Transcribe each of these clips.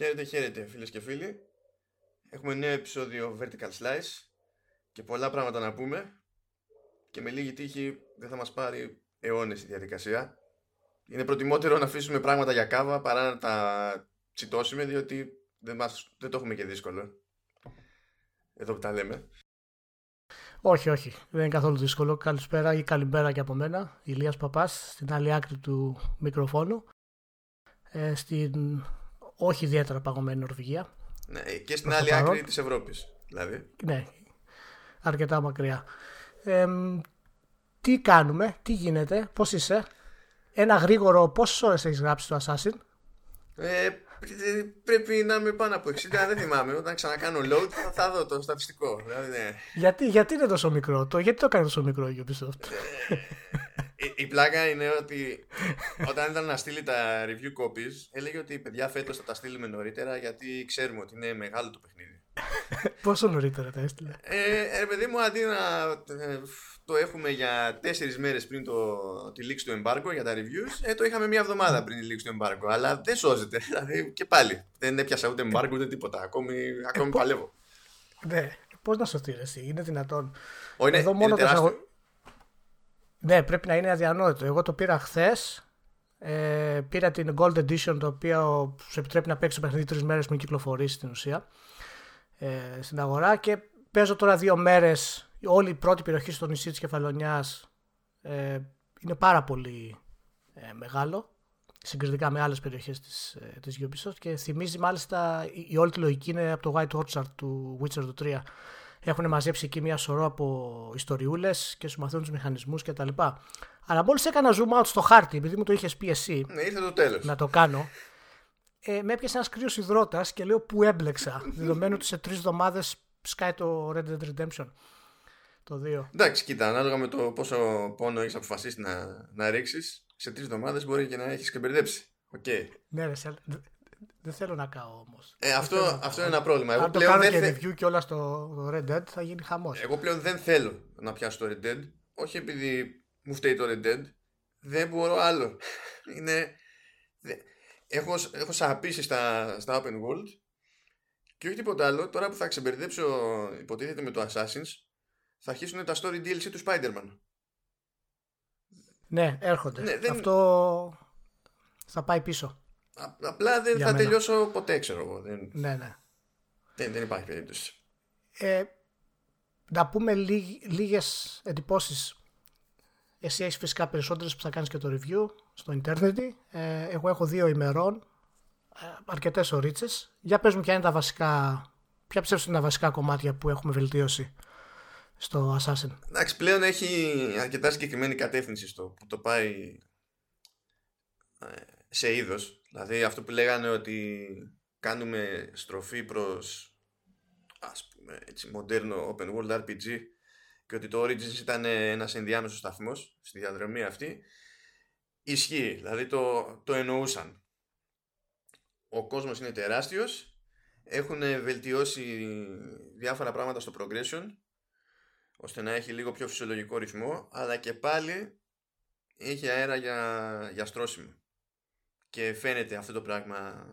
Χαίρετε, χαίρετε φίλες και φίλοι. Έχουμε νέο επεισόδιο Vertical Slice και πολλά πράγματα να πούμε και με λίγη τύχη δεν θα μας πάρει αιώνες η διαδικασία. Είναι προτιμότερο να αφήσουμε πράγματα για κάβα παρά να τα τσιτώσουμε διότι δεν, μας, δεν το έχουμε και δύσκολο. Εδώ που τα λέμε. Όχι, όχι. Δεν είναι καθόλου δύσκολο. Καλησπέρα ή καλημέρα και από μένα. Ηλίας Παπάς, στην άλλη άκρη του μικροφόνου. Ε, στην όχι ιδιαίτερα παγωμένη Νορβηγία. Ναι, και στην άλλη άκρη της Ευρώπης. Δηλαδή. Ναι, αρκετά μακριά. Ε, τι κάνουμε, τι γίνεται, πώς είσαι. Ένα γρήγορο, πόσες ώρες έχεις γράψει το Assassin; Ε, πρέπει να είμαι πάνω από 60, δεν θυμάμαι. Όταν ξανακάνω load θα, θα δω το στατιστικό. Δηλαδή, ναι. γιατί, γιατί είναι τόσο μικρό, το, γιατί το έκανε τόσο μικρό η Ubisoft; Ε, η, η πλάκα είναι ότι όταν ήταν να στείλει τα review copies, έλεγε ότι παιδιά φέτος θα τα στείλουμε νωρίτερα γιατί ξέρουμε ότι είναι μεγάλο το παιχνίδι. Πόσο νωρίτερα τα έστειλε; Ε, ε, παιδί μου, αντί να ε, το έχουμε για τέσσερις μέρες πριν το, τη λήξη του embargo για τα reviews, ε, το είχαμε μία εβδομάδα πριν τη λήξη του embargo. Αλλά δεν σώζεται. Δηλαδή και πάλι. Δεν έπιασα ούτε embargo ούτε τίποτα. Ακόμη, ακόμη ε, παλεύω. Ναι, πώς να σωθεί εσύ, είναι δυνατόν. Ο, είναι, Εδώ μόνο είναι το ναι, πρέπει να είναι αδιανόητο. Εγώ το πήρα χθες. Ε, πήρα την Gold Edition, το οποίο σου επιτρέπει να παίξεις το παιχνίδι τρεις μέρες πριν κυκλοφορήσει στην ουσία ε, στην αγορά. Και παίζω τώρα δύο μέρες. Όλη η πρώτη περιοχή στο νησί της Κεφαλονιάς ε, είναι πάρα πολύ ε, μεγάλο συγκριτικά με άλλες περιοχές της, ε, της Ubisoft και θυμίζει μάλιστα η, η όλη τη λογική είναι από το White Orchard του Witcher 3 έχουν μαζέψει εκεί μια σωρό από ιστοριούλες και σου μαθαίνουν τους μηχανισμούς κτλ. Αλλά μόλις έκανα zoom out στο χάρτη, επειδή μου το είχες πει εσύ. Ναι, ήρθε το τέλος. Να το κάνω. Ε, με έπιασε ένας κρύος υδρότας και λέω που έμπλεξα. δεδομένου ότι σε τρεις εβδομάδες σκάει το Red Dead Redemption. Το 2. Εντάξει, κοίτα, ανάλογα με το πόσο πόνο έχεις αποφασίσει να, να ρίξεις, σε τρεις εβδομάδες μπορεί και να έχεις και μπερδέψει. Okay. Ναι, ρε, δεν θέλω να κάω όμως. Ε, αυτό, αυτό είναι ένα πρόβλημα. Εγώ Αν πλέον το κάνω και review και όλα στο Red Dead θα γίνει χαμός. Εγώ πλέον δεν θέλω να πιάσω το Red Dead. Όχι επειδή μου φταίει το Red Dead. Δεν μπορώ άλλο. είναι. Έχω, έχω σαπίσει στα, στα open world και όχι τίποτα άλλο. Τώρα που θα ξεμπερδέψω, υποτίθεται με το Assassin's, θα αρχίσουν τα story DLC του Spider-Man. Ναι, έρχονται. Ναι, δεν... Αυτό θα πάει πίσω. Απλά δεν θα τελειώσω ποτέ, ξέρω εγώ. Δεν... Ναι, ναι. Δεν, δεν υπάρχει περίπτωση. Ε, να πούμε λίγ, λίγες εντυπώσεις. Εσύ έχεις φυσικά περισσότερες που θα κάνεις και το review στο ίντερνετ. Ε, εγώ έχω δύο ημερών, ε, αρκετές ωρίτσες. Για πες μου ποια είναι τα βασικά, ποια πιστεύω είναι τα βασικά κομμάτια που έχουμε βελτίωσει στο Assassin. Εντάξει, πλέον έχει αρκετά συγκεκριμένη κατεύθυνση στο που το πάει ε, σε είδος. Δηλαδή αυτό που λέγανε ότι κάνουμε στροφή προς ας πούμε έτσι μοντέρνο open world RPG και ότι το Origins ήταν ένας ενδιάμεσος σταθμός στη διαδρομή αυτή ισχύει, δηλαδή το, το εννοούσαν. Ο κόσμος είναι τεράστιος, έχουν βελτιώσει διάφορα πράγματα στο progression ώστε να έχει λίγο πιο φυσιολογικό ρυθμό αλλά και πάλι έχει αέρα για, για στρώσιμο και φαίνεται αυτό το πράγμα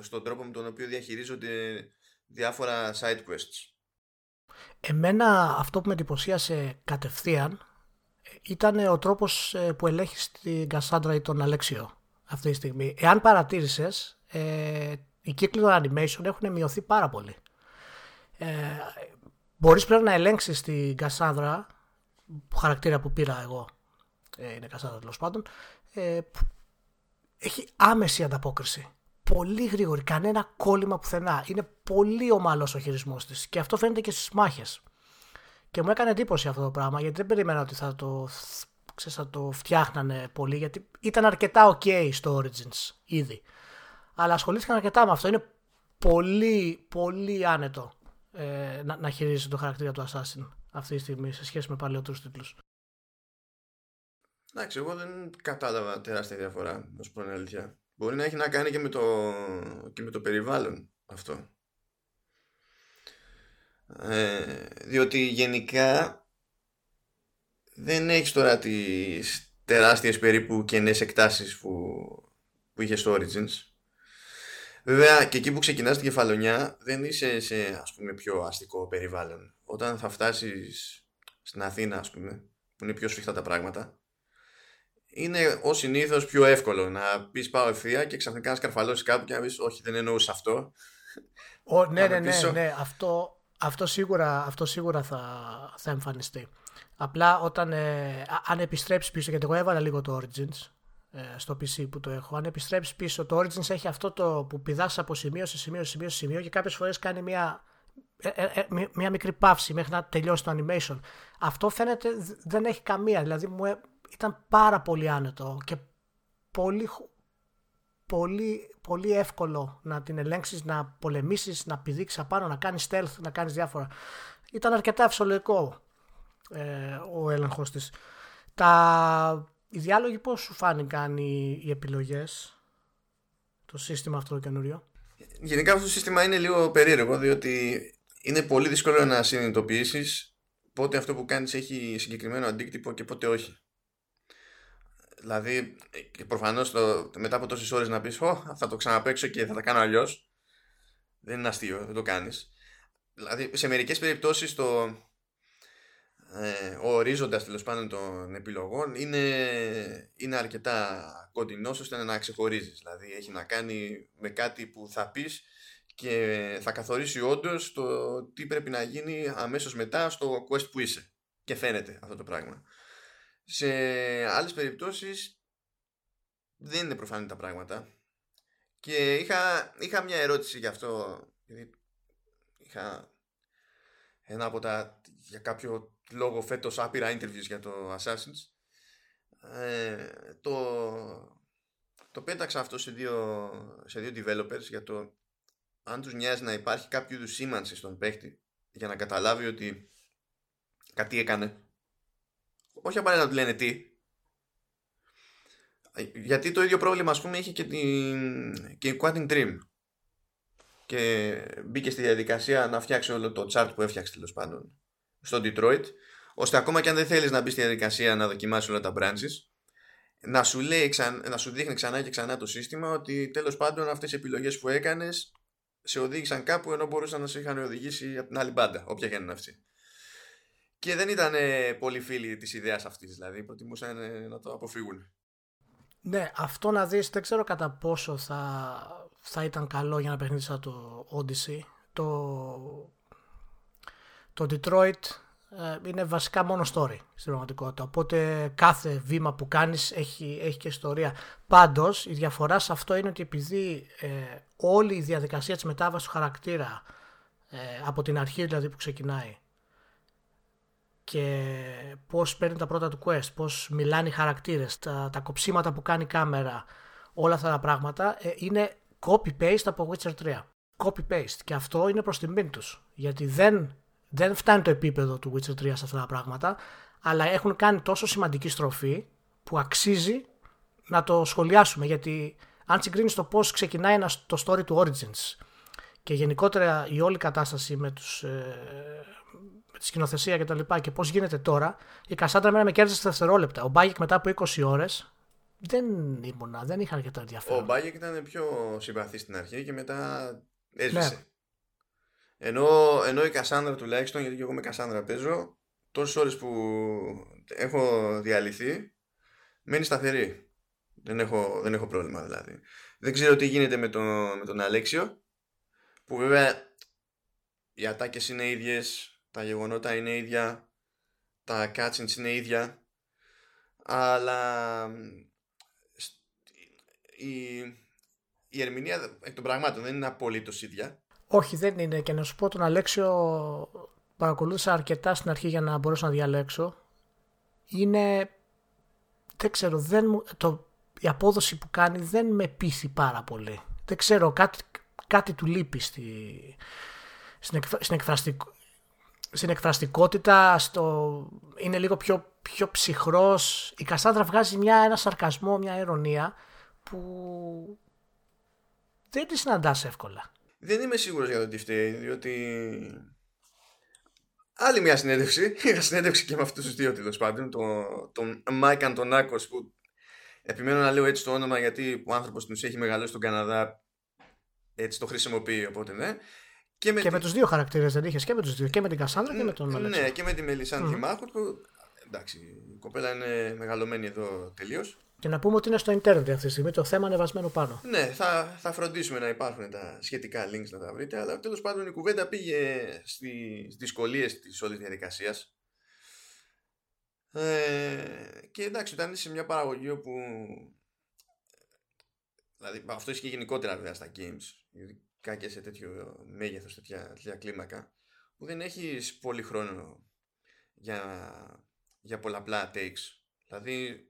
στον τρόπο με τον οποίο διαχειρίζονται διάφορα side quests. Εμένα αυτό που με εντυπωσίασε κατευθείαν ήταν ο τρόπος ε, που ελέγχεις την Κασάντρα ή τον Αλέξιο αυτή τη στιγμή. Εάν παρατήρησες, ε, οι κύκλοι των animation έχουν μειωθεί πάρα πολύ. Ε, μπορείς πλέον να ελέγξεις την Κασάνδρα, χαρακτήρα που πήρα εγώ, ε, είναι Κασάνδρα τέλος πάντων, ε, έχει άμεση ανταπόκριση. Πολύ γρήγορη, κανένα κόλλημα πουθενά. Είναι πολύ ομαλός ο χειρισμός της και αυτό φαίνεται και στις μάχες. Και μου έκανε εντύπωση αυτό το πράγμα γιατί δεν περίμενα ότι θα το, ξέρεις, θα το φτιάχνανε πολύ γιατί ήταν αρκετά ok στο Origins ήδη. Αλλά ασχολήθηκαν αρκετά με αυτό. Είναι πολύ, πολύ άνετο ε, να, να χειρίζεται το χαρακτήρα του Assassin αυτή τη στιγμή σε σχέση με παλαιότερους τίτλους. Εντάξει, εγώ δεν κατάλαβα τεράστια διαφορά, να σου πω την αλήθεια. Μπορεί να έχει να κάνει και με το, και με το περιβάλλον αυτό. Ε, διότι γενικά δεν έχεις τώρα τις τεράστιες περίπου κενές εκτάσεις που, που είχες στο Origins. Βέβαια και εκεί που ξεκινάς την κεφαλονιά δεν είσαι σε ας πούμε πιο αστικό περιβάλλον. Όταν θα φτάσεις στην Αθήνα ας πούμε που είναι πιο σφιχτά τα πράγματα είναι ως συνήθως πιο εύκολο να πεις πάω ευθεία και ξαφνικά να σκαρφαλώσεις κάπου και να πεις Όχι, δεν εννοούσα αυτό. Ο, ναι, ναι, ναι, ναι, αυτό, αυτό σίγουρα, αυτό σίγουρα θα, θα εμφανιστεί. Απλά όταν ε, αν επιστρέψεις πίσω, γιατί εγώ έβαλα λίγο το Origins ε, στο PC που το έχω, αν επιστρέψεις πίσω, το Origins έχει αυτό το που πηδάς από σημείο σε σημείο σε σημείο σε σημείο και κάποιες φορές κάνει μια, ε, ε, μια μικρή παύση μέχρι να τελειώσει το animation. Αυτό φαίνεται δεν έχει καμία. Δηλαδή μου, ήταν πάρα πολύ άνετο και πολύ, πολύ, πολύ εύκολο να την ελέγξεις, να πολεμήσεις, να πηδήξεις απάνω, να κάνεις stealth, να κάνεις διάφορα. Ήταν αρκετά φυσιολογικό ε, ο έλεγχος της. Τα, οι διάλογοι πώς σου φάνηκαν οι, οι επιλογές, το σύστημα αυτό το καινούριο; Γενικά αυτό το σύστημα είναι λίγο περίεργο, διότι είναι πολύ δύσκολο να συνειδητοποιήσεις πότε αυτό που κάνεις έχει συγκεκριμένο αντίκτυπο και πότε όχι. Δηλαδή, και προφανώς μετά από τόσες ώρες να πεις: θα το ξαναπέξω και θα τα κάνω αλλιώς. Δεν είναι αστείο, δεν το κάνεις. Δηλαδή, σε μερικές περιπτώσεις το, ε, ο ορίζοντας τέλος πάντων των επιλογών είναι, είναι αρκετά κοντινός ώστε να ξεχωρίζεις. Δηλαδή, έχει να κάνει με κάτι που θα πεις και θα καθορίσει όντως το τι πρέπει να γίνει αμέσως μετά στο quest που είσαι. Και φαίνεται αυτό το πράγμα. Σε άλλες περιπτώσεις δεν είναι προφανή τα πράγματα. Και είχα, είχα μια ερώτηση γι' αυτό. Γιατί είχα ένα από τα για κάποιο λόγο φέτος άπειρα interviews για το Assassin's. Ε, το, το πέταξα αυτό σε δύο, σε δύο developers για το αν τους νοιάζει να υπάρχει κάποιο είδους σήμανση στον παίχτη για να καταλάβει ότι κάτι έκανε όχι απαραίτητα να του λένε τι. Γιατί το ίδιο πρόβλημα, ας πούμε, είχε και, την, και η Quantum Dream. Και μπήκε στη διαδικασία να φτιάξει όλο το chart που έφτιαξε τέλος πάντων στο Detroit. Ώστε ακόμα και αν δεν θέλεις να μπεις στη διαδικασία να δοκιμάσεις όλα τα branches, να σου, λέει, να σου δείχνει ξανά και ξανά το σύστημα ότι τέλος πάντων αυτές οι επιλογές που έκανες σε οδήγησαν κάπου ενώ μπορούσαν να σε είχαν οδηγήσει από την άλλη μπάντα, όποια και είναι αυτή. Και δεν ήταν πολύ φίλοι της ιδέας αυτής, δηλαδή προτιμούσαν να το αποφύγουν. Ναι, αυτό να δεις δεν ξέρω κατά πόσο θα, θα ήταν καλό για να παιχνίδι σαν το Odyssey. Το, το Detroit ε, είναι βασικά μόνο story στην πραγματικότητα. Οπότε κάθε βήμα που κάνεις έχει, έχει και ιστορία. Πάντως η διαφορά σε αυτό είναι ότι επειδή ε, όλη η διαδικασία της μετάβασης του χαρακτήρα ε, από την αρχή δηλαδή που ξεκινάει και πώς παίρνει τα πρώτα του quest, πώς μιλάνε οι χαρακτήρες, τα, τα κοψίματα που κάνει η κάμερα, όλα αυτά τα πράγματα ε, είναι copy-paste από Witcher 3. Copy-paste. Και αυτό είναι προς τιμήν τους. Γιατί δεν, δεν φτάνει το επίπεδο του Witcher 3 σε αυτά τα πράγματα, αλλά έχουν κάνει τόσο σημαντική στροφή που αξίζει να το σχολιάσουμε. Γιατί αν συγκρίνεις το πώς ξεκινάει ένας, το story του Origins και γενικότερα η όλη κατάσταση με τους, ε, τη σκηνοθεσία και τα λοιπά και πώς γίνεται τώρα, η Κασάντρα μένα με κέρδισε στα δευτερόλεπτα. Ο Μπάγκεκ μετά από 20 ώρες δεν ήμουνα, δεν είχα αρκετά ενδιαφέρον. Ο Μπάγκεκ ήταν πιο συμπαθής στην αρχή και μετά έσβησε. Ναι. Ενώ, ενώ η Κασάνδρα τουλάχιστον, γιατί και εγώ με Κασάνδρα παίζω, τόσες ώρες που έχω διαλυθεί, μένει σταθερή. Δεν έχω, δεν έχω πρόβλημα δηλαδή. Δεν ξέρω τι γίνεται με τον, με τον Αλέξιο, που βέβαια οι ατάκες είναι ίδιες, τα γεγονότα είναι ίδια, τα cutscenes είναι ίδια, αλλά η, η ερμηνεία εκ των πραγμάτων δεν είναι απολύτως ίδια. Όχι, δεν είναι. Και να σου πω τον Αλέξιο παρακολούθησα αρκετά στην αρχή για να μπορέσω να διαλέξω. Είναι, δεν ξέρω, δεν το, η απόδοση που κάνει δεν με πείθει πάρα πολύ. Δεν ξέρω, κάτι, κάτι του λείπει στη, στην, στην, εκφραστικ, στην εκφραστικότητα, στο... είναι λίγο πιο, πιο ψυχρός. Η Κασάνδρα βγάζει μια, ένα σαρκασμό, μια ειρωνία που δεν τη συναντάς εύκολα. Δεν είμαι σίγουρος για το τι φταίει, διότι άλλη μια συνέντευξη, είχα συνέντευξη και με αυτούς τους δύο τέλος πάντων, τον, τον Μάικ Αντωνάκος που επιμένω να λέω έτσι το όνομα γιατί ο άνθρωπος τους έχει μεγαλώσει στον Καναδά έτσι το χρησιμοποιεί, οπότε ναι. Και με, και με τους δύο χαρακτήρες δεν είχες, και με τους δύο, και με την Κασάνδρα και με τον Αλέξανδρο. Ναι, και με τη Μελισάνθη mm. που εντάξει, η κοπέλα είναι μεγαλωμένη εδώ τελείως. Και να πούμε ότι είναι στο Ιντερνετ αυτή τη στιγμή το θέμα ανεβασμένο πάνω. Ναι, θα, θα φροντίσουμε να υπάρχουν τα σχετικά links να τα βρείτε. Αλλά τέλος πάντων η κουβέντα πήγε στις δυσκολίες της όλης διαδικασίας. Ε, και εντάξει, όταν είσαι σε μια παραγωγή όπου. Δηλαδή, αυτό ισχύει γενικότερα βέβαια στα games, ειδικά και σε τέτοιο μέγεθος, τέτοια, τέτοια κλίμακα, που δεν έχεις πολύ χρόνο για, για πολλαπλά takes. Δηλαδή,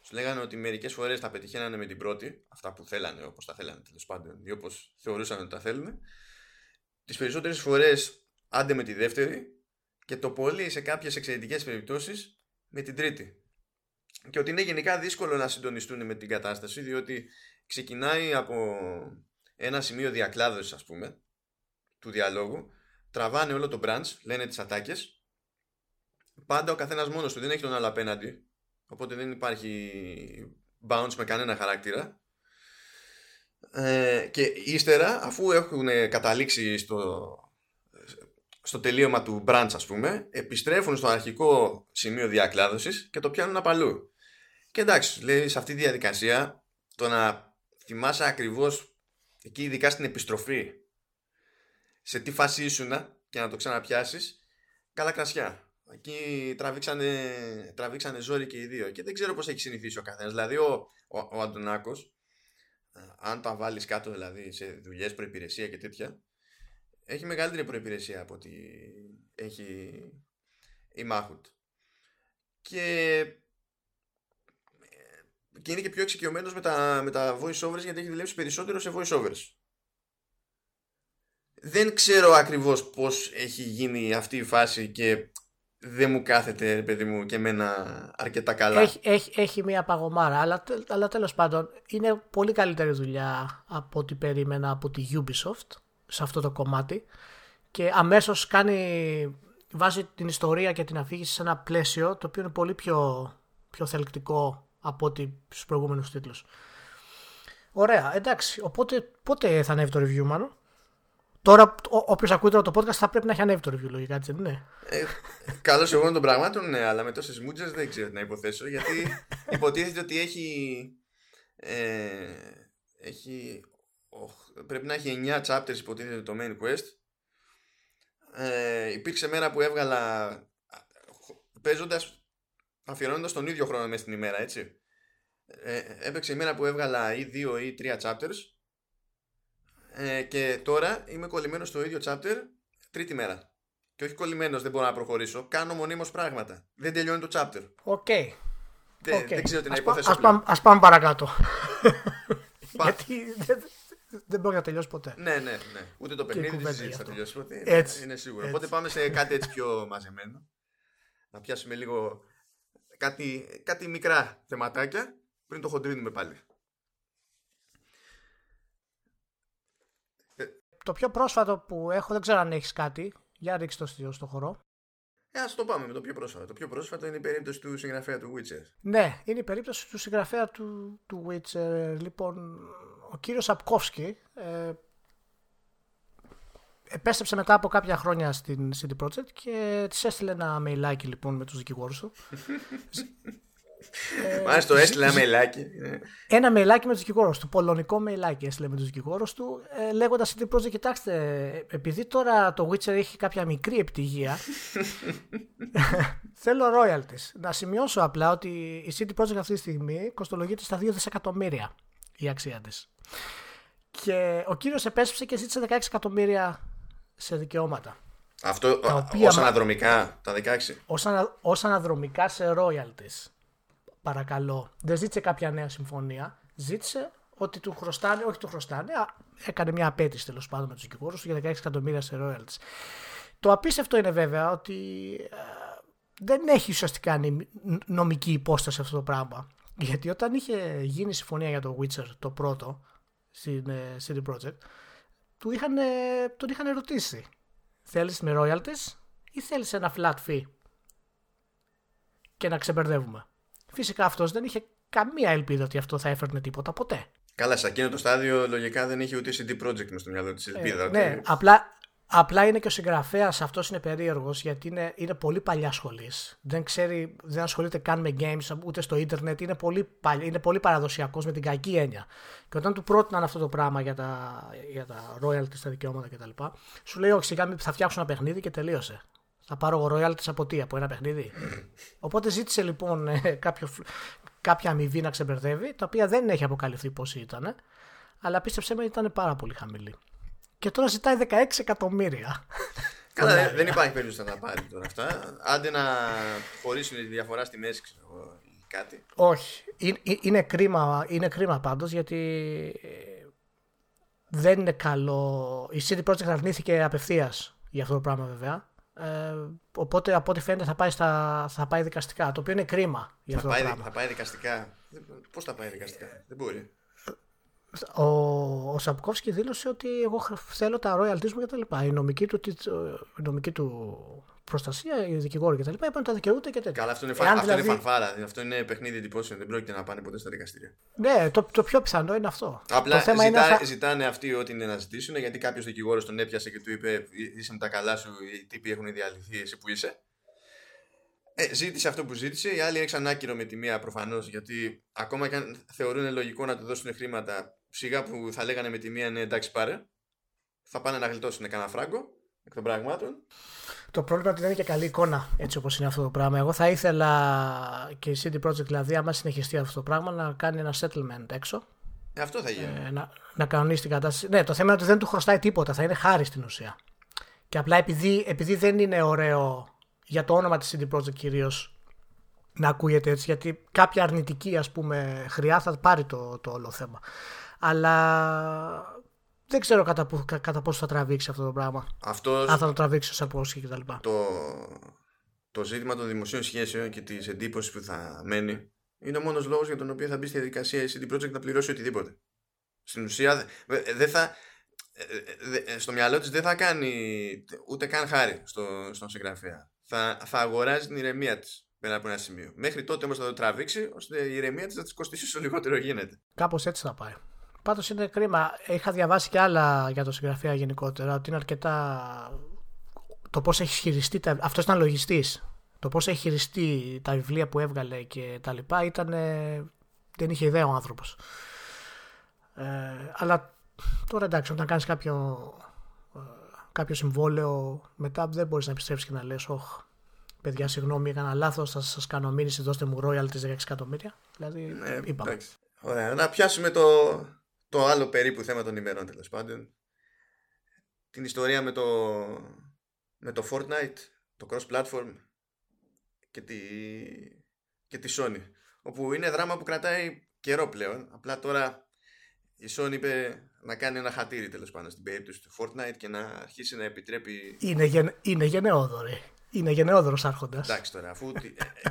σου λέγανε ότι μερικές φορές τα πετυχαίνανε με την πρώτη, αυτά που θέλανε, όπως τα θέλανε τέλος πάντων, ή όπως θεωρούσαν ότι τα θέλουν. Τις περισσότερες φορές άντε με τη δεύτερη και το πολύ σε κάποιες εξαιρετικές περιπτώσεις με την τρίτη. Και ότι είναι γενικά δύσκολο να συντονιστούν με την κατάσταση, διότι ξεκινάει από ένα σημείο διακλάδωσης, ας πούμε, του διαλόγου, τραβάνε όλο το branch, λένε τις ατάκες. Πάντα ο καθένας μόνος του δεν έχει τον άλλο απέναντι, Οπότε δεν υπάρχει bounce με κανένα χαρακτήρα. Ε, και ύστερα, αφού έχουν καταλήξει στο, στο τελείωμα του branch ας πούμε, επιστρέφουν στο αρχικό σημείο διακλάδωσης και το πιάνουν απαλού. Και εντάξει, λέει σε αυτή τη διαδικασία το να θυμάσαι ακριβώς εκεί ειδικά στην επιστροφή σε τι φάση ήσουν και να το ξαναπιάσεις, καλά κρασιά. Εκεί τραβήξανε, τραβήξανε ζόρι και οι δύο. Και δεν ξέρω πώς έχει συνηθίσει ο καθένας. Δηλαδή, ο, ο, ο Αντωνάκος, ε, αν τα βάλεις κάτω δηλαδή σε δουλειές, προπηρεσία και τέτοια, έχει μεγαλύτερη προπηρεσία από ότι έχει η Μάχουτ. Και, και είναι και πιο εξοικειωμένος με τα, με τα voice overs γιατί έχει δουλέψει περισσότερο σε voice overs. Δεν ξέρω ακριβώς πώς έχει γίνει αυτή η φάση και δεν μου κάθεται, παιδί μου, και εμένα αρκετά καλά. Έχει, έχει, έχει μια παγωμάρα, αλλά, αλλά τέλος πάντων είναι πολύ καλύτερη δουλειά από ό,τι περίμενα από τη Ubisoft σε αυτό το κομμάτι και αμέσως κάνει, βάζει την ιστορία και την αφήγηση σε ένα πλαίσιο το οποίο είναι πολύ πιο, πιο θελκτικό από ό,τι στους προηγούμενους τίτλους. Ωραία, εντάξει, οπότε πότε θα ανέβει το review μάλλον; Τώρα, όποιος ακούει τώρα το podcast θα πρέπει να έχει ανέβει το review, λογικά έτσι δεν είναι; Ε, Καλώς εγώ των πραγμάτων, ναι, αλλά με τόσες μούτζε δεν ξέρω τι να υποθέσω. Γιατί υποτίθεται ότι έχει. Ε, έχει πρέπει να έχει 9 chapters υποτίθεται το main quest. Ε, υπήρξε μέρα που έβγαλα παίζοντας, αφιερώνοντας τον ίδιο χρόνο μέσα στην ημέρα, έτσι. Ε, έπαιξε η μέρα που έβγαλα ή 2 ή 3 chapters ε, και τώρα είμαι κολλημένος στο ίδιο chapter τρίτη μέρα. Και όχι κολλημένος, δεν μπορώ να προχωρήσω. Κάνω μονίμως πράγματα. Δεν τελειώνει το chapter. Οκ. Okay. Δεν, δεν ξέρω τι να υποθέσω. Α πάμε, ας πάμε παρακάτω. Γιατί δεν, δεν μπορεί να τελειώσει ποτέ. Ναι, ναι, ναι. Ούτε το παιχνίδι δεν θα τελειώσει ποτέ. Έτσι. Είναι σίγουρο. Έτσι. Οπότε πάμε σε κάτι έτσι πιο μαζεμένο. Να πιάσουμε λίγο κάτι, κάτι μικρά θεματάκια πριν το χοντρίνουμε πάλι. το πιο πρόσφατο που έχω, δεν ξέρω αν έχεις κάτι. Για ρίξει το στοιχείο στο χώρο. Ε, ας το πάμε με το πιο πρόσφατο. Το πιο πρόσφατο είναι η περίπτωση του συγγραφέα του Witcher. Ναι, είναι η περίπτωση του συγγραφέα του, του Witcher. Λοιπόν, ο κύριος Απκόφσκι ε, επέστρεψε μετά από κάποια χρόνια στην City Project και της έστειλε ένα μεϊλάκι λοιπόν με τους δικηγόρους του ε, Μάλιστα το έστειλε ένα μελάκι. Ένα μελάκι με τους δικηγόρους του. Πολωνικό μελάκι έστειλε με τους δικηγόρους του, ε, λέγοντας CD Projekt, κοιτάξτε, επειδή τώρα το Witcher έχει κάποια μικρή επιτυχία, θέλω royalties. Να σημειώσω απλά ότι η CD Projekt αυτή τη στιγμή κοστολογείται στα 2 δισεκατομμύρια η αξία της. Και ο κύριος επέστρεψε και ζήτησε 16 εκατομμύρια σε δικαιώματα. Αυτό ως αναδρομικά τα 16. Ως, αναδρομικά σε royalties παρακαλώ. Δεν ζήτησε κάποια νέα συμφωνία. Ζήτησε ότι του χρωστάνε, όχι του χρωστάνε, έκανε μια απέτηση τέλος πάντων με τους δικηγόρους του για 16 εκατομμύρια σε royalties. Το απίστευτο είναι βέβαια ότι ε, δεν έχει ουσιαστικά νομική υπόσταση αυτό το πράγμα. Γιατί όταν είχε γίνει συμφωνία για το Witcher το πρώτο στην ε, CD Projekt, του είχαν, τον είχαν ερωτήσει. Θέλεις με royalties ή θέλεις ένα flat fee και να ξεμπερδεύουμε; Φυσικά αυτός δεν είχε καμία ελπίδα ότι αυτό θα έφερνε τίποτα ποτέ. Καλά, σε εκείνο το στάδιο λογικά δεν είχε ούτε CD Projekt μες στο μυαλό της ελπίδα. Ε, ναι, απλά, απλά είναι και ο συγγραφέας αυτός είναι περίεργος γιατί είναι, είναι πολύ παλιά σχολής. Δεν ξέρει, δεν ασχολείται καν με games ούτε στο ίντερνετ. Είναι πολύ, είναι πολύ παραδοσιακός με την κακή έννοια. Και όταν του πρότειναν αυτό το πράγμα για τα, για τα royalties, τα δικαιώματα κτλ., σου λέει: Όχι, σιγά θα φτιάξω ένα παιχνίδι και τελείωσε. Θα πάρω εγώ royalties από τι, από ένα παιχνίδι. Οπότε ζήτησε λοιπόν ε, κάποιο, κάποια αμοιβή να ξεμπερδεύει, τα οποία δεν έχει αποκαλυφθεί πόσοι ήταν, αλλά πίστεψέ με ήταν πάρα πολύ χαμηλή. Και τώρα ζητάει 16 εκατομμύρια. Καλά, δεν υπάρχει περίπτωση να τα πάρει τώρα αυτά. Άντε να χωρίσουν τη διαφορά στη μέση, ξέρω κάτι. Όχι. Είναι, κρίμα, είναι κρίμα πάντως γιατί ε, δεν είναι καλό. Η CD Projekt αρνήθηκε απευθείας για αυτό το πράγμα βέβαια. Ε, οπότε από ό,τι φαίνεται θα πάει, στα, θα πάει δικαστικά. Το οποίο είναι κρίμα για αυτό θα πάει, το πράγμα. Θα πάει δικαστικά. Πώς θα πάει δικαστικά, δεν μπορεί. Ο, ο Σαπκόφσκι δήλωσε ότι εγώ θέλω τα royalties μου και τα λοιπά. Η νομική του, η νομική του προστασία, οι δικηγόροι και τα λοιπά είπαν τα δικαιούται και τέτοια. Καλά, αυτό είναι, φα... αυτό δηλαδή... είναι φανφάρα. Αυτό είναι παιχνίδι εντυπώσεων. Δεν πρόκειται να πάνε ποτέ στα δικαστήρια. Ναι, το, το πιο πιθανό είναι αυτό. Απλά το θέμα ζητά, είναι... ζητάνε αυτοί ό,τι είναι να ζητήσουν γιατί κάποιος δικηγόρος τον έπιασε και του είπε Είσαι με τα καλά σου, οι τύποι έχουν διαλυθεί, εσύ που είσαι. Ε, ζήτησε αυτό που ζήτησε. Οι άλλοι έξαν άκυρο με τη μία προφανώς γιατί ακόμα και αν θεωρούν λογικό να του δώσουν χρήματα, σιγά που θα λέγανε με τη μία ναι, εντάξει πάρε, θα πάνε να γλιτώσουν κανένα φράγκο εκ των πραγμάτων. Το πρόβλημα είναι ότι δεν είναι και καλή εικόνα έτσι όπως είναι αυτό το πράγμα. Εγώ θα ήθελα και η CD Projekt δηλαδή, άμα συνεχιστεί αυτό το πράγμα, να κάνει ένα settlement έξω. Ε, αυτό θα γίνει. Ε, να, να κανονίσει την κατάσταση. Ναι, το θέμα είναι ότι δεν του χρωστάει τίποτα. Θα είναι χάρη στην ουσία. Και απλά επειδή, επειδή δεν είναι ωραίο για το όνομα της CD Projekt κυρίως να ακούγεται έτσι, γιατί κάποια αρνητική ας πούμε χρειά θα πάρει το, το όλο θέμα. Αλλά δεν ξέρω κατά, κατά πόσο θα τραβήξει αυτό το πράγμα. Αυτός, Αν θα το τραβήξει ω απόσχη κτλ. Το, το ζήτημα των δημοσίων σχέσεων και της εντύπωσης που θα μένει είναι ο μόνος λόγος για τον οποίο θα μπει στη διαδικασία η CD Projekt να πληρώσει οτιδήποτε. Στην ουσία δεν θα. Στο μυαλό της δεν θα κάνει ούτε καν χάρη στο, στον συγγραφέα. Θα, θα αγοράζει την ηρεμία της πέρα από ένα σημείο. Μέχρι τότε όμως θα το τραβήξει ώστε η ηρεμία της να της κοστίσει όσο λιγότερο γίνεται. Κάπως έτσι θα πάει. Πάντως είναι κρίμα. Είχα διαβάσει και άλλα για το συγγραφέα γενικότερα, ότι είναι αρκετά... Το πώς έχει χειριστεί, τα... αυτός ήταν λογιστής, το πώς έχει χειριστεί τα βιβλία που έβγαλε και τα λοιπά ήταν... δεν είχε ιδέα ο άνθρωπος. Ε, αλλά τώρα εντάξει, όταν κάνεις κάποιο, ε, κάποιο συμβόλαιο μετά δεν μπορείς να επιστρέψεις και να λες «Ωχ, παιδιά συγγνώμη έκανα λάθος, θα σας κάνω μήνυση, δώστε μου royalties 16 εκατομμύρια». Δηλαδή ναι, είπαμε. Ωραία, να πιάσουμε το, το άλλο περίπου θέμα των ημερών τέλος πάντων. Την ιστορία με το, με το Fortnite, το cross-platform και τη, και τη Sony. Όπου είναι δράμα που κρατάει καιρό πλέον. Απλά τώρα η Sony είπε να κάνει ένα χατήρι τέλος πάντων στην περίπτωση του Fortnite και να αρχίσει να επιτρέπει. Είναι, γεν, είναι γενναιόδορη. Είναι γενναιόδωρος άρχοντας. Εντάξει τώρα, αφού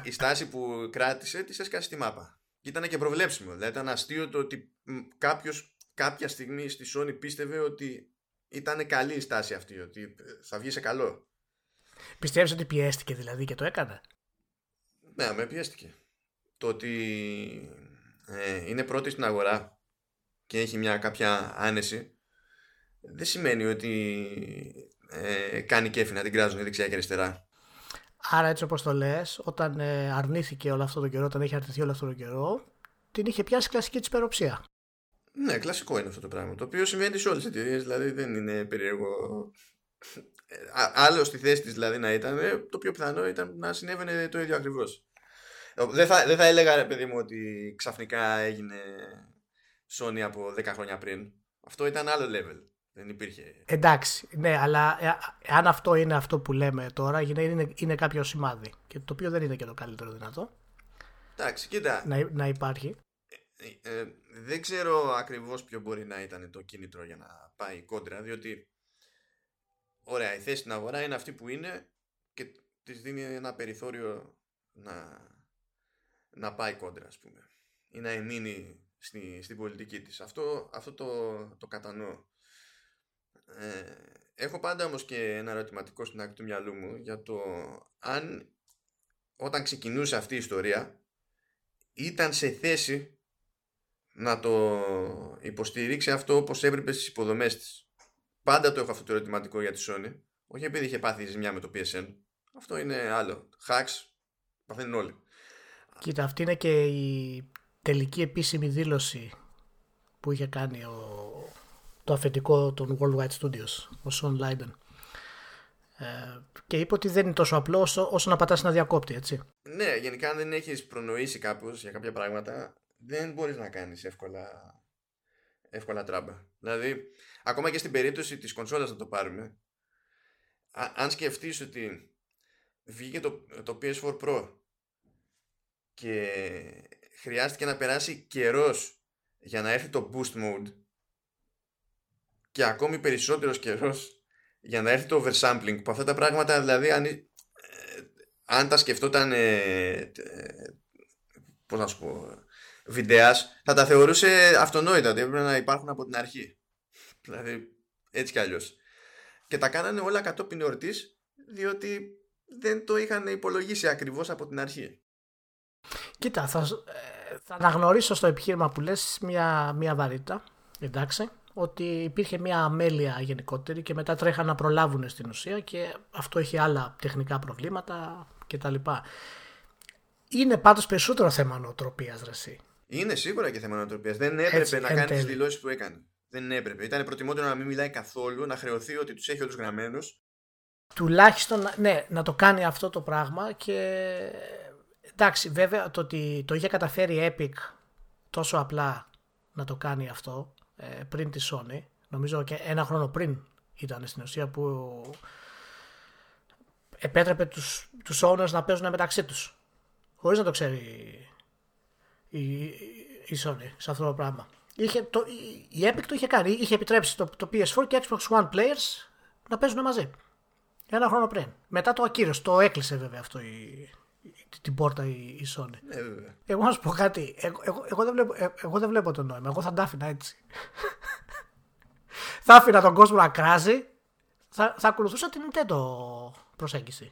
η στάση που κράτησε τη έσκασε στη μάπα. Και ήταν και προβλέψιμο. Δηλαδή ήταν αστείο το ότι κάποιος κάποια στιγμή στη Sony πίστευε ότι ήταν καλή η στάση αυτή, ότι θα βγει σε καλό. Πιστεύεις ότι πιέστηκε δηλαδή και το έκανε; Ναι, με πιέστηκε. Το ότι ε, είναι πρώτη στην αγορά και έχει μια κάποια άνεση δεν σημαίνει ότι ε, κάνει κέφι να την κράζουν δεξιά και αριστερά. Άρα έτσι όπως το λες, όταν ε, αρνήθηκε όλο αυτό το καιρό, όταν έχει αρτηθεί όλο αυτό το καιρό, την είχε πιάσει κλασική της περοψία. Ναι, κλασικό είναι αυτό το πράγμα. Το οποίο συμβαίνει σε όλες τις εταιρείες, δηλαδή δεν είναι περίεργο. Άλλο στη θέση της δηλαδή να ήταν, το πιο πιθανό ήταν να συνέβαινε το ίδιο ακριβώς. Δεν θα, δεν θα έλεγα, ρε παιδί μου, ότι ξαφνικά έγινε Sony από 10 χρόνια πριν. Αυτό ήταν άλλο level. Δεν υπήρχε. Εντάξει, ναι, αλλά ε, αν αυτό είναι αυτό που λέμε τώρα, είναι, είναι, είναι κάποιο σημάδι. Και το οποίο δεν είναι και το καλύτερο δυνατό. Εντάξει, κοίτα. Να, να υπάρχει. Ε, ε, δεν ξέρω ακριβώς ποιο μπορεί να ήταν το κίνητρο για να πάει κόντρα, διότι ωραία, η θέση στην αγορά είναι αυτή που είναι και της δίνει ένα περιθώριο να, να πάει κόντρα, ας πούμε. Ή να εμείνει στη, στην πολιτική της. Αυτό, αυτό το, το κατανοώ. Ε, έχω πάντα όμως και ένα ερωτηματικό στην άκρη του μυαλού μου για το αν όταν ξεκινούσε αυτή η ιστορία ήταν σε θέση να το υποστηρίξει αυτό όπως έπρεπε στις υποδομές της. Πάντα το έχω αυτό το ερωτηματικό για τη Sony. Όχι επειδή είχε πάθει ζημιά με το PSN. Αυτό είναι άλλο. Hacks παθαίνουν όλοι. Κοίτα, αυτή είναι και η τελική επίσημη δήλωση που είχε κάνει ο, το αφεντικό των Worldwide Studios, ο Sean Leiden. Ε, και είπε ότι δεν είναι τόσο απλό όσο, όσο να πατάς ένα διακόπτη, έτσι. Ναι, γενικά αν δεν έχεις προνοήσει κάπως για κάποια πράγματα, δεν μπορείς να κάνεις εύκολα, εύκολα τράμπα. Δηλαδή, ακόμα και στην περίπτωση της κονσόλας να το πάρουμε, αν σκεφτείς ότι βγήκε το, το PS4 Pro και χρειάστηκε να περάσει καιρός για να έρθει το boost mode και ακόμη περισσότερος καιρός για να έρθει το oversampling που αυτά τα πράγματα δηλαδή αν, ε, αν τα σκεφτόταν ε, ε, πώς να σου πω βιντεάς θα τα θεωρούσε αυτονόητα ότι έπρεπε να υπάρχουν από την αρχή. Δηλαδή έτσι κι αλλιώς. Και τα κάνανε όλα κατόπιν εορτής διότι δεν το είχαν υπολογίσει ακριβώς από την αρχή. Κοίτα, θα, θα αναγνωρίσω στο επιχείρημα που λες μια, μια βαρύτητα εντάξει ότι υπήρχε μια αμέλεια γενικότερη και μετά τρέχαν να προλάβουν στην ουσία και αυτό έχει άλλα τεχνικά προβλήματα κτλ. Είναι πάντως περισσότερο θέμα νοοτροπίας ρεσί. Είναι σίγουρα και θέμα νοοτροπίας. Δεν έπρεπε Έτσι, να κάνει τις δηλώσεις που έκανε. Δεν έπρεπε. Ήταν προτιμότερο να μην μιλάει καθόλου, να χρεωθεί ότι τους έχει όλους γραμμένους. Τουλάχιστον ναι, να το κάνει αυτό το πράγμα και εντάξει βέβαια το ότι το είχε καταφέρει Epic τόσο απλά να το κάνει αυτό ε, πριν τη Sony. Νομίζω και ένα χρόνο πριν ήταν στην ουσία που επέτρεπε τους, τους owners να παίζουν μεταξύ τους. Χωρίς να το ξέρει η, η Sony σε αυτό το πράγμα. Είχε, το, η Epic το είχε κάνει, είχε επιτρέψει το, το PS4 και Xbox One players να παίζουν μαζί. Ένα χρόνο πριν. Μετά το ακύρωσε, το έκλεισε βέβαια αυτό η, την πόρτα η, η Sony. Ναι, Εγώ να σου πω κάτι. Εγώ, εγώ, εγώ, δεν βλέπω, ε, εγώ δεν βλέπω το νόημα. Εγώ θα τα άφηνα έτσι. θα άφηνα τον κόσμο να κράζει. Θα, θα ακολουθούσα την Nintendo προσέγγιση.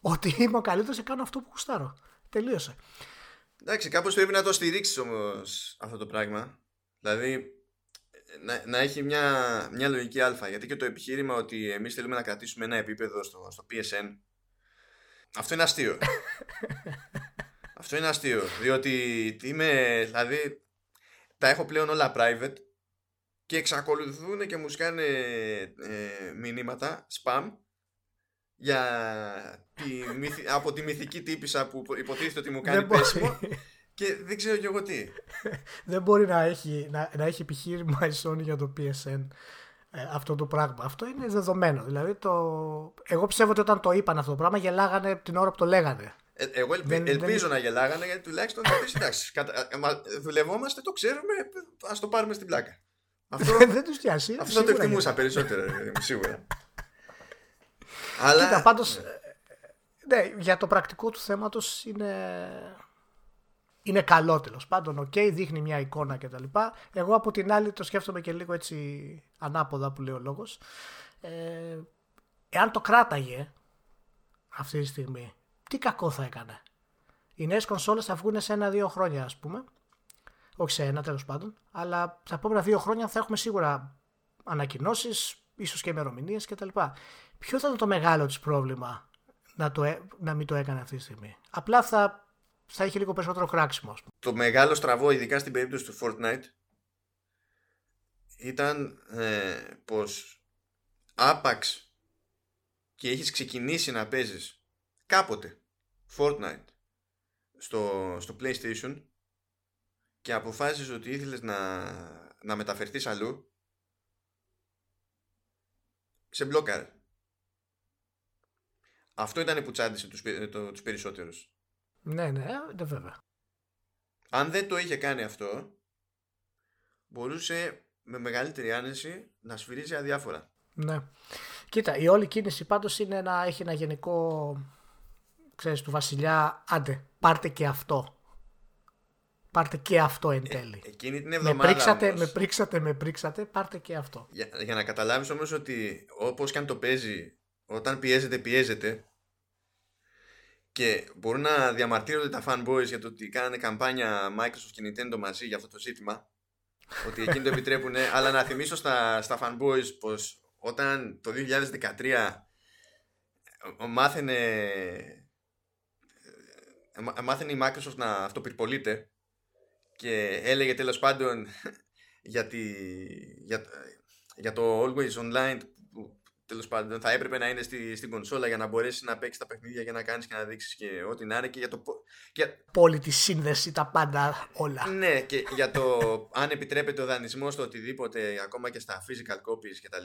Ότι είμαι ο καλύτερος και κάνω αυτό που γουστάρω. Τελείωσε. Εντάξει, κάπως πρέπει να το στηρίξεις όμως αυτό το πράγμα. Δηλαδή, να, να έχει μια, μια λογική α. Γιατί και το επιχείρημα ότι εμείς θέλουμε να κρατήσουμε ένα επίπεδο στο, στο PSN αυτό είναι αστείο. Αυτό είναι αστείο. Διότι είμαι, δηλαδή, τα έχω πλέον όλα private και εξακολουθούν και μου σκάνε ε, μηνύματα, spam, για τη, από τη μυθική τύπησα που υποτίθεται ότι μου κάνει πέσιμο και δεν ξέρω κι εγώ τι. δεν μπορεί να έχει, να, να έχει επιχείρημα η Sony για το PSN ε, αυτό το πράγμα. Αυτό είναι δεδομένο. Δηλαδή το... Εγώ πιστεύω ότι όταν το είπαν αυτό το πράγμα γελάγανε την ώρα που το λέγανε. Ε, εγώ ελπίζω να γελάγανε γιατί τουλάχιστον θα πεις εντάξει. δουλευόμαστε, το ξέρουμε, ας το πάρουμε στην πλάκα. Αυτό, δεν τους πιάσει. Αυτό το εκτιμούσα περισσότερο, σίγουρα. Αλλά... Κοίτα, πάντως, ναι, για το πρακτικό του θέματος είναι είναι καλό τέλος πάντων. Οκ, okay, δείχνει μια εικόνα κτλ. Εγώ από την άλλη το σκέφτομαι και λίγο έτσι ανάποδα που λέει ο λόγος. Ε, εάν το κράταγε αυτή τη στιγμή, τι κακό θα έκανε; Οι νέες κονσόλες θα βγουν σε ένα-δύο χρόνια, ας πούμε. Όχι σε ένα τέλος πάντων. Αλλά τα επόμενα δύο χρόνια θα έχουμε σίγουρα ανακοινώσεις, ίσως και ημερομηνίες κτλ. Ποιο θα ήταν το μεγάλο της πρόβλημα να, το, ε, να μην το έκανε αυτή τη στιγμή; Απλά θα θα είχε λίγο περισσότερο κράξιμο. Το μεγάλο στραβό, ειδικά στην περίπτωση του Fortnite, ήταν ε, πως άπαξ και έχεις ξεκινήσει να παίζεις κάποτε Fortnite στο, στο PlayStation και αποφάσισες ότι ήθελες να, να μεταφερθείς αλλού σε μπλόκαρε. Αυτό ήταν που τσάντισε τους, το, τους περισσότερους. Ναι, ναι, ναι, βέβαια. Αν δεν το είχε κάνει αυτό, μπορούσε με μεγαλύτερη άνεση να σφυρίζει αδιάφορα. Ναι. Κοίτα, η όλη κίνηση πάντως είναι να έχει ένα γενικό, ξέρεις, του βασιλιά, άντε, πάρτε και αυτό. Πάρτε και αυτό εν τέλει. Ε, εκείνη την εβδομάδα με πρίξατε, με πρίξατε, με πρίξατε, πάρτε και αυτό. Για, για να καταλάβεις όμως ότι όπως και αν το παίζει, όταν πιέζεται, πιέζεται και μπορούν να διαμαρτύρονται τα fanboys για το ότι κάνανε καμπάνια Microsoft και Nintendo μαζί για αυτό το ζήτημα. Ότι εκείνοι το επιτρέπουν αλλά να θυμίσω στα, στα fanboys πως όταν το 2013 μάθαινε ε, μάθαινε η Microsoft να αυτοπυρπολείται και έλεγε τέλος πάντων για, για, για το Always Online τέλος πάντων θα έπρεπε να είναι στη, στην κονσόλα για να μπορέσεις να παίξεις τα παιχνίδια για να κάνεις και να δείξεις και ό,τι να είναι και για το. Για... Πόλη τη σύνδεση, τα πάντα όλα. Ναι, και για το αν επιτρέπεται ο δανεισμός στο οτιδήποτε, ακόμα και στα physical copies κτλ.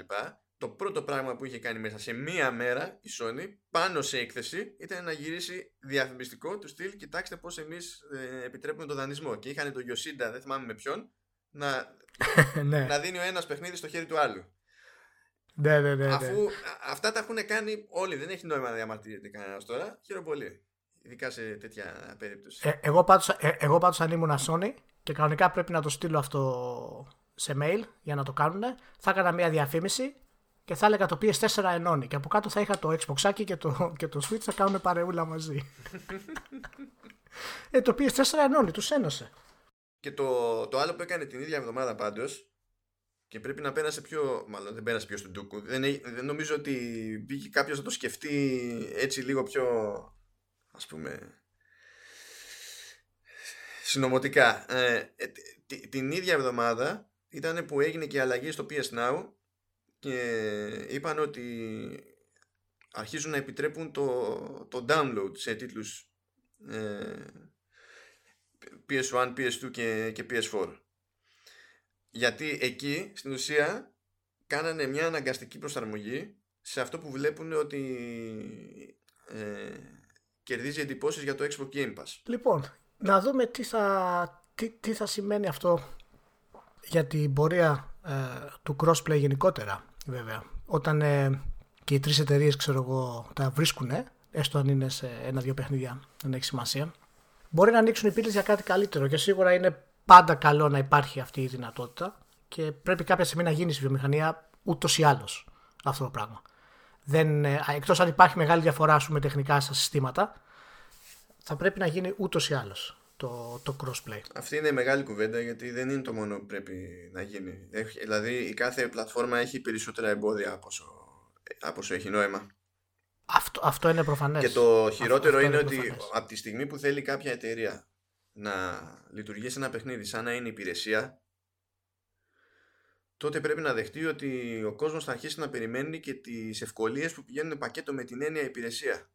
Το πρώτο πράγμα που είχε κάνει μέσα σε μία μέρα η Sony πάνω σε έκθεση ήταν να γυρίσει διαφημιστικό του στυλ. Κοιτάξτε πώς εμείς ε, επιτρέπουμε το δανεισμό. Και είχαν τον Yoshida, δεν θυμάμαι με ποιον, να, ναι. να δίνει ο ένας παιχνίδι στο χέρι του άλλου. Ναι, ναι, ναι, ναι. Αφού αυτά τα έχουν κάνει όλοι, δεν έχει νόημα να διαμαρτύρεται κανένας τώρα. Χαίρομαι πολύ. Ειδικά σε τέτοια περίπτωση. Ε, εγώ, πάντως, ε, εγώ πάντως αν ήμουν Sony και κανονικά πρέπει να το στείλω αυτό σε mail για να το κάνουν, θα έκανα μια διαφήμιση και θα έλεγα το PS4 ενώνει. Και από κάτω θα είχα το Xbox και το, και το Switch θα κάνουν παρεούλα μαζί. ε, το PS4 ενώνει, τους ένωσε. Και το, το άλλο που έκανε την ίδια εβδομάδα πάντως και πρέπει να πέρασε πιο. Μάλλον δεν πέρασε πιο στον Τούκου. Δεν, δεν νομίζω ότι μπήκε κάποιος να το σκεφτεί έτσι λίγο πιο. ας πούμε. συνωμοτικά. Ε, ε την ίδια εβδομάδα ήταν που έγινε και η αλλαγή στο PS Now και είπαν ότι αρχίζουν να επιτρέπουν το, το download σε τίτλους ε, PS1, PS2 και, και PS4 γιατί εκεί στην ουσία κάνανε μια αναγκαστική προσαρμογή σε αυτό που βλέπουν ότι ε, κερδίζει εντυπώσεις για το Xbox Game Pass. Λοιπόν, να δούμε τι θα, τι, τι θα σημαίνει αυτό για την πορεία ε, του crossplay γενικότερα βέβαια. Όταν ε, και οι τρεις εταιρείες ξέρω εγώ τα βρίσκουν έστω αν είναι σε ένα-δυο παιχνίδια δεν έχει σημασία μπορεί να ανοίξουν οι πύλες για κάτι καλύτερο και σίγουρα είναι πάντα καλό να υπάρχει αυτή η δυνατότητα και πρέπει κάποια στιγμή να γίνεις στη βιομηχανία ούτως ή άλλως αυτό το πράγμα. Δεν, ε, εκτός αν υπάρχει μεγάλη διαφορά σου με τεχνικά στα συστήματα, θα πρέπει να γίνει ούτως ή άλλως το, το crossplay. Αυτή είναι μεγάλη κουβέντα γιατί δεν είναι το μόνο που πρέπει να γίνει. δηλαδή η κάθε πλατφόρμα έχει περισσότερα εμπόδια από όσο, από όσο έχει νόημα. Αυτό, αυτό είναι προφανές. Και το χειρότερο είναι, είναι ότι από τη στιγμή που θέλει κάποια εταιρεία να λειτουργήσει ένα παιχνίδι σαν να είναι υπηρεσία τότε πρέπει να δεχτεί ότι ο κόσμος θα αρχίσει να περιμένει και τις ευκολίες που πηγαίνουν πακέτο με την έννοια υπηρεσία.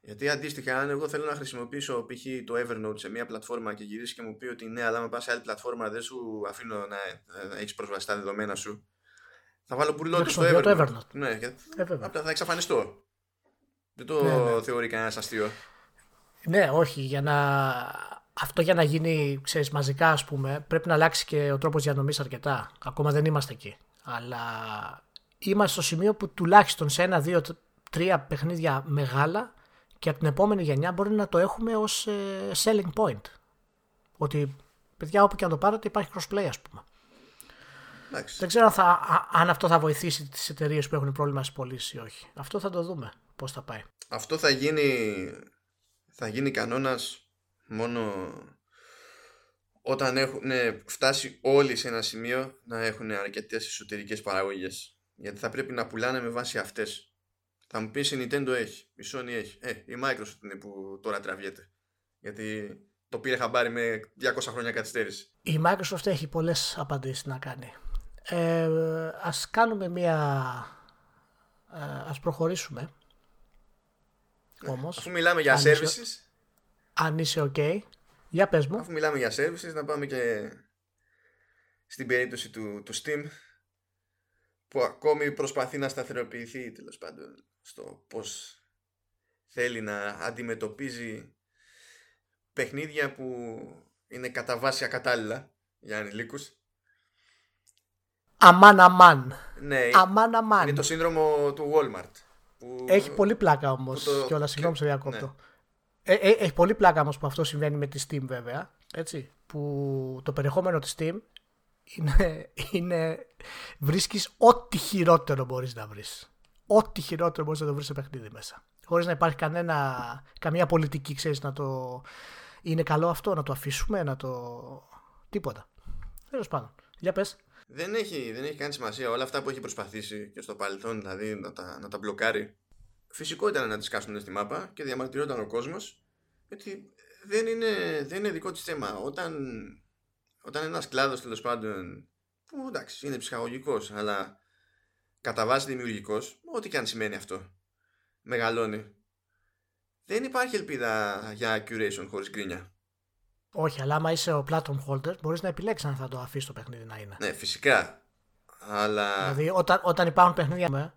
Γιατί αντίστοιχα, αν εγώ θέλω να χρησιμοποιήσω π.χ. το Evernote σε μια πλατφόρμα και γυρίσει και μου πει ότι ναι, αλλά με πας σε άλλη πλατφόρμα δεν σου αφήνω να, να έχεις πρόσβαση στα δεδομένα σου, θα βάλω μπουρλό στο Evernote. Το Evernote. Ναι, και ε, θα εξαφανιστώ. Δεν το ναι, ναι. θεωρεί κανένας αστείο. Ναι, όχι, για να αυτό για να γίνει ξέρεις, μαζικά ας πούμε πρέπει να αλλάξει και ο τρόπος διανομής αρκετά. Ακόμα δεν είμαστε εκεί. Αλλά είμαστε στο σημείο που τουλάχιστον σε ένα, δύο, τρία παιχνίδια μεγάλα και από την επόμενη γενιά μπορεί να το έχουμε ως ε, selling point. Ότι παιδιά όπου και αν το πάρετε υπάρχει crossplay ας πούμε. Δεν ξέρω αν, θα, αν αυτό θα βοηθήσει τις εταιρείες που έχουν πρόβλημα στις πωλήσεις ή όχι. Αυτό θα το δούμε πώς θα πάει. Αυτό θα γίνει, θα γίνει κανόνας μόνο όταν έχουν φτάσει όλοι σε ένα σημείο να έχουν αρκετές εσωτερικές παραγωγές. Γιατί θα πρέπει να πουλάνε με βάση αυτές. Θα μου πεις η Nintendo έχει, η Sony έχει. Ε, η Microsoft είναι που τώρα τραβιέται. Γιατί το πήρε χαμπάρι με 200 χρόνια καθυστέρηση. Η Microsoft έχει πολλές απαντήσεις να κάνει. Ε, ας κάνουμε μια ε, ας προχωρήσουμε. Ναι, όμως αφού μιλάμε για services αν είσαι ok. Για πες μου. Αφού μιλάμε για services, να πάμε και στην περίπτωση του, του Steam που ακόμη προσπαθεί να σταθεροποιηθεί τέλος πάντων στο πώς θέλει να αντιμετωπίζει παιχνίδια που είναι κατά βάση ακατάλληλα για ανηλίκους. Αμάν αμάν. Ναι, αμάν αμάν. Είναι το σύνδρομο του Walmart. Που... Έχει πολύ πλάκα όμως το... και όλα συγγνώμη σε διακόπτω. Ναι. Ε, ε, έχει πολύ πλάκα όμως που αυτό συμβαίνει με τη Steam βέβαια. Έτσι, που το περιεχόμενο της Steam είναι, είναι βρίσκεις ό,τι χειρότερο μπορείς να βρεις. ό,τι χειρότερο μπορείς να το βρεις σε παιχνίδι μέσα. Χωρίς να υπάρχει κανένα, καμία πολιτική, ξέρεις, να το. Είναι καλό αυτό, να το αφήσουμε, να το. Τίποτα. Τέλος πάντων. Για πες. Δεν έχει, δεν έχει κάνει σημασία όλα αυτά που έχει προσπαθήσει και στο παρελθόν, δηλαδή να τα, να τα μπλοκάρει. Φυσικό ήταν να τις κάσουν στη μάπα και διαμαρτυρόταν ο κόσμος ότι δεν είναι, δεν είναι δικό της θέμα. Όταν, όταν ένας κλάδος τέλος πάντων, που εντάξει είναι ψυχαγωγικός, αλλά κατά βάση δημιουργικός, ό,τι και αν σημαίνει αυτό, μεγαλώνει. Δεν υπάρχει ελπίδα για curation χωρίς γκρίνια. Όχι, αλλά άμα είσαι ο platform holder, μπορείς να επιλέξεις αν θα το αφήσεις το παιχνίδι να είναι. Ναι, φυσικά. Αλλά. Δηλαδή, όταν, όταν υπάρχουν παιχνίδια.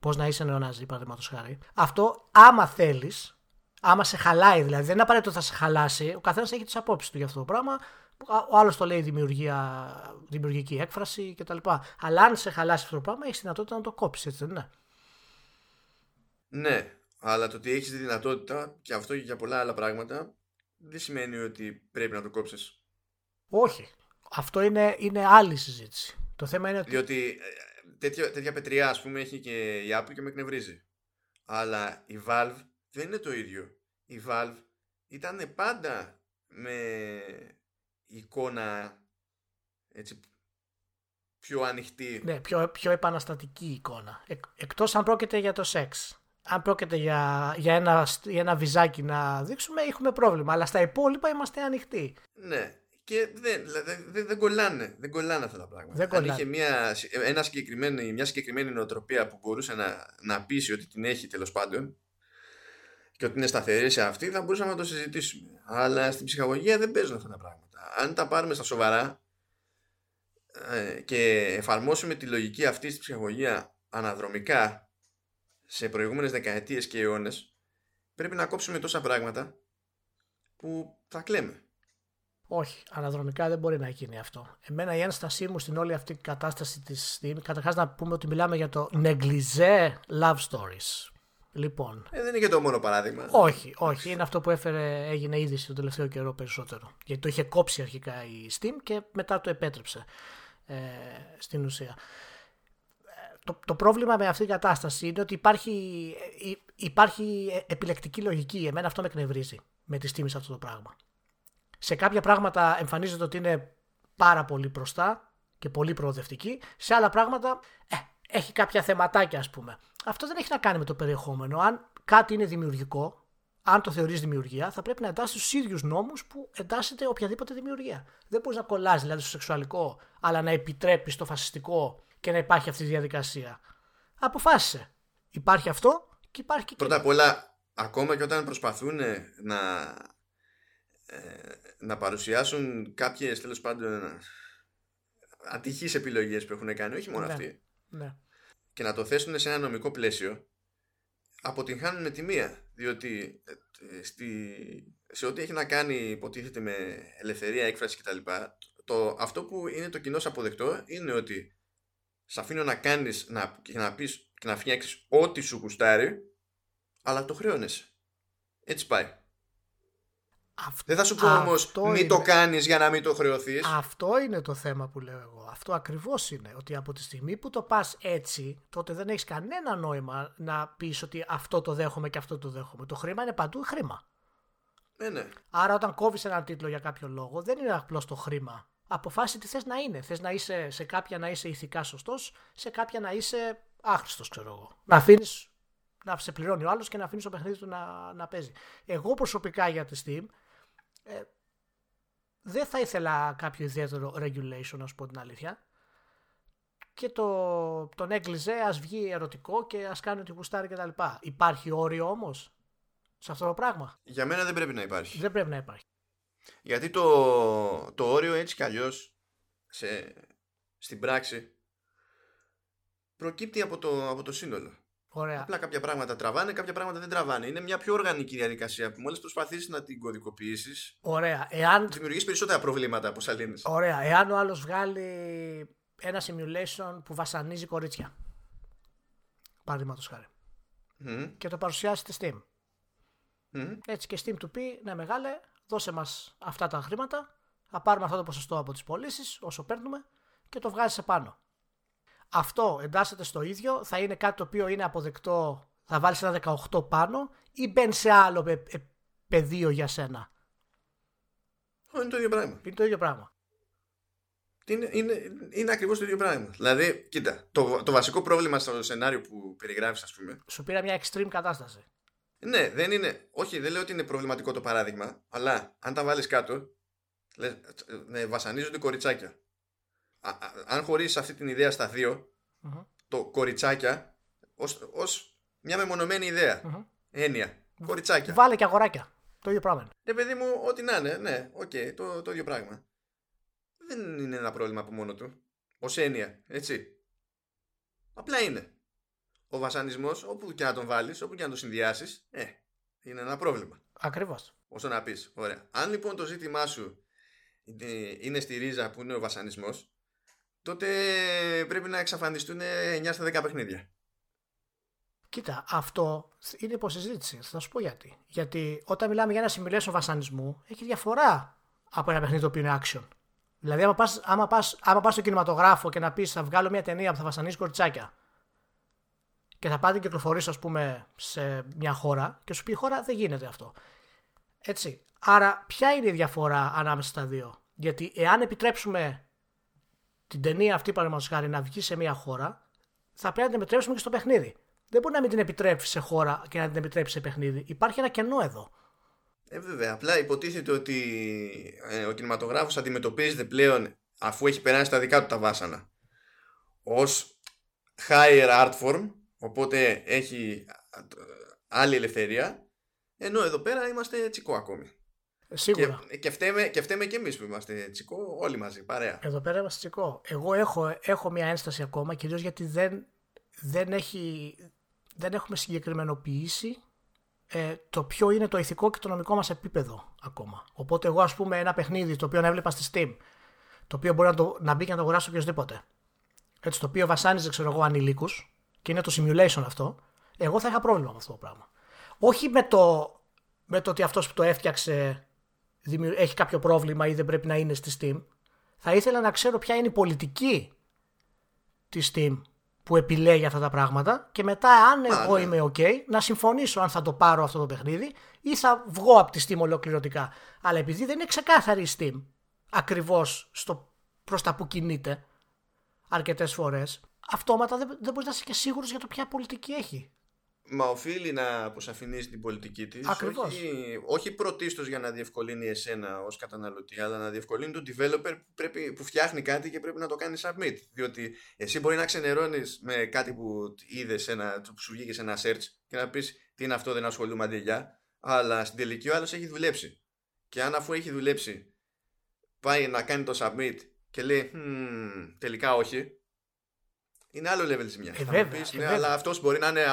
Πώς να είσαι νεοναζί, παραδείγματο χάρη. Αυτό, άμα θέλεις, άμα σε χαλάει δηλαδή, δεν είναι απαραίτητο ότι θα σε χαλάσει. Ο καθένας έχει τις απόψεις του για αυτό το πράγμα. Ο άλλος το λέει δημιουργία, δημιουργική έκφραση κτλ. Αλλά αν σε χαλάσει αυτό το πράγμα, έχεις δυνατότητα να το κόψεις, έτσι δεν είναι. Ναι, αλλά το ότι έχεις τη δυνατότητα και αυτό και για πολλά άλλα πράγματα δεν σημαίνει ότι πρέπει να το κόψεις. Όχι. Αυτό είναι, είναι άλλη συζήτηση. Το θέμα είναι ότι... Διότι ε, τέτοια, τέτοια πετριά ας πούμε έχει και η Apple και με εκνευρίζει. Αλλά η Valve δεν είναι το ίδιο. Η Valve ήταν πάντα με εικόνα έτσι πιο ανοιχτή. Ναι, πιο, πιο επαναστατική εικόνα. Εκ, εκτός αν πρόκειται για το σεξ αν πρόκειται για, για, ένα, για ένα βυζάκι να δείξουμε, έχουμε πρόβλημα. Αλλά στα υπόλοιπα είμαστε ανοιχτοί. Ναι. Και δεν, δεν, δεν, κολλάνε, δεν κολλάνε αυτά τα πράγματα. Δεν Αν είχε μια, ένα συγκεκριμένη, μια συγκεκριμένη νοοτροπία που μπορούσε να, να πείσει ότι την έχει τέλος πάντων και ότι είναι σταθερή σε αυτή, θα μπορούσαμε να το συζητήσουμε. Αλλά στην ψυχαγωγία δεν παίζουν αυτά τα πράγματα. Αν τα πάρουμε στα σοβαρά ε, και εφαρμόσουμε τη λογική αυτή στη ψυχαγωγία αναδρομικά σε προηγούμενες δεκαετίες και αιώνες πρέπει να κόψουμε τόσα πράγματα που θα κλαίμε. Όχι, αναδρομικά δεν μπορεί να γίνει αυτό. Εμένα η ένστασή μου στην όλη αυτή την κατάσταση της Steam, καταρχάς να πούμε ότι μιλάμε για το negligé love stories. Λοιπόν. Ε, δεν είναι και το μόνο παράδειγμα. Όχι, όχι. Είναι αυτό που έφερε, έγινε είδηση τον τελευταίο καιρό περισσότερο. Γιατί το είχε κόψει αρχικά η Steam και μετά το επέτρεψε ε, στην ουσία το, το πρόβλημα με αυτή την κατάσταση είναι ότι υπάρχει, ε, υπάρχει επιλεκτική λογική. Εμένα αυτό με εκνευρίζει με τη τιμή σε αυτό το πράγμα. Σε κάποια πράγματα εμφανίζεται ότι είναι πάρα πολύ μπροστά και πολύ προοδευτική. Σε άλλα πράγματα ε, έχει κάποια θεματάκια ας πούμε. Αυτό δεν έχει να κάνει με το περιεχόμενο. Αν κάτι είναι δημιουργικό, αν το θεωρείς δημιουργία, θα πρέπει να εντάσσει του ίδιους νόμους που εντάσσεται οποιαδήποτε δημιουργία. Δεν μπορείς να κολλάζει δηλαδή στο σεξουαλικό, αλλά να επιτρέπεις στο φασιστικό και να υπάρχει αυτή η διαδικασία. Αποφάσισε. Υπάρχει αυτό και υπάρχει και. Πρώτα απ' όλα, ακόμα και όταν προσπαθούν να, ε, να παρουσιάσουν κάποιες τέλος πάντων ατυχείς επιλογές που έχουν κάνει, όχι μόνο ναι. αυτοί. Ναι. Και να το θέσουν σε ένα νομικό πλαίσιο, αποτυγχάνουν με τη μία. Διότι ε, στη, σε ό,τι έχει να κάνει, υποτίθεται με ελευθερία έκφραση κτλ., το, αυτό που είναι το κοινός αποδεκτό είναι ότι σε αφήνω να κάνεις να, και να πεις και να φτιάξεις ό,τι σου γουστάρει αλλά το χρεώνεσαι. Έτσι πάει. Αυτό, Δεν θα σου πω όμως μην το κάνεις για να μην το χρεωθείς. Αυτό είναι το θέμα που λέω εγώ. Αυτό ακριβώς είναι. Ότι από τη στιγμή που το πας έτσι, τότε δεν έχεις κανένα νόημα να πεις ότι αυτό το δέχομαι και αυτό το δέχομαι. Το χρήμα είναι παντού χρήμα. Ναι, ναι. Άρα, όταν κόβεις έναν τίτλο για κάποιο λόγο, δεν είναι απλώς το χρήμα αποφάσισε τι θες να είναι. Θες να είσαι σε κάποια να είσαι ηθικά σωστός, σε κάποια να είσαι άχρηστος, ξέρω εγώ. Να αφήνει να σε πληρώνει ο άλλος και να αφήνεις το παιχνίδι του να, να παίζει. Εγώ προσωπικά για τη Steam ε, δεν θα ήθελα κάποιο ιδιαίτερο regulation, να σου πω την αλήθεια. Και το, τον έκλειζε, ας βγει ερωτικό και ας κάνει ό,τι γουστάρει κτλ. Υπάρχει όριο όμως σε αυτό το πράγμα; Για μένα δεν πρέπει να υπάρχει. Δεν πρέπει να υπάρχει. Γιατί το, το όριο έτσι κι αλλιώς σε, στην πράξη προκύπτει από το, από το σύνολο. Ωραία. Απλά κάποια πράγματα τραβάνε, κάποια πράγματα δεν τραβάνε. Είναι μια πιο οργανική διαδικασία που μόλις προσπαθήσει να την κωδικοποιήσεις. Ωραία. Εάν... Δημιουργείς περισσότερα προβλήματα από σαλίνε. Ωραία. Εάν ο άλλος βγάλει ένα simulation που βασανίζει κορίτσια. Παραδείγματος χάρη. Mm. Και το παρουσιάσει στη Steam. Mm. Έτσι και Steam του πει, ναι μεγάλε, δώσε μας αυτά τα χρήματα, θα πάρουμε αυτό το ποσοστό από τις πωλήσεις όσο παίρνουμε και το βγάζεις επάνω. Αυτό εντάσσεται στο ίδιο, θα είναι κάτι το οποίο είναι αποδεκτό, θα βάλεις ένα 18 πάνω ή μπαίνει σε άλλο πεδίο για σένα. Είναι το ίδιο πράγμα. Είναι το ίδιο πράγμα. Είναι, είναι, είναι ακριβώς το ίδιο πράγμα. Δηλαδή, κοίτα, το, το βασικό πρόβλημα στο σενάριο που περιγράφεις, ας πούμε. Σου πήρα μια extreme κατάσταση. Ναι, δεν είναι. Όχι, δεν λέω ότι είναι προβληματικό το παράδειγμα, αλλά αν τα βάλεις κάτω, λες, ναι, βασανίζονται κοριτσάκια. Α, α, αν χωρίσεις αυτή την ιδέα στα δυο το κοριτσάκια ως μια μεμονωμένη ιδέα. Mm-hmm. Έννοια. Κοριτσάκια. Βάλε και αγοράκια. Το ίδιο πράγμα. Ναι, παιδί μου, ό,τι να είναι, ναι, οκ, okay, το, το ίδιο πράγμα. Δεν είναι ένα πρόβλημα από μόνο του. Ως έννοια, έτσι. Απλά είναι. Ο βασανισμός, όπου και να τον βάλεις, όπου και να τον συνδυάσεις, ε, είναι ένα πρόβλημα. Ακριβώς. Όσο να πεις. Ωραία. Αν λοιπόν το ζήτημά σου είναι στη ρίζα που είναι ο βασανισμός, τότε πρέπει να εξαφανιστούν 9 στα 10 παιχνίδια. Κοίτα, αυτό είναι υποσυζήτηση. Θα σου πω γιατί. Γιατί όταν μιλάμε για ένα simulation βασανισμού, έχει διαφορά από ένα παιχνίδι το οποίο είναι action. Δηλαδή, άμα πας, άμα, πας, άμα πας στο κινηματογράφο και να πεις θα βγάλω μια ταινία που θα βασανίζει κοριτσάκια και θα πάτε και κυκλοφορήσει, ας πούμε, σε μια χώρα και σου πει η χώρα δεν γίνεται αυτό. Έτσι. Άρα, ποια είναι η διαφορά ανάμεσα στα δύο; Γιατί εάν επιτρέψουμε την ταινία αυτή, παραδείγματος χάρη, να βγει σε μια χώρα, θα πρέπει να την επιτρέψουμε και στο παιχνίδι. Δεν μπορεί να μην την επιτρέψει σε χώρα και να την επιτρέψει σε παιχνίδι. Υπάρχει ένα κενό εδώ. Ε, βέβαια. Απλά υποτίθεται ότι ε, ο κινηματογράφος αντιμετωπίζεται πλέον αφού έχει περάσει τα δικά του τα βάσανα ως higher art form οπότε έχει άλλη ελευθερία ενώ εδώ πέρα είμαστε τσικό ακόμη. Σίγουρα. Και, και, φταίμε, και φταίμε και εμείς που είμαστε τσικό όλοι μαζί, παρέα. Εδώ πέρα είμαστε τσικό. Εγώ έχω, έχω μια ένσταση ακόμα κυρίως γιατί δεν, δεν, έχει, δεν έχουμε συγκεκριμενοποιήσει ε, το ποιο είναι το ηθικό και το νομικό μας επίπεδο ακόμα. Οπότε εγώ ας πούμε ένα παιχνίδι το οποίο έβλεπα στη Steam, το οποίο μπορεί να, το, να μπει και να το αγοράσει οποιοδήποτε, έτσι, το οποίο βασάνιζε ξέρω εγώ ανηλίκους και είναι το simulation αυτό, εγώ θα είχα πρόβλημα με αυτό το πράγμα. Όχι με το, με το ότι αυτός που το έφτιαξε έχει κάποιο πρόβλημα ή δεν πρέπει να είναι στη Steam. Θα ήθελα να ξέρω ποια είναι η πολιτική της Steam που επιλέγει αυτά τα πράγματα και μετά αν εγώ ναι. είμαι ok να συμφωνήσω αν θα το πάρω αυτό το παιχνίδι ή θα βγω από τη Steam ολοκληρωτικά. Αλλά επειδή δεν είναι ξεκάθαρη η Steam ακριβώς στο προς τα που κινείται αρκετές φορές αυτόματα δεν, δεν μπορείς να είσαι και σίγουρος για το ποια πολιτική έχει. Μα οφείλει να αποσαφηνίσει την πολιτική της. Όχι, όχι πρωτίστως για να διευκολύνει εσένα ως καταναλωτή, αλλά να διευκολύνει τον developer που, πρέπει, που φτιάχνει κάτι και πρέπει να το κάνει submit. Διότι εσύ μπορεί να ξενερώνεις με κάτι που είδες, που σου βγήκε σε ένα search και να πεις τι είναι αυτό, δεν ασχολούμαι αντιλιά. Αλλά στην τελική ο άλλος έχει δουλέψει. Και αν αφού έχει δουλέψει, πάει να κάνει το submit και λέει hm, τελικά όχι. Είναι άλλο level ζημιάς. Ε, βέβαια, πεις, ναι, αλλά αυτός μπορεί να είναι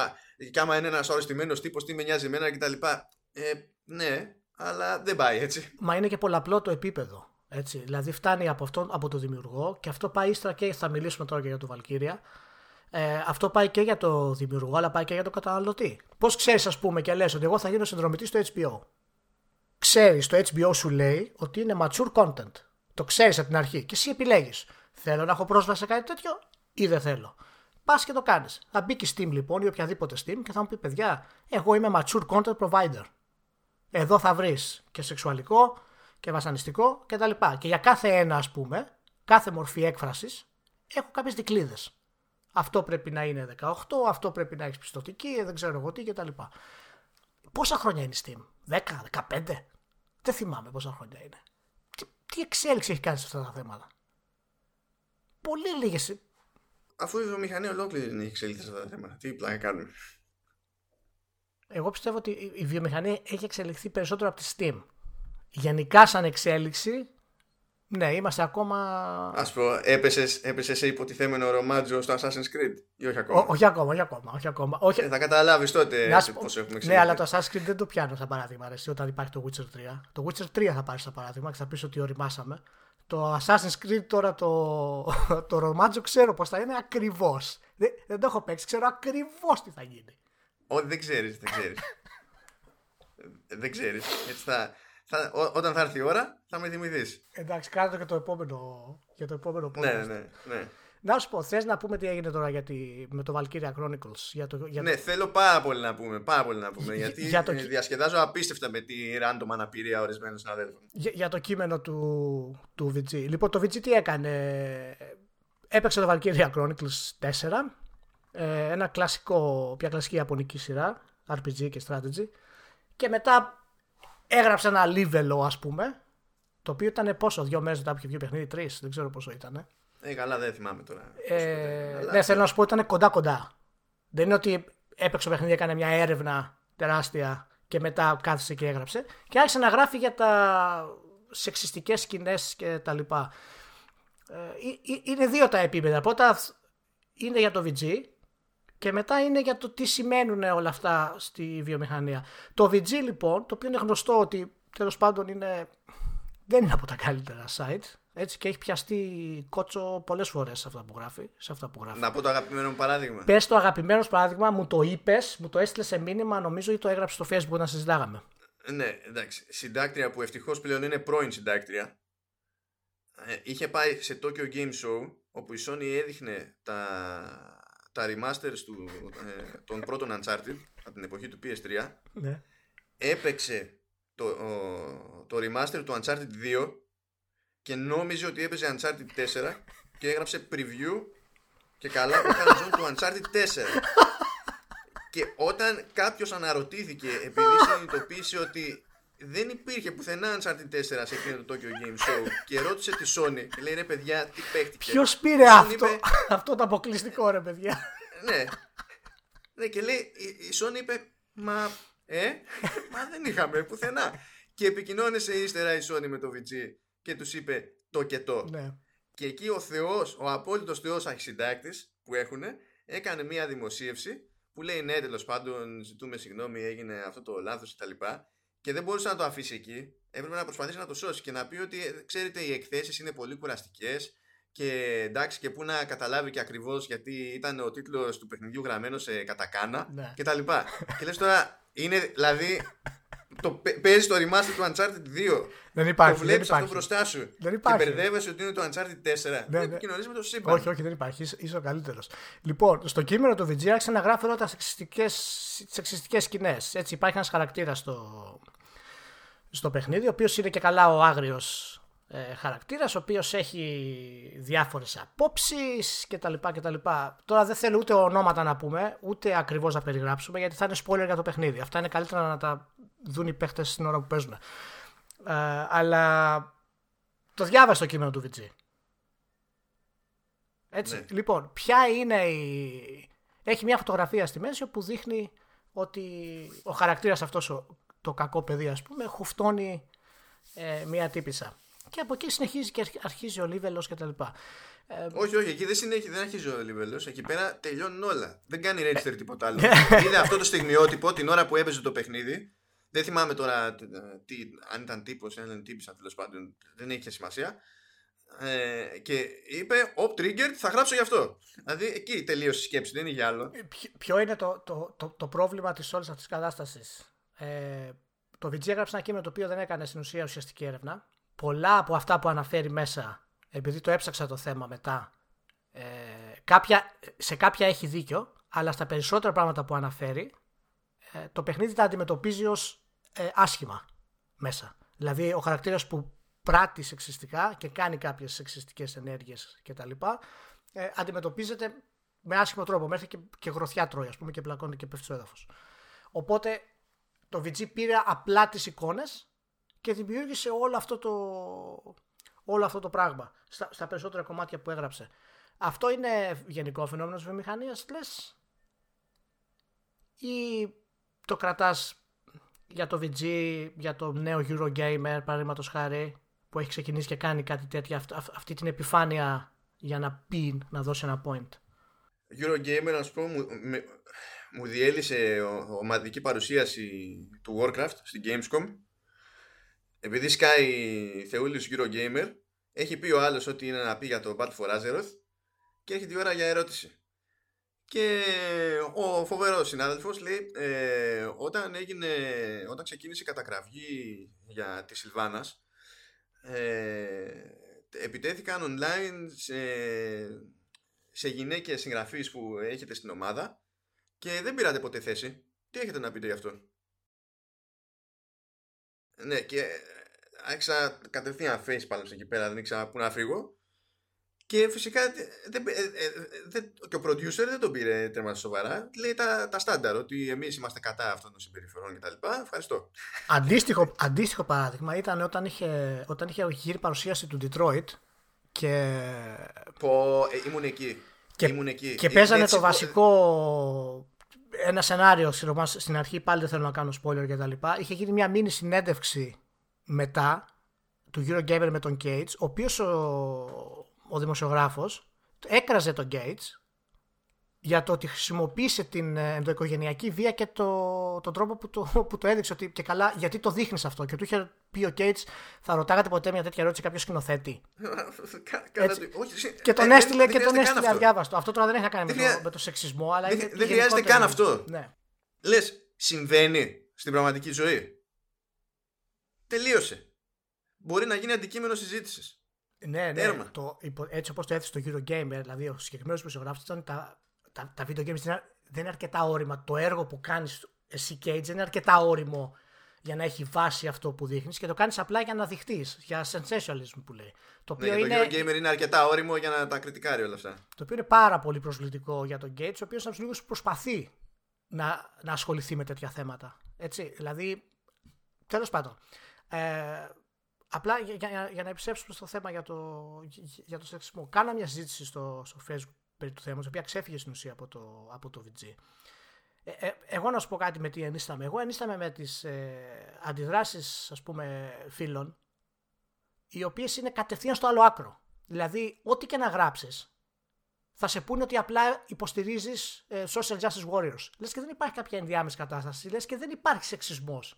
και άμα είναι ένας αρρωστημένο τύπος, τι με νοιάζει εμένα κτλ. Ε, ναι, αλλά δεν πάει έτσι. Μα είναι και πολλαπλό το επίπεδο. Έτσι. Δηλαδή φτάνει από, αυτό, από το δημιουργό και αυτό πάει ύστερα και θα μιλήσουμε τώρα και για το Βαλκύρια. Ε, αυτό πάει και για το δημιουργό, αλλά πάει και για το καταναλωτή. Πώς ξέρεις, ας πούμε, και λες ότι εγώ θα γίνω συνδρομητής στο HBO. Ξέρεις, το HBO σου λέει ότι είναι mature content. Το ξέρεις από την αρχή και εσύ επιλέγεις. Θέλω να έχω πρόσβαση σε κάτι τέτοιο ή δεν θέλω; Πας και το κάνεις. Θα μπει και Steam λοιπόν ή οποιαδήποτε Steam και θα μου πει: Παιδιά, εγώ είμαι mature content provider. Εδώ θα βρεις και σεξουαλικό και βασανιστικό κτλ. Και, και για κάθε ένα, ας πούμε, κάθε μορφή έκφρασης, έχω κάποιες δικλείδες. Αυτό πρέπει να είναι 18, αυτό πρέπει να έχεις πιστοτική, δεν ξέρω εγώ τι κτλ. Πόσα χρόνια είναι η Steam, 10, 15, δεν θυμάμαι πόσα χρόνια είναι. Τι, τι εξέλιξη έχει κάνει σε αυτά τα θέματα. Πολύ λίγες Αφού η βιομηχανία ολόκληρη είναι εξελίξει σε αυτά τα θέματα. Τι πλάκα κάνουμε. Εγώ πιστεύω ότι η βιομηχανία έχει εξελιχθεί περισσότερο από τη Steam. Γενικά σαν εξέλιξη, ναι, είμαστε ακόμα... Ας πω, έπεσες, έπεσες σε υποτιθέμενο ρομάτζο στο Assassin's Creed; Ή όχι ακόμα; Ό, όχι ακόμα, όχι ακόμα. Όχι ακόμα. Όχι... Ε, θα καταλάβεις τότε πώς έχουμε εξελιχθεί. Ναι, αλλά το Assassin's Creed δεν το πιάνω σαν παράδειγμα, αρέσει, όταν υπάρχει το Witcher 3. Το Witcher 3 θα πάρεις σαν παράδειγμα και θα πεις ότι οριμάσαμε. Το Assassin's Creed τώρα το, το ρομάτζο ξέρω πώς θα είναι ακριβώς. Δεν, δεν το έχω παίξει, ξέρω ακριβώς τι θα γίνει. Όχι, δεν ξέρεις, δεν ξέρεις. δεν ξέρεις. Έτσι θα, θα, ό, όταν θα έρθει η ώρα θα με θυμηθείς. Εντάξει, κάτω και το επόμενο, για το επόμενο ναι, ναι, ναι, ναι. Να σου πω, θες να πούμε τι έγινε τώρα για τη, με το Valkyria Chronicles. Για το, για ναι, το... θέλω πάρα πολύ να πούμε. Πάρα πολύ να πούμε γιατί για το... διασκεδάζω απίστευτα με τη random αναπηρία ορισμένων συναδέλφων. Για, για το κείμενο του, του VG. Λοιπόν, το VG τι έκανε; Έπαιξε το Valkyria Chronicles 4. Ε, ένα κλασικό, μια κλασική ιαπωνική σειρά. RPG και strategy. Και μετά έγραψε ένα level, ας πούμε. Το οποίο ήταν πόσο, δύο μέρες μετά από παιχνίδι, τρεις. Δεν ξέρω πόσο ήταν. Ε, καλά, δεν θυμάμαι τώρα. Ε, ναι, θέλω να σου πω ότι ήταν κοντά-κοντά. Δεν είναι ότι έπαιξε το παιχνίδι, έκανε μια έρευνα τεράστια και μετά κάθισε και έγραψε. Και άρχισε να γράφει για τα σεξιστικές σκηνές και τα λοιπά. Ε, είναι δύο τα επίπεδα. Πρώτα είναι για το VG και μετά είναι για το τι σημαίνουν όλα αυτά στη βιομηχανία. Το VG λοιπόν, το οποίο είναι γνωστό ότι τέλος πάντων είναι, δεν είναι από τα καλύτερα site. Έτσι και έχει πιαστεί κότσο πολλές φορές σε αυτά που γράφει. Σε αυτά που γράφει. Να πω το αγαπημένο μου παράδειγμα. Πες το αγαπημένο παράδειγμα, μου το είπες, μου το έστειλες σε μήνυμα, νομίζω ή το έγραψες στο Facebook να συζητάγαμε. Ναι, εντάξει. Συντάκτρια που ευτυχώς πλέον είναι πρώην συντάκτρια. Ε, είχε πάει σε Tokyo Game Show όπου η Sony έδειχνε τα, τα remasters του, ε, των πρώτων Uncharted από την εποχή του PS3. Ναι. Έπαιξε το, το remaster του Uncharted 2 και νόμιζε ότι έπαιζε Uncharted 4 και έγραψε preview και καλά που είχαν του Uncharted 4. και όταν κάποιος αναρωτήθηκε επειδή συνειδητοποίησε ότι δεν υπήρχε πουθενά Uncharted 4 σε εκείνο το Tokyo Game Show και ρώτησε τη Sony και λέει ρε παιδιά τι παίχτηκε. Ποιος πήρε αυτό, είπε, αυτό το αποκλειστικό ρε παιδιά; ναι. Ναι και λέει η Sony είπε μα ε, μα δεν είχαμε πουθενά. Και επικοινώνησε ύστερα η Sony με το VG και τους είπε το και το. Ναι. Και εκεί ο Θεός, ο απόλυτος Θεός αρχισυντάκτης που έχουν, έκανε μία δημοσίευση που λέει ναι τέλος πάντων ζητούμε συγγνώμη έγινε αυτό το λάθος κτλ. Και δεν μπορούσε να το αφήσει εκεί. Έπρεπε να προσπαθήσει να το σώσει και να πει ότι ε, ξέρετε οι εκθέσεις είναι πολύ κουραστικές και εντάξει και πού να καταλάβει και ακριβώς γιατί ήταν ο τίτλος του παιχνιδιού γραμμένο σε κατακάνα ναι. και τα λοιπά. και λες τώρα είναι δηλαδή το παίζει το remaster του Uncharted 2. Δεν υπάρχει. Το βλέπεις αυτό μπροστά σου. Δεν υπάρχει. Και μπερδεύεσαι ότι είναι το Uncharted 4. Ναι, δεν επικοινωνείς με το σύμπαν. Όχι, όχι, δεν υπάρχει. Είσαι ο καλύτερος. Λοιπόν, στο κείμενο του VG άρχισε να γράφει όλα τα σεξιστικές σκηνές. Έτσι, υπάρχει ένας χαρακτήρας στο, στο παιχνίδι, ο οποίος είναι και καλά ο άγριος ε, χαρακτήρας ο οποίος έχει διάφορες απόψεις κτλ. κτλ. Τώρα δεν θέλω ούτε ονόματα να πούμε ούτε ακριβώς να περιγράψουμε γιατί θα είναι spoiler για το παιχνίδι. Αυτά είναι καλύτερα να τα δουν οι παίχτες στην ώρα που παίζουν. Ε, αλλά το διάβασα το κείμενο του VG. Έτσι. Ναι. Λοιπόν, ποια είναι η... Έχει μια φωτογραφία στη μέση όπου δείχνει ότι ο χαρακτήρας αυτός το κακό παιδί ας πούμε χουφτώνει ε, μια τύπησα και από εκεί συνεχίζει και αρχίζει ο Λίβελος κτλ. Ε, όχι, όχι, εκεί δεν, συνέχει, δεν αρχίζει ο Λίβελος. Εκεί πέρα τελειώνουν όλα. Δεν κάνει register τίποτα άλλο. Είδε αυτό το στιγμιότυπο την ώρα που έπαιζε το παιχνίδι. Δεν θυμάμαι τώρα τι, αν ήταν τύπος, αν ήταν τύπησα τέλος πάντων. Δεν έχει σημασία. Ε, και είπε, Op triggered, θα γράψω γι' αυτό. Δηλαδή εκεί τελείωσε η σκέψη, δεν είναι για άλλο. Ε, ποιο είναι το, το, το, το πρόβλημα της όλης αυτής της κατάστασης; Ε, το VG έγραψε ένα κείμενο το οποίο δεν έκανε στην ουσία ουσιαστική έρευνα πολλά από αυτά που αναφέρει μέσα, επειδή το έψαξα το θέμα μετά, ε, κάποια, σε κάποια έχει δίκιο, αλλά στα περισσότερα πράγματα που αναφέρει, ε, το παιχνίδι τα αντιμετωπίζει ως ε, άσχημα μέσα. Δηλαδή ο χαρακτήρας που πράττει σεξιστικά και κάνει κάποιες σεξιστικές ενέργειες κτλ. Ε, αντιμετωπίζεται με άσχημο τρόπο. Μέχρι και, και γροθιά τρώει, ας πούμε, και πλακώνει και πέφτει στο έδαφος. Οπότε το VG πήρε απλά τις εικόνες και δημιούργησε όλο αυτό το, όλο αυτό το πράγμα στα, στα περισσότερα κομμάτια που έγραψε. Αυτό είναι γενικό φαινόμενο της βιομηχανίας, λες, ή το κρατάς για το VG, για το νέο Eurogamer, παραδείγματος χάρη, που έχει ξεκινήσει και κάνει κάτι τέτοιο, αυτή την επιφάνεια για να πει, να δώσει ένα point. Eurogamer, ας πούμε, μου, μου διέλυσε ομαδική παρουσίαση του Warcraft στην Gamescom επειδή σκάει Θεούλης Eurogamer, έχει πει ο άλλος ότι είναι να πει για το Battle for Azeroth και έχει τη ώρα για ερώτηση. Και ο φοβερός συνάδελφος λέει ε, όταν, έγινε, όταν ξεκίνησε η κατακραυγή για τη Σιλβάνας ε, επιτέθηκαν online σε, σε γυναίκες συγγραφείς που έχετε στην ομάδα και δεν πήρατε ποτέ θέση. Τι έχετε να πείτε γι' αυτό; Ναι, και άρχισα κατευθείαν face πάνω εκεί πέρα, δεν ήξερα πού να φύγω. Και φυσικά δεν, ε, ε, δεν, και ο producer δεν τον πήρε τέρμα σοβαρά. Λέει τα, τα στάνταρ, ότι εμείς είμαστε κατά αυτών των συμπεριφορών κτλ. Ευχαριστώ. Αντίστοιχο, αντίστοιχο παράδειγμα ήταν όταν είχε, όταν είχε γύρει παρουσίαση του Detroit και. Πω, ε, ήμουν εκεί. Και, ήμουν εκεί. και παίζανε το βασικό. Ένα σενάριο στην αρχή, πάλι δεν θέλω να κάνω spoiler κτλ. Είχε γίνει μια μήνυ συνέντευξη μετά του Eurogamer με τον Cage, ο οποίος ο, ο δημοσιογράφος έκραζε τον Gates για το ότι χρησιμοποίησε την ε, ενδοοικογενειακή βία και το, τον τρόπο που το, που το έδειξε ότι και καλά γιατί το δείχνεις αυτό. Και του είχε πει ο Gates θα ρωτάγατε ποτέ μια τέτοια ερώτηση κάποιος σκηνοθέτη και τον έστειλε και τον έστειλε αδιάβαστο. Αυτό τώρα δεν έχει να κάνει με το, σεξισμό αλλά δεν, δεν χρειάζεται καν αυτό. Ναι. λες συμβαίνει στην πραγματική ζωή τελείωσε μπορεί να γίνει αντικείμενο συζήτησης ναι, ναι. Το, έτσι όπως το έθεσε το Eurogamer, δηλαδή ο συγκεκριμένος δημοσιογράφος ήταν τα, τα, τα video games δεν είναι αρκετά όρημα. Το έργο που κάνεις εσύ, Cage, δεν είναι αρκετά όριμο για να έχει βάση αυτό που δείχνεις και το κάνεις απλά για να δειχτείς, για sensationalism που λέει. Το οποίο ναι, είναι... το Eurogamer είναι αρκετά όριμο για να τα κριτικάρει όλα αυτά. Το οποίο είναι πάρα πολύ προσβλητικό για τον Gates, ο οποίος από τους προσπαθεί να, να ασχοληθεί με τέτοια θέματα. Έτσι, δηλαδή, τέλος πάντων. Ε, Απλά για, για, για να επιστρέψουμε στο θέμα για το, για το σεξισμό. Κάνα μια συζήτηση στο, στο Facebook περί του θέματος, η οποία ξέφυγε στην ουσία από το, από το VG. Ε, ε, εγώ να σου πω κάτι με τι ενίσταμε. Εγώ ενίσταμε με τις ε, αντιδράσεις, ας πούμε, φίλων, οι οποίες είναι κατευθείαν στο άλλο άκρο. Δηλαδή, ό,τι και να γράψεις, θα σε πούνε ότι απλά υποστηρίζεις ε, social justice warriors. Λες και δεν υπάρχει κάποια ενδιάμεση κατάσταση, λες και δεν υπάρχει σεξισμός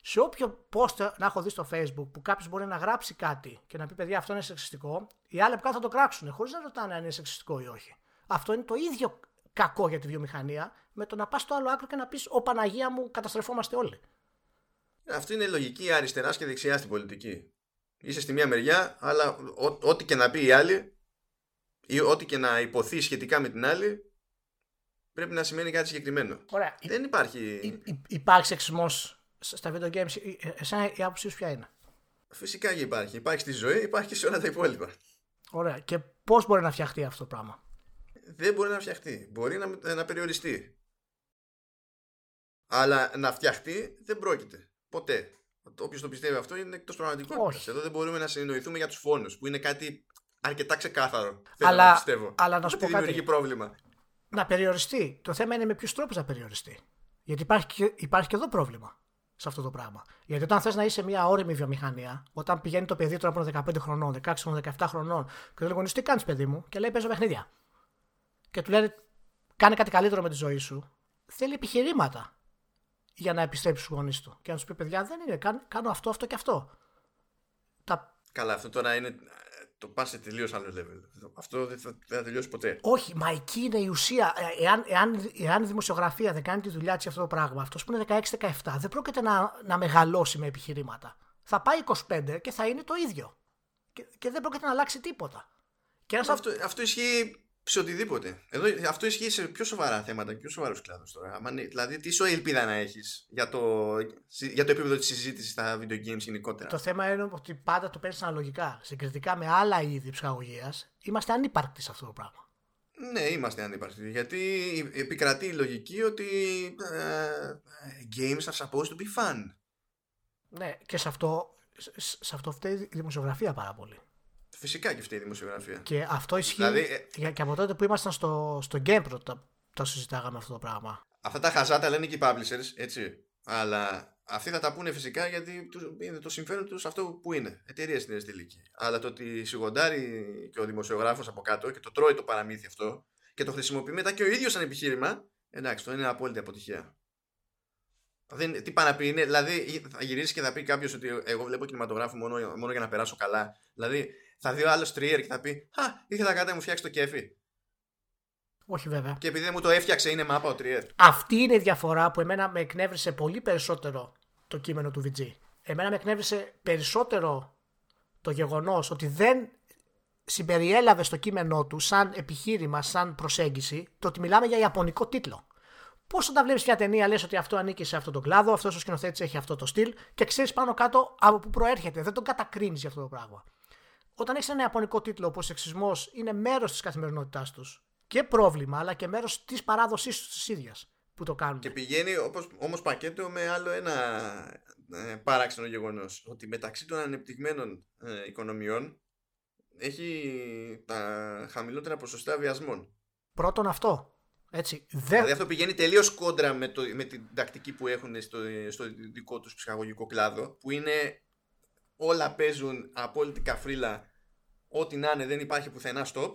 σε όποιο post να έχω δει στο facebook που κάποιος μπορεί να γράψει κάτι και να πει παιδιά αυτό είναι σεξιστικό, οι άλλοι που θα το κράξουν χωρίς να ρωτάνε αν είναι σεξιστικό ή όχι. Αυτό είναι το ίδιο κακό για τη βιομηχανία με το να πας στο άλλο άκρο και να πεις Ω Παναγία μου, καταστρεφόμαστε όλοι. Αυτή είναι η λογική αριστεράς και δεξιάς στην πολιτική. Είσαι στη μία μεριά, αλλά ό,τι και να πει η άλλη ή ό,τι και να υποθεί σχετικά με την άλλη πρέπει να σημαίνει κάτι συγκεκριμένο. Ωραία. Δεν υπάρχει. υπάρχει σεξισμός στα video games, εσένα η άποψή σου ποια είναι; Φυσικά και υπάρχει. Υπάρχει στη ζωή, υπάρχει και σε όλα τα υπόλοιπα. Ωραία. Και πώς μπορεί να φτιαχτεί αυτό το πράγμα; Δεν μπορεί να φτιαχτεί. Μπορεί να, να περιοριστεί. Αλλά να φτιαχτεί δεν πρόκειται. Ποτέ. Όποιος το πιστεύει αυτό είναι εκτός πραγματικότητας. Εδώ δεν μπορούμε να συνεννοηθούμε για τους φόνους, που είναι κάτι αρκετά ξεκάθαρο. Αλλά, να πιστεύω. αλλά να σου πω κάτι. πρόβλημα. Να περιοριστεί. Το θέμα είναι με ποιους τρόπους να περιοριστεί. Γιατί υπάρχει και, υπάρχει και εδώ πρόβλημα σε αυτό το πράγμα. Γιατί όταν θες να είσαι μια όρημη βιομηχανία, όταν πηγαίνει το παιδί τώρα από 15 χρονών, 16 χρονών, 17 χρονών, και του λέει τι κάνεις, παιδί μου, και λέει παίζω παιχνίδια. Και του λέει κάνε κάτι καλύτερο με τη ζωή σου, θέλει επιχειρήματα για να επιστρέψει στους γονείς του. Και να τους πει παιδιά, δεν είναι, κάνω αυτό, αυτό και αυτό. Τα... Καλά, αυτό τώρα είναι το πας σε τελείως άλλο level. Αυτό δεν θα, δεν θα τελειώσει ποτέ. Όχι, μα εκεί είναι η ουσία. Ε, εάν, εάν, εάν η δημοσιογραφία δεν κάνει τη δουλειά της αυτό το πράγμα, αυτός που είναι 16-17 δεν πρόκειται να, να μεγαλώσει με επιχειρήματα. Θα πάει 25 και θα είναι το ίδιο. Και, και δεν πρόκειται να αλλάξει τίποτα. Και αυτό, αυτό ισχύει σε οτιδήποτε. Εδώ, αυτό ισχύει σε πιο σοβαρά θέματα και πιο σοβαρούς κλάδους τώρα. δηλαδή, τι σου ελπίδα να έχεις για το, για το επίπεδο της συζήτησης στα video games γενικότερα; Το θέμα είναι ότι πάντα το παίρνει αναλογικά. Συγκριτικά με άλλα είδη ψυχαγωγίας, είμαστε ανύπαρκτοι σε αυτό το πράγμα. Ναι, είμαστε ανύπαρκτοι. Γιατί επικρατεί η λογική ότι uh, games are supposed to be fun. Ναι, και σε αυτό, σε αυτό φταίει η δημοσιογραφία πάρα πολύ. Φυσικά και αυτή η δημοσιογραφία. Και αυτό ισχύει δηλαδή, ε, και από τότε που ήμασταν στο, στο GamePro το, το συζητάγαμε αυτό το πράγμα. Αυτά τα χαζάτα λένε και οι publishers, έτσι. Αλλά αυτοί θα τα πούνε φυσικά γιατί είναι το συμφέρον τους αυτό που είναι. Εταιρεία στην τελική. Αλλά το ότι σιγοντάρει και ο δημοσιογράφος από κάτω και το τρώει το παραμύθι αυτό και το χρησιμοποιεί μετά και ο ίδιος σαν επιχείρημα, εντάξει, το είναι απόλυτη αποτυχία. Δεν, τι πάει να πει, είναι, δηλαδή θα γυρίσει και θα πει κάποιος ότι εγώ βλέπω κινηματογράφο μόνο, μόνο για να περάσω καλά. Δηλαδή θα δει ο άλλος τριέρ και θα πει Α, ήθελα κάτι να μου φτιάξει το κέφι. Όχι βέβαια. Και επειδή μου το έφτιαξε είναι μάπα ο τριέρ. Αυτή είναι η διαφορά που εμένα με εκνεύρισε πολύ περισσότερο το κείμενο του VG. Εμένα με εκνεύρισε περισσότερο το γεγονός ότι δεν συμπεριέλαβε στο κείμενό του σαν επιχείρημα, σαν προσέγγιση, το ότι μιλάμε για ιαπωνικό τίτλο. Πώς όταν βλέπεις μια ταινία, λες ότι αυτό ανήκει σε αυτόν τον κλάδο, αυτός ο σκηνοθέτης έχει αυτό το στυλ και ξέρεις πάνω κάτω από πού προέρχεται. Δεν τον κατακρίνεις για αυτό το πράγμα. Όταν έχεις ένα ιαπωνικό τίτλο όπως ο σεξισμός είναι μέρος της καθημερινότητάς τους και πρόβλημα, αλλά και μέρος της παράδοσής τους της ίδιας που το κάνουν. Και πηγαίνει όμως πακέτο με άλλο ένα ε, παράξενο γεγονός. Ότι μεταξύ των ανεπτυγμένων ε, οικονομιών έχει τα χαμηλότερα ποσοστά βιασμών. Πρώτον αυτό. Έτσι, δε... Δηλαδή αυτό πηγαίνει τελείως κόντρα με, το, με την τακτική που έχουν στο, στο δικό τους ψυχαγωγικό κλάδο που είναι όλα παίζουν απόλυτη καφρίλα ό,τι να είναι δεν υπάρχει πουθενά stop.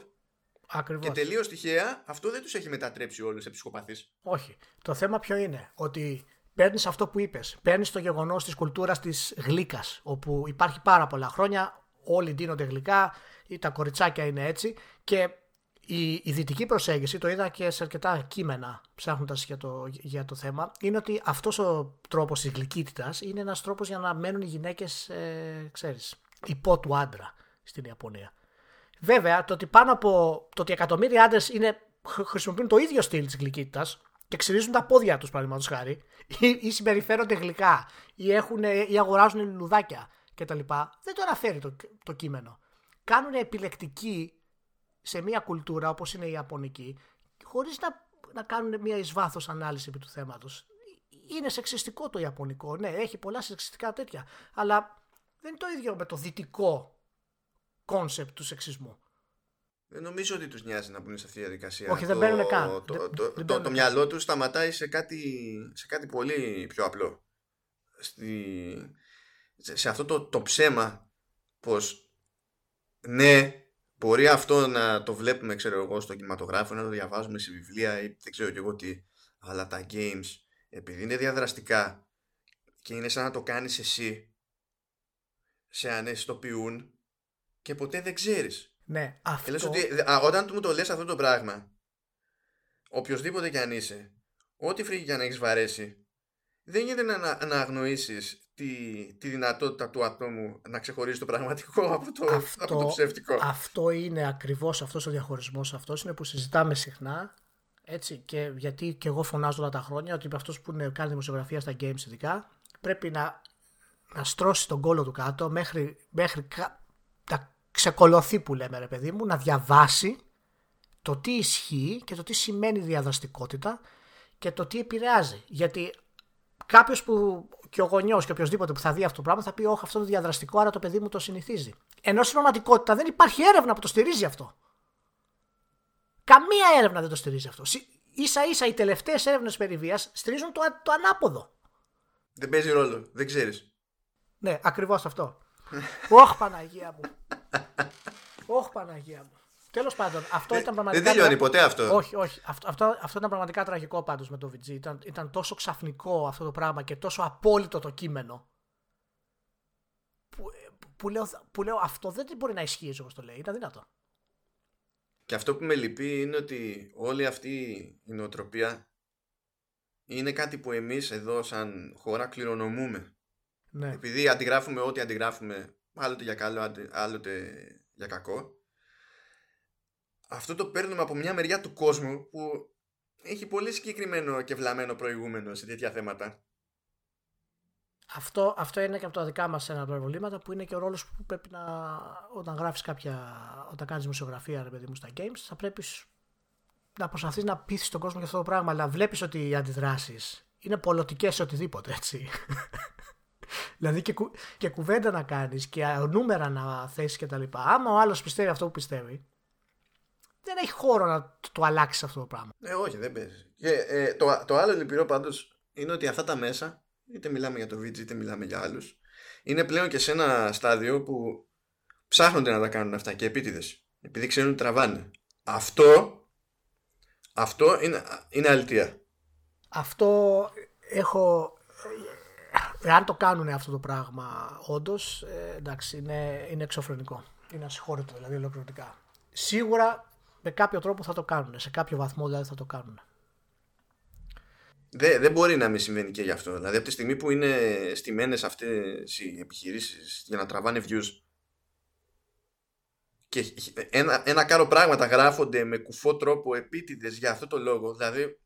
Ακριβώς. και τελείως τυχαία αυτό δεν τους έχει μετατρέψει όλους σε ψυχοπαθείς. Όχι, το θέμα ποιο είναι; Ότι παίρνεις αυτό που είπες. Παίρνεις το γεγονός της κουλτούρας της γλύκας, όπου υπάρχει πάρα πολλά χρόνια, όλοι ντύνονται γλυκά, ή τα κοριτσάκια είναι έτσι. Και η, η δυτική προσέγγιση, το είδα και σε αρκετά κείμενα ψάχνοντας για το, για το θέμα, είναι ότι αυτός ο τρόπος της γλυκύτητας είναι ένας τρόπος για να μένουν οι γυναίκες, ε, ξέρεις, υπό του άντρα στην Ιαπωνία. Βέβαια, το ότι πάνω από το ότι εκατομμύρια άντρες χρησιμοποιούν το ίδιο στυλ της γλυκύτητας και ξυρίζουν τα πόδια τους παραδείγματος χάρη ή, ή συμπεριφέρονται γλυκά ή, έχουν, ή αγοράζουν λουλουδάκια κτλ. Δεν το αναφέρει το, το κείμενο. Κάνουν επιλεκτική σε μια κουλτούρα όπως είναι η Ιαπωνική χωρίς να, να κάνουν μια εις βάθος ανάλυση επί του θέματος. Είναι σεξιστικό το Ιαπωνικό, ναι, έχει πολλά σεξιστικά τέτοια, αλλά δεν είναι το ίδιο με το δυτικό concept του σεξισμού. Δεν νομίζω ότι τους νοιάζει να μπουν σε αυτή τη διαδικασία. Όχι, δεν μπαίνουν καν. Το, το, το, το, το μυαλό τους σταματάει σε κάτι, σε κάτι πολύ πιο απλό. Στη, σε αυτό το, το ψέμα πως ναι Μπορεί αυτό να το βλέπουμε, ξέρω εγώ, στο κινηματογράφο, να το διαβάζουμε σε βιβλία ή δεν ξέρω και εγώ τι. Αλλά τα games, επειδή είναι διαδραστικά και είναι σαν να το κάνεις εσύ, σε αναισθητοποιούν και ποτέ δεν ξέρεις. Ναι, αυτό... Και ότι, α, όταν μου το λες αυτό το πράγμα, οποιοδήποτε κι αν είσαι, ό,τι φρίκη κι αν έχεις βαρέσει, δεν γίνεται να, να αγνοήσεις τη, τη δυνατότητα του ατόμου να ξεχωρίζει το πραγματικό από το, αυτό, από το ψεύτικο. Αυτό είναι ακριβώς αυτός ο διαχωρισμός αυτός είναι που συζητάμε συχνά έτσι, και γιατί και εγώ φωνάζω όλα τα χρόνια ότι αυτός που είναι, κάνει δημοσιογραφία στα games ειδικά πρέπει να, να στρώσει τον κόλο του κάτω μέχρι, μέχρι να ξεκολωθεί που λέμε ρε παιδί μου, να διαβάσει το τι ισχύει και το τι σημαίνει διαδραστικότητα και το τι επηρεάζει. Γιατί κάποιος που και ο γονιός και οποιοδήποτε που θα δει αυτό το πράγμα θα πει: Όχι, αυτό είναι διαδραστικό, άρα το παιδί μου το συνηθίζει. Ενώ στην πραγματικότητα δεν υπάρχει έρευνα που το στηρίζει αυτό. Καμία έρευνα δεν το στηρίζει αυτό. σα ίσα οι τελευταίες έρευνες περί βίας στηρίζουν το, το ανάποδο. Δεν παίζει ρόλο. Δεν ξέρεις. Ναι, ακριβώς αυτό. Όχ Παναγία μου. Όχ Παναγία μου. Τέλος πάντων, αυτό ήταν πραγματικά. Δεν τελειώνει ποτέ αυτό. Όχι, όχι. Αυτό, αυτό, αυτό ήταν πραγματικά τραγικό πάντως με το VG. Ήταν, ήταν τόσο ξαφνικό αυτό το πράγμα και τόσο απόλυτο το κείμενο. Που, που, λέω, που λέω αυτό δεν μπορεί να ισχύει όπως το λέει. Ήταν δυνατό. Και αυτό που με λυπεί είναι ότι όλη αυτή η νοοτροπία είναι κάτι που εμείς εδώ σαν χώρα κληρονομούμε. Ναι. Επειδή αντιγράφουμε ό,τι αντιγράφουμε άλλοτε για καλό, άλλοτε για κακό αυτό το παίρνουμε από μια μεριά του κόσμου που έχει πολύ συγκεκριμένο και βλαμμένο προηγούμενο σε τέτοια θέματα. Αυτό, αυτό είναι και από τα δικά μας ένα προβλήματα που είναι και ο ρόλος που πρέπει να όταν γράφεις κάποια, όταν κάνεις δημοσιογραφία ρε παιδί μου στα games θα πρέπει να προσπαθείς να πείθεις τον κόσμο για αυτό το πράγμα αλλά βλέπεις ότι οι αντιδράσεις είναι πολιτικές σε οτιδήποτε έτσι. Δηλαδή και, κου, και κουβέντα να κάνεις και νούμερα να θέσεις και τα λοιπά. Άμα ο άλλος πιστεύει αυτό που πιστεύει δεν έχει χώρο να το, αλλάξεις αυτό το πράγμα. Ε, όχι, δεν παίζει. Και, ε, το, το άλλο λυπηρό πάντως είναι ότι αυτά τα μέσα, είτε μιλάμε για το VG είτε μιλάμε για άλλους, είναι πλέον και σε ένα στάδιο που ψάχνονται να τα κάνουν αυτά και επίτηδες. Επειδή ξέρουν ότι τραβάνε. Αυτό, αυτό είναι, είναι αλήθεια. Αυτό έχω. Εάν το κάνουν αυτό το πράγμα, όντως, ε, εντάξει, είναι, είναι εξωφρενικό. Είναι ασυγχώρητο δηλαδή ολοκληρωτικά. Σίγουρα με κάποιο τρόπο θα το κάνουν. Σε κάποιο βαθμό δηλαδή θα το κάνουν. Δεν, δεν μπορεί να μην συμβαίνει και γι' αυτό. Δηλαδή από τη στιγμή που είναι στημένες αυτές οι επιχειρήσεις για να τραβάνε views και ένα, ένα κάρο πράγματα γράφονται με κουφό τρόπο επίτηδες για αυτό το λόγο. Δηλαδή,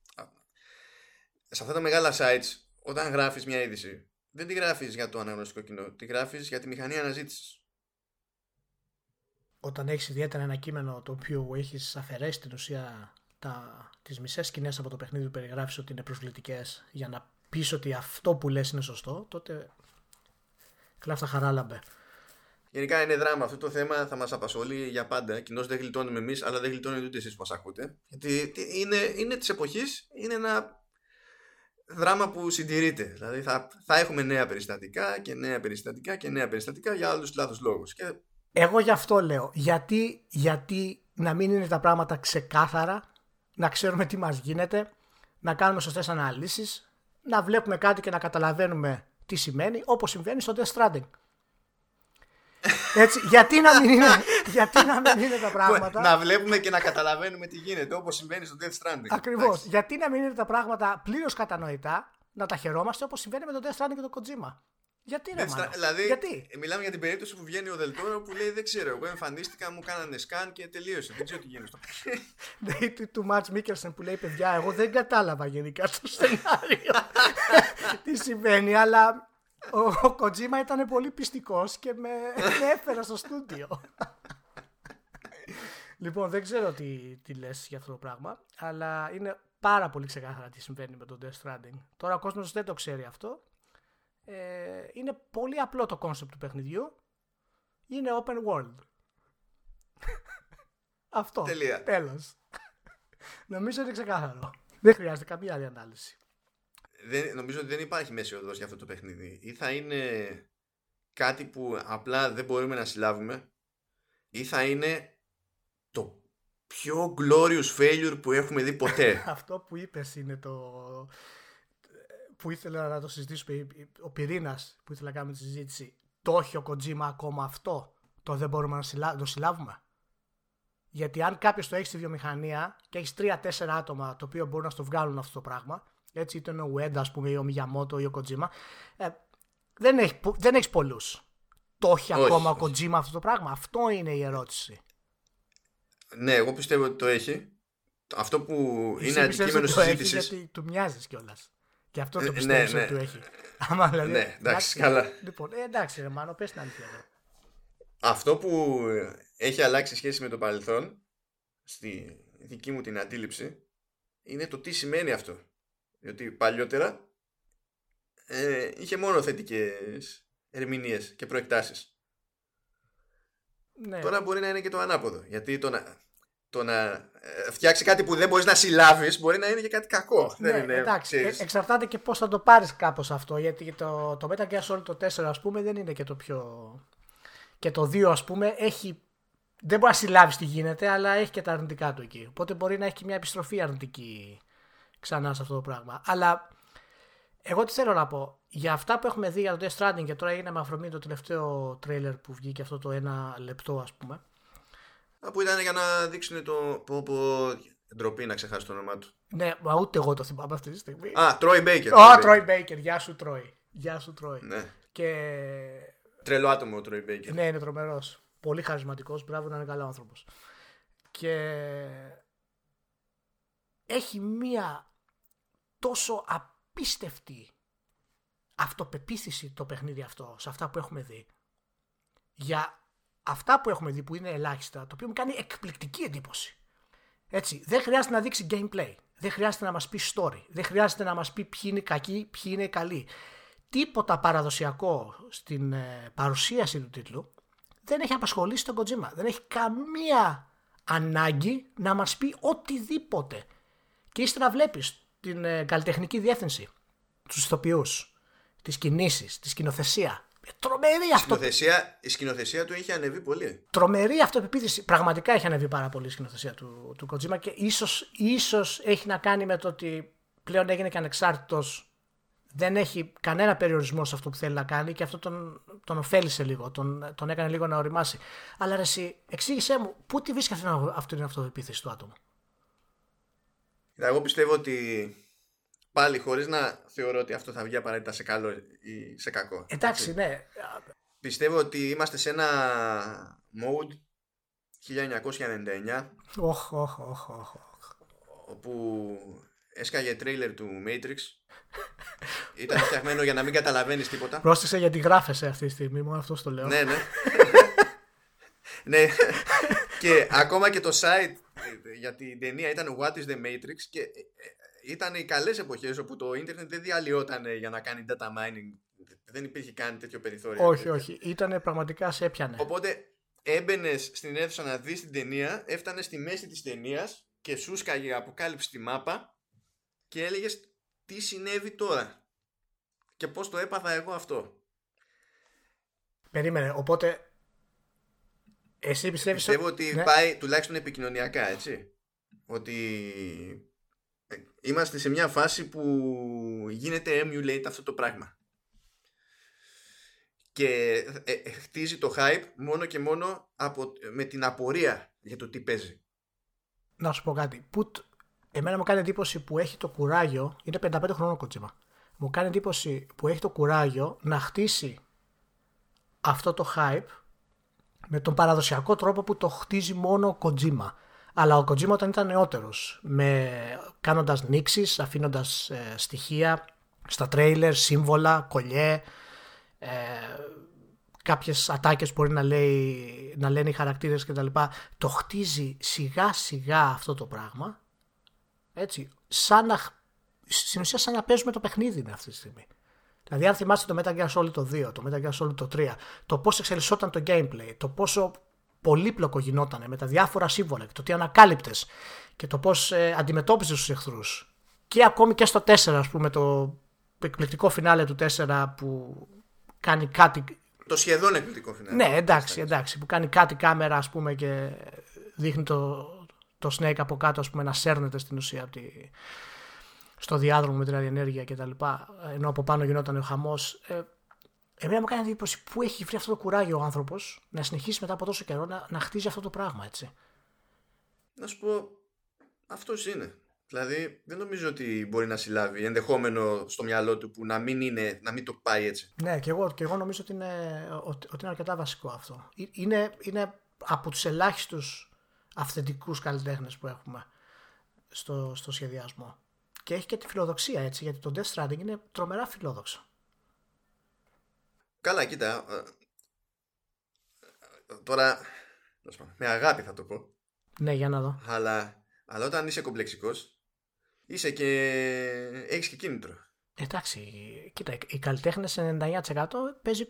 σε αυτά τα μεγάλα sites, όταν γράφεις μια είδηση, δεν τη γράφεις για το αναγνωστικό κοινό, τη γράφεις για τη μηχανή αναζήτησης. Όταν έχεις ιδιαίτερα ένα κείμενο το οποίο έχεις αφαιρέσει την ουσία τα, τις μισές σκηνές από το παιχνίδι που περιγράφεις ότι είναι προσβλητικές για να πεις ότι αυτό που λες είναι σωστό, τότε κλάφτα χαράλαμπε. Γενικά είναι δράμα. Αυτό το θέμα θα μας απασχολεί για πάντα. Κοινώς δεν γλιτώνουμε εμείς, αλλά δεν γλιτώνετε ούτε εσείς που μας ακούτε. Γιατί είναι, είναι της εποχής, είναι ένα δράμα που συντηρείται. Δηλαδή θα, θα έχουμε νέα περιστατικά και νέα περιστατικά και νέα περιστατικά για άλλους λάθος λόγους. Και... Εγώ γι' αυτό λέω. Γιατί, γιατί να μην είναι τα πράγματα ξεκάθαρα, να ξέρουμε τι μας γίνεται, να κάνουμε σωστές αναλύσεις, να βλέπουμε κάτι και να καταλαβαίνουμε τι σημαίνει, όπως συμβαίνει στο Death Stranding. Έτσι, γιατί, να μην είναι, γιατί να μην είναι τα πράγματα; να βλέπουμε και να καταλαβαίνουμε τι γίνεται, όπως συμβαίνει στο Death Stranding. Ακριβώς. Γιατί να μην είναι τα πράγματα πλήρως κατανοητά, να τα χαιρόμαστε όπως συμβαίνει με το Death Stranding και το Kojima; Γιατί ρε μάνα; Δηλαδή, γιατί; μιλάμε για την περίπτωση που βγαίνει ο Δελτόρο που λέει Δεν ξέρω, εγώ εμφανίστηκα, μου κάνανε σκάν και τελείωσε. Δεν ξέρω τι γίνεται στο του Μάτ Μίκερσεν που λέει Παιδιά, εγώ δεν κατάλαβα γενικά το σενάριο τι συμβαίνει, αλλά ο Κοτζίμα ήταν πολύ πιστικός και με, με έφερα στο στούντιο. λοιπόν, δεν ξέρω τι, τι λες για αυτό το πράγμα, αλλά είναι πάρα πολύ ξεκάθαρα τι συμβαίνει με το Death Stranding. Τώρα ο κόσμος δεν το ξέρει αυτό. Ε, είναι πολύ απλό το concept του παιχνιδιού. Είναι open world. αυτό. Τελεία. Τέλος. Νομίζω είναι ξεκάθαρο. Δεν χρειάζεται καμία άλλη ανάλυση δεν, νομίζω ότι δεν υπάρχει μέση οδός για αυτό το παιχνίδι. Ή θα είναι κάτι που απλά δεν μπορούμε να συλλάβουμε ή θα είναι το πιο glorious failure που έχουμε δει ποτέ. αυτό που είπες είναι το που ήθελα να το συζητήσουμε ο πυρήνας που ήθελα να κάνουμε τη συζήτηση το έχει ο Kojima ακόμα αυτό; Το δεν μπορούμε να το συλλάβουμε; Γιατί αν κάποιος το έχει στη βιομηχανία και έχεις τρία-τέσσερα άτομα το οποίο μπορούν να στο βγάλουν αυτό το πράγμα έτσι είτε είναι ο Ουέντα, ας πούμε, ή ο Μιγιαμότο ή ο Κοτζίμα, ε, δεν έχει, δεν έχεις πολλούς. Το έχει ακόμα ο Κοτζίμα αυτό το πράγμα; Αυτό είναι η ερώτηση. Ναι, εγώ πιστεύω ότι το έχει. Αυτό που είναι αντικείμενο συζήτηση. Γιατί του μοιάζεις κιόλας; Και αυτό το ε, πιστεύεις ναι, ναι. ότι του έχει. Άμα δηλαδή. Ναι, εντάξει, καλά. Λοιπόν, ε, εντάξει, ρε Μάνο, πες την αλήθεια. Αυτό που έχει αλλάξει σχέση με το παρελθόν, στη δική μου την αντίληψη, είναι το τι σημαίνει αυτό. Διότι παλιότερα ε, είχε μόνο θετικές ερμηνείες και προεκτάσεις. Ναι. Τώρα μπορεί να είναι και το ανάποδο. Γιατί το να, το να ε, φτιάξει κάτι που δεν μπορείς να συλλάβεις μπορεί να είναι και κάτι κακό. Ναι, δεν είναι, εντάξει. Ε, εξαρτάται και πώς θα το πάρεις κάπως αυτό. Γιατί το, το Metal Gear Solid το 4 ας πούμε δεν είναι και το πιο... Και το 2 ας πούμε έχει δεν μπορείς να συλλάβεις τι γίνεται, αλλά έχει και τα αρνητικά του εκεί. Οπότε μπορεί να έχει και μια επιστροφή αρνητική ξανά σε αυτό το πράγμα. Αλλά εγώ τι θέλω να πω. Για αυτά που έχουμε δει για το Death Stranding και τώρα έγινε με αφορμή το τελευταίο τρέιλερ που βγήκε αυτό το ένα λεπτό ας πούμε. Που ήταν για να δείξουν το πω, πω ντροπή να ξεχάσει το όνομά του. Ναι, μα ούτε εγώ το θυμάμαι αυτή τη στιγμή. Α, Troy Baker. Ω, Troy Baker. Γεια σου Troy. Γεια σου Troy. Ναι. Και... Τρελό άτομο ο Troy Baker. Ναι, είναι τρομερός. Πολύ χαρισματικός. Μπράβο να είναι καλό άνθρωπος. Και έχει μία τόσο απίστευτη αυτοπεποίθηση το παιχνίδι αυτό σε αυτά που έχουμε δει. Για αυτά που έχουμε δει που είναι ελάχιστα, το οποίο μου κάνει εκπληκτική εντύπωση. Έτσι, δεν χρειάζεται να δείξει gameplay. Δεν χρειάζεται να μας πει story. Δεν χρειάζεται να μας πει ποιοι είναι κακοί, ποιοι είναι καλοί. Τίποτα παραδοσιακό στην ε, παρουσίαση του τίτλου δεν έχει απασχολήσει τον Kojima. Δεν έχει καμία ανάγκη να μας πει οτιδήποτε. Και ύστερα βλέπεις την ε, καλλιτεχνική διεύθυνση, τους ηθοποιούς, τις κινήσεις, τη σκηνοθεσία. Ε, τρομερή αυτό. Σκηνοθεσία, η σκηνοθεσία του έχει ανεβεί πολύ. Τρομερή αυτοπεποίθηση. Πραγματικά έχει ανεβεί πάρα πολύ η σκηνοθεσία του, του Kojima και ίσως ίσως έχει να κάνει με το ότι πλέον έγινε και ανεξάρτητος. Δεν έχει κανένα περιορισμό σε αυτό που θέλει να κάνει και αυτό τον, τον ωφέλησε λίγο, τον, τον έκανε λίγο να οριμάσει. Αλλά ρε, εσύ, εξήγησέ μου, πού τη βρίσκει αυτή την αυτοπεποίθηση του άτομου; Εγώ πιστεύω ότι πάλι χωρίς να θεωρώ ότι αυτό θα βγει απαραίτητα σε καλό ή σε κακό. Εντάξει, ναι. Πιστεύω ότι είμαστε σε ένα mode 1999 Οχ, οχ, οχ, οχ. όπου έσκαγε τρέιλερ του Matrix ήταν φτιαγμένο για να μην καταλαβαίνεις τίποτα Πρόσεξε γιατί γράφεσαι αυτή τη στιγμή, μόνο αυτός το λέω. ναι ναι ναι και ακόμα και το site για την ταινία ήταν What is the Matrix και ήταν οι καλές εποχές όπου το ίντερνετ δεν διαλυόταν για να κάνει data mining δεν υπήρχε καν τέτοιο περιθώριο όχι, όχι. Ήταν πραγματικά σε έπιανε. Οπότε έμπαινες στην αίθουσα να δεις την ταινία, έφτανες στη μέση της ταινίας και σου σκάγε αποκάλυψη τη μάπα και έλεγες τι συνέβη τώρα και πώς το έπαθα εγώ αυτό. Περίμενε, οπότε εσύ πιστεύεις Πιστεύω ότι ναι. πάει τουλάχιστον επικοινωνιακά, έτσι. Ότι ε, είμαστε σε μια φάση που γίνεται emulate αυτό το πράγμα. Και ε, ε, χτίζει το hype μόνο και μόνο από, με την απορία για το τι παίζει. Να σου πω κάτι. Που, τ- εμένα μου κάνει εντύπωση που έχει το κουράγιο. Είναι 55 χρόνων κοτσίμα. Μου κάνει εντύπωση που έχει το κουράγιο να χτίσει αυτό το hype με τον παραδοσιακό τρόπο που το χτίζει μόνο ο Kojima. Αλλά ο Kojima όταν ήταν νεότερος, με, κάνοντας νήξεις, αφήνοντας ε, στοιχεία στα τρέιλερ, σύμβολα, κολλιέ, ε, κάποιες ατάκες μπορεί να, λέει, να λένε οι χαρακτήρες κτλ. Το χτίζει σιγά σιγά αυτό το πράγμα, έτσι, σαν να, στην ουσία σαν να παίζουμε το παιχνίδι είναι αυτή τη στιγμή. Δηλαδή, αν θυμάστε το Metal Gear Solid το 2, το Metal Gear Solid το 3, το πώς εξελισσόταν το gameplay, το πόσο πολύπλοκο γινόταν με τα διάφορα σύμβολα και το τι ανακάλυπτες και το πώς ε, αντιμετώπιζες τους εχθρούς. Και ακόμη και στο 4, ας πούμε, το εκπληκτικό φινάλε του 4 που κάνει κάτι. Το σχεδόν εκπληκτικό φινάλε. Ναι, εντάξει, εντάξει, που κάνει κάτι κάμερα, ας πούμε, και δείχνει το, το Snake από κάτω, ας πούμε, να σέρνεται στην ουσία από τη, στο διάδρομο με την ραδιενέργεια και τα λοιπά, ενώ από πάνω γινόταν ο χαμός. Ε, εμένα μου κάνει εντύπωση πού έχει βρει αυτό το κουράγιο ο άνθρωπος να συνεχίσει μετά από τόσο καιρό να, να χτίζει αυτό το πράγμα, έτσι. Να σου πω, αυτός είναι. Δηλαδή, δεν νομίζω ότι μπορεί να συλλάβει ενδεχόμενο στο μυαλό του που να μην, είναι, να μην το πάει έτσι. Ναι, και εγώ, και εγώ νομίζω ότι είναι, ότι, ότι είναι αρκετά βασικό αυτό. Ε, Είναι, είναι από τους ελάχιστους αυθεντικούς καλλιτέχνες που έχουμε στο, στο σχεδιασμό. Και έχει και τη φιλοδοξία έτσι, γιατί το Death Stranding είναι τρομερά φιλόδοξο. Καλά, κοίτα. ε, ε, Τώρα, τέλος πάντων, με αγάπη θα το πω. Ναι, για να δω. Αλλά, αλλά όταν είσαι κομπλεξικός, είσαι και έχεις και κίνητρο. Εντάξει, κοίτα, οι καλλιτέχνες 99% παίζει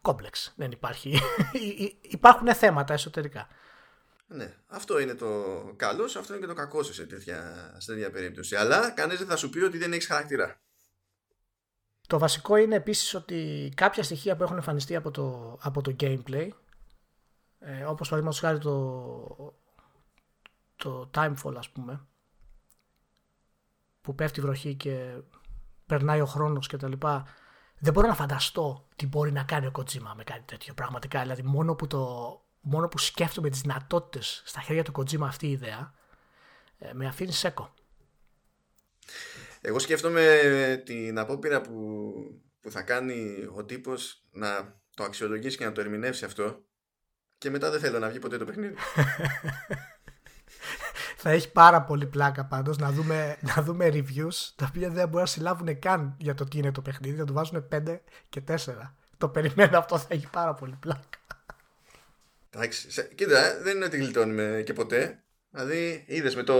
κόμπλεξ. Δεν υπάρχει. Υπάρχουν θέματα εσωτερικά. Ναι, αυτό είναι το καλός σου, αυτό είναι και το κακός σου σε τέτοια, σε τέτοια περίπτωση. Αλλά κανείς δεν θα σου πει ότι δεν έχεις χαρακτήρα. Το βασικό είναι επίσης ότι κάποια στοιχεία που έχουν εμφανιστεί από το, από το gameplay, ε, όπως παραδείγματος χάρη το, το Timefall ας πούμε, που πέφτει η βροχή και περνάει ο χρόνος και τα λοιπά, δεν μπορώ να φανταστώ τι μπορεί να κάνει ο Kojima με κάτι τέτοιο πραγματικά. Δηλαδή μόνο που, το, μόνο που σκέφτομαι τις δυνατότητες στα χέρια του Kojima αυτή η ιδέα, ε, με αφήνει σέκο. Εγώ σκέφτομαι την απόπειρα που, που θα κάνει ο τύπος να το αξιολογήσει και να το ερμηνεύσει αυτό και μετά δεν θέλω να βγει ποτέ το παιχνίδι. θα έχει πάρα πολύ πλάκα πάντως να δούμε, να δούμε reviews τα οποία δεν μπορούν να συλλάβουν καν για το τι είναι το παιχνίδι, θα του βάζουν 5 και 4. Το περιμένω αυτό θα έχει πάρα πολύ πλάκα. Εντάξει, σε- κοίτα, δεν είναι ότι γλιτώνουμε και ποτέ. Δηλαδή, είδες με το,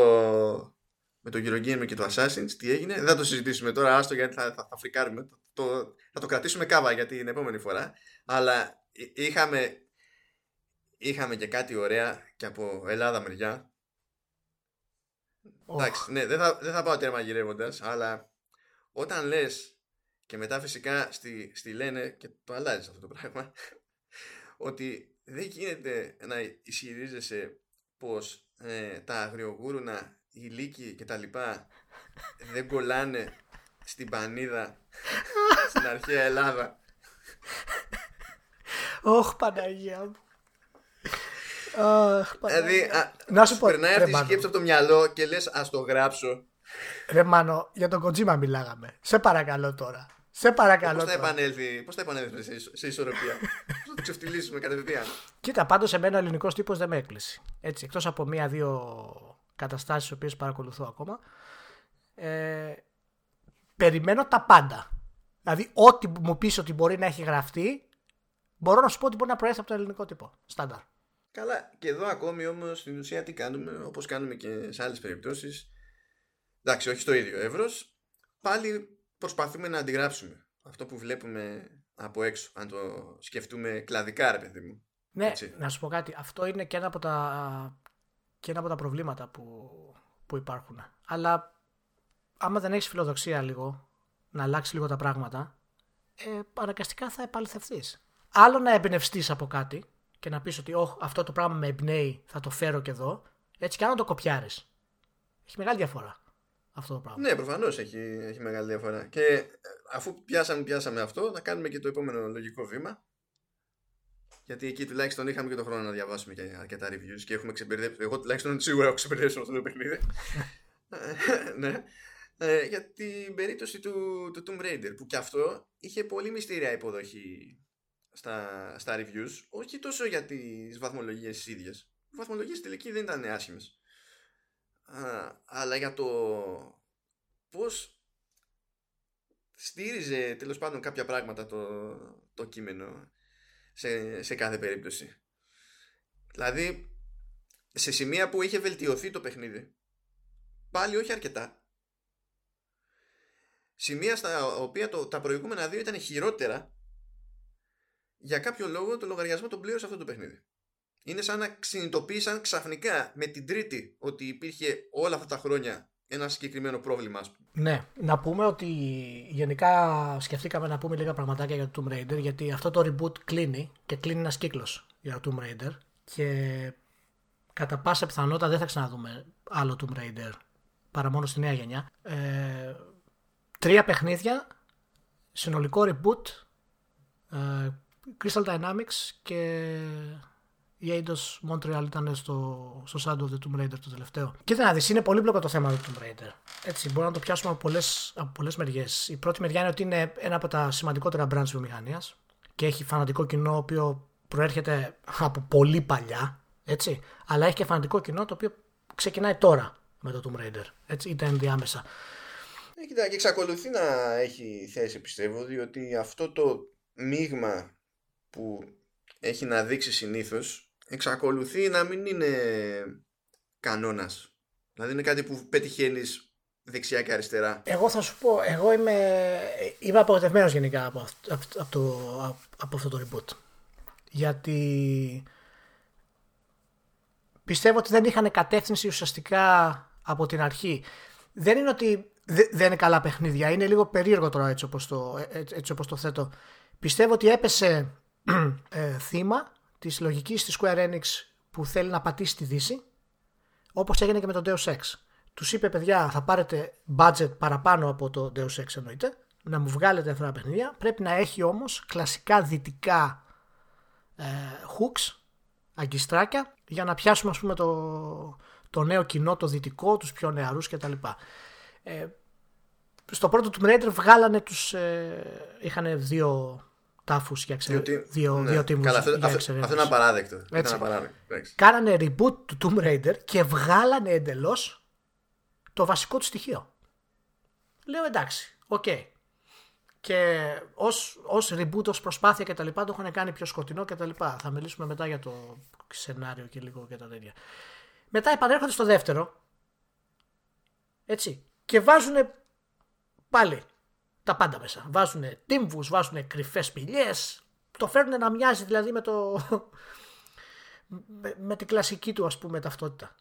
με το Eurogamer και το Assassin's τι έγινε. Δεν θα το συζητήσουμε τώρα, άστο γιατί θα, θα, θα φρικάρουμε. Το, θα το κρατήσουμε κάβα για την επόμενη φορά. Αλλά εί- είχαμε, είχαμε και κάτι ωραία και από Ελλάδα μεριά. Εντάξει, ναι, δεν θα, δεν θα πάω τέρμα γυρεύοντας, αλλά όταν λες και μετά φυσικά στη, στη λένε και το αλλάζεις αυτό το πράγμα, ότι δεν γίνεται να ισχυρίζεσαι πως ε, τα αγριογούρουνα, οι λύκοι και τα λοιπά δεν κολλάνε στην πανίδα στην αρχαία Ελλάδα. Ωχ, Παναγία μου. Αχ, Παναγία. Δηλαδή, α, να σου πω, περνάει ρε αυτή η Μάνο. σκέψη από το μυαλό και λες ας το γράψω. Ρε Μάνο, για τον Kojima μιλάγαμε. Σε παρακαλώ τώρα. Σε παρακαλώ Πώς θα τώρα. επανέλθει, πώς θα επανέλθει σε, ισο- σε ισορροπία; Πώς το ξεφτυλίσουμε κατευθείαν; Κοίτα, πάντως εμένα ο ελληνικός τύπος δεν με έκλεισε. Έτσι, εκτός από μία-δύο καταστάσεις, τις οποίες παρακολουθώ ακόμα. Ε, περιμένω τα πάντα. Δηλαδή, ό,τι μου πεις ότι μπορεί να έχει γραφτεί, μπορώ να σου πω ότι μπορεί να προέρχεται από το ελληνικό τύπο. Στάνταρ. Καλά, και εδώ ακόμη όμως στην ουσία τι κάνουμε, όπως κάνουμε και σε άλλες περιπτώσεις. Εντάξει, όχι στο ίδιο εύρος. Πάλι προσπαθούμε να αντιγράψουμε αυτό που βλέπουμε από έξω. Αν το σκεφτούμε κλαδικά, ρε παιδί μου. Ναι, Έτσι. να σου πω κάτι. Αυτό είναι και ένα από τα, και ένα από τα προβλήματα που, που υπάρχουν. Αλλά άμα δεν έχεις φιλοδοξία λίγο να αλλάξει λίγο τα πράγματα, ε, αναγκαστικά θα επαληθευτεί. Άλλο να εμπνευστείς από κάτι και να πεις ότι oh, αυτό το πράγμα με εμπνέει, θα το φέρω και εδώ, έτσι και αν το κοπιάρεις. Έχει μεγάλη διαφορά αυτό το πράγμα. Ναι, προφανώς έχει, έχει μεγάλη διαφορά. Και ε, αφού πιάσαμε, πιάσαμε αυτό, να κάνουμε και το επόμενο λογικό βήμα. Γιατί εκεί τουλάχιστον είχαμε και τον χρόνο να διαβάσουμε και αρκετά reviews και έχουμε ξεμπερδέψει. Εγώ τουλάχιστον σίγουρα έχω ξεμπερδέψει αυτό το παιχνίδι. ναι. Ε, για την περίπτωση του, του Tomb Raider που και αυτό είχε πολύ μυστήρια υποδοχή στα, στα reviews όχι τόσο για τις βαθμολογίες τις ίδιες οι βαθμολογίες τελική δεν ήταν άσχημες αλλά για το πώς στήριζε τέλος πάντων κάποια πράγματα το, το κείμενο σε, σε κάθε περίπτωση δηλαδή σε σημεία που είχε βελτιωθεί το παιχνίδι πάλι όχι αρκετά σημεία στα οποία το, τα προηγούμενα δύο ήταν χειρότερα για κάποιο λόγο το λογαριασμό τον πλήρωσε αυτό το παιχνίδι. Είναι σαν να συνειδητοποίησαν ξαφνικά με την τρίτη ότι υπήρχε όλα αυτά τα χρόνια ένα συγκεκριμένο πρόβλημα, Ναι, να πούμε ότι γενικά σκεφτήκαμε να πούμε λίγα πραγματάκια για το Tomb Raider γιατί αυτό το reboot κλείνει και κλείνει ένας κύκλος για το Tomb Raider και κατά πάσα πιθανότητα δεν θα ξαναδούμε άλλο Tomb Raider παρά μόνο στη νέα γενιά. Ε, Τρία παιχνίδια, συνολικό reboot, ε, Crystal Dynamics και η Eidos Montreal ήταν στο, στο Shadow of the Tomb Raider το τελευταίο. Κοίτα να δεις, είναι πολύπλοκο το θέμα του Tomb Raider. Έτσι, μπορούμε να το πιάσουμε από πολλές, από πολλές μεριές. Η πρώτη μεριά είναι ότι είναι ένα από τα σημαντικότερα brands βιομηχανίας και έχει φανατικό κοινό, ο οποίο προέρχεται από πολύ παλιά, έτσι, αλλά έχει και φανατικό κοινό το οποίο ξεκινάει τώρα με το Tomb Raider, έτσι, είτε ενδιάμεσα. Ε, κοιτά, και εξακολουθεί να έχει θέση πιστεύω διότι αυτό το μείγμα που έχει να δείξει συνήθως εξακολουθεί να μην είναι κανόνας. Δηλαδή είναι κάτι που πετυχαίνεις δεξιά και αριστερά. Εγώ θα σου πω, εγώ είμαι, είμαι απογοητευμένος γενικά από, από, το, από αυτό το reboot. Γιατί πιστεύω ότι δεν είχαν κατεύθυνση ουσιαστικά από την αρχή. Δεν είναι ότι δεν είναι καλά παιχνίδια. Είναι λίγο περίεργο τώρα έτσι όπως το, ε, έτσι όπως το θέτω. Πιστεύω ότι έπεσε ε, θύμα της λογικής της Square Enix που θέλει να πατήσει τη Δύση όπως έγινε και με το Deus Ex. Τους είπε παιδιά θα πάρετε budget παραπάνω από το Deus Ex εννοείται να μου βγάλετε αυτά τα παιχνίδια πρέπει να έχει όμως κλασικά δυτικά ε, hooks αγκιστράκια για να πιάσουμε ας πούμε το, το νέο κοινό, το δυτικό, τους πιο νεαρούς κτλ. Ε, στο πρώτο του Raider βγάλανε τους... Ε, είχαν δύο τάφους για εξαιρετικά. Δύο, ναι. δύο tombs Καλά, αυτό, για αυτό, αυτό είναι απαράδεκτο. Έτσι. Είναι απαράδεκτο. Κάνανε reboot του Tomb Raider και βγάλανε εντελώς το βασικό του στοιχείο. Λέω εντάξει, οκ. Okay. Και ως, ως reboot, ως προσπάθεια και τα λοιπά το έχουν κάνει πιο σκοτεινό και τα λοιπά. Θα μιλήσουμε μετά για το σενάριο και λίγο και τα τέτοια. Μετά επανέρχονται στο δεύτερο. Έτσι. Και βάζουν πάλι τα πάντα μέσα. Βάζουν τύμβους, βάζουν κρυφές σπηλιές, το φέρνουν να μοιάζει δηλαδή με το... με, με την κλασική του ας πούμε ταυτότητα.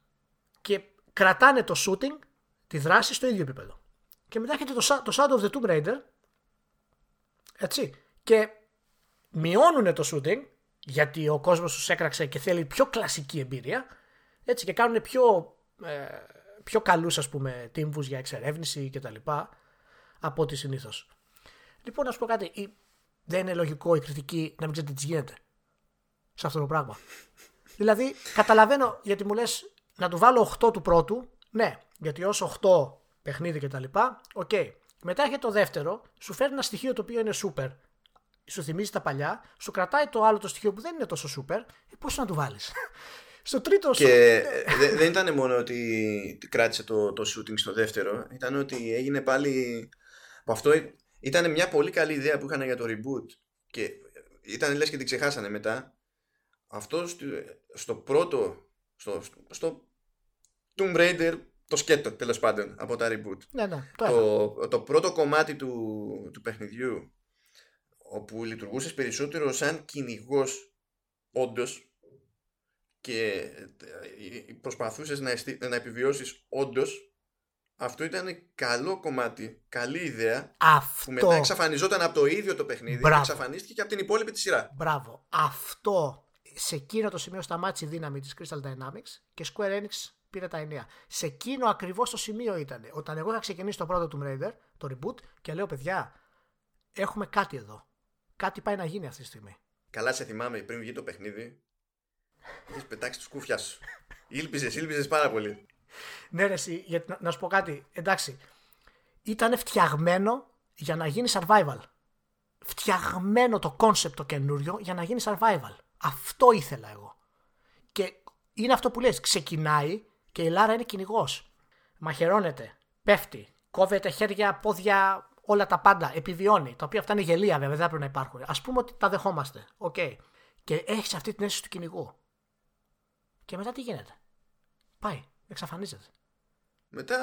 Και κρατάνε το shooting, τη δράση στο ίδιο επίπεδο. Και μετά έχετε το, το Shadow of the Tomb Raider, έτσι, και μειώνουν το shooting, γιατί ο κόσμος τους έκραξε και θέλει πιο κλασική εμπειρία, έτσι, και κάνουν πιο, ε, πιο καλούς ας πούμε τύμβους για εξερεύνηση κτλ από ό,τι συνήθως. Λοιπόν, να σου πω κάτι. Δεν είναι λογικό η κριτική να μην ξέρετε τι γίνεται σε αυτό το πράγμα. δηλαδή, καταλαβαίνω γιατί μου λες να του βάλω 8 του πρώτου. Ναι, γιατί ω 8 παιχνίδι κτλ. Οκ. Okay. Μετά έχει το δεύτερο, σου φέρνει ένα στοιχείο το οποίο είναι super. σου θυμίζει τα παλιά, σου κρατάει το άλλο το στοιχείο που δεν είναι τόσο super, ε, πώς να του βάλεις; στο τρίτο Και δεν, δεν ήταν μόνο ότι κράτησε το, το shooting στο δεύτερο, ήταν ότι έγινε πάλι. Αυτό ήταν μια πολύ καλή ιδέα που είχαν για το reboot και ήταν λες και την ξεχάσανε μετά. Αυτό στο πρώτο, στο, στο Tomb Raider το σκέτο τέλος πάντων από τα reboot. Ναι, ναι, το, το, πρώτο κομμάτι του, του παιχνιδιού όπου λειτουργούσες περισσότερο σαν κυνηγός όντως και ε, προσπαθούσες να, να επιβιώσεις όντως. Αυτό ήταν καλό κομμάτι, καλή ιδέα αυτό... που μετά εξαφανιζόταν από το ίδιο το παιχνίδι Μπράβο. και εξαφανίστηκε και από την υπόλοιπη τη σειρά. Μπράβο. Αυτό σε εκείνο το σημείο σταμάτησε η δύναμη της Crystal Dynamics και Square Enix πήρε τα ενία. Σε εκείνο ακριβώς το σημείο ήταν. Όταν εγώ είχα ξεκινήσει το πρώτο Tomb Raider, το reboot, και λέω παιδιά, έχουμε κάτι εδώ. Κάτι πάει να γίνει αυτή τη στιγμή. Καλά σε θυμάμαι πριν βγει το παιχνίδι. Έχει πετάξει τους κούφια σου. Ήλπιζες, ήλπιζες πάρα πολύ. Ναι, ρε, εσύ, γιατί, να, να σου πω κάτι. Εντάξει. Ήταν φτιαγμένο για να γίνει survival. Φτιαγμένο το concept το καινούριο για να γίνει survival. Αυτό ήθελα εγώ. Και είναι αυτό που λες. Ξεκινάει και η Λάρα είναι κυνηγός. Μαχαιρώνεται, πέφτει, κόβεται χέρια, πόδια, όλα τα πάντα. Επιβιώνει. Τα οποία αυτά είναι γελοία βέβαια, δεν πρέπει να υπάρχουν. Ας πούμε ότι τα δεχόμαστε. Οκ. Okay. Και έχεις αυτή την αίσθηση του κυνηγού. Και μετά τι γίνεται. Πάει, εξαφανίζεται. Μετά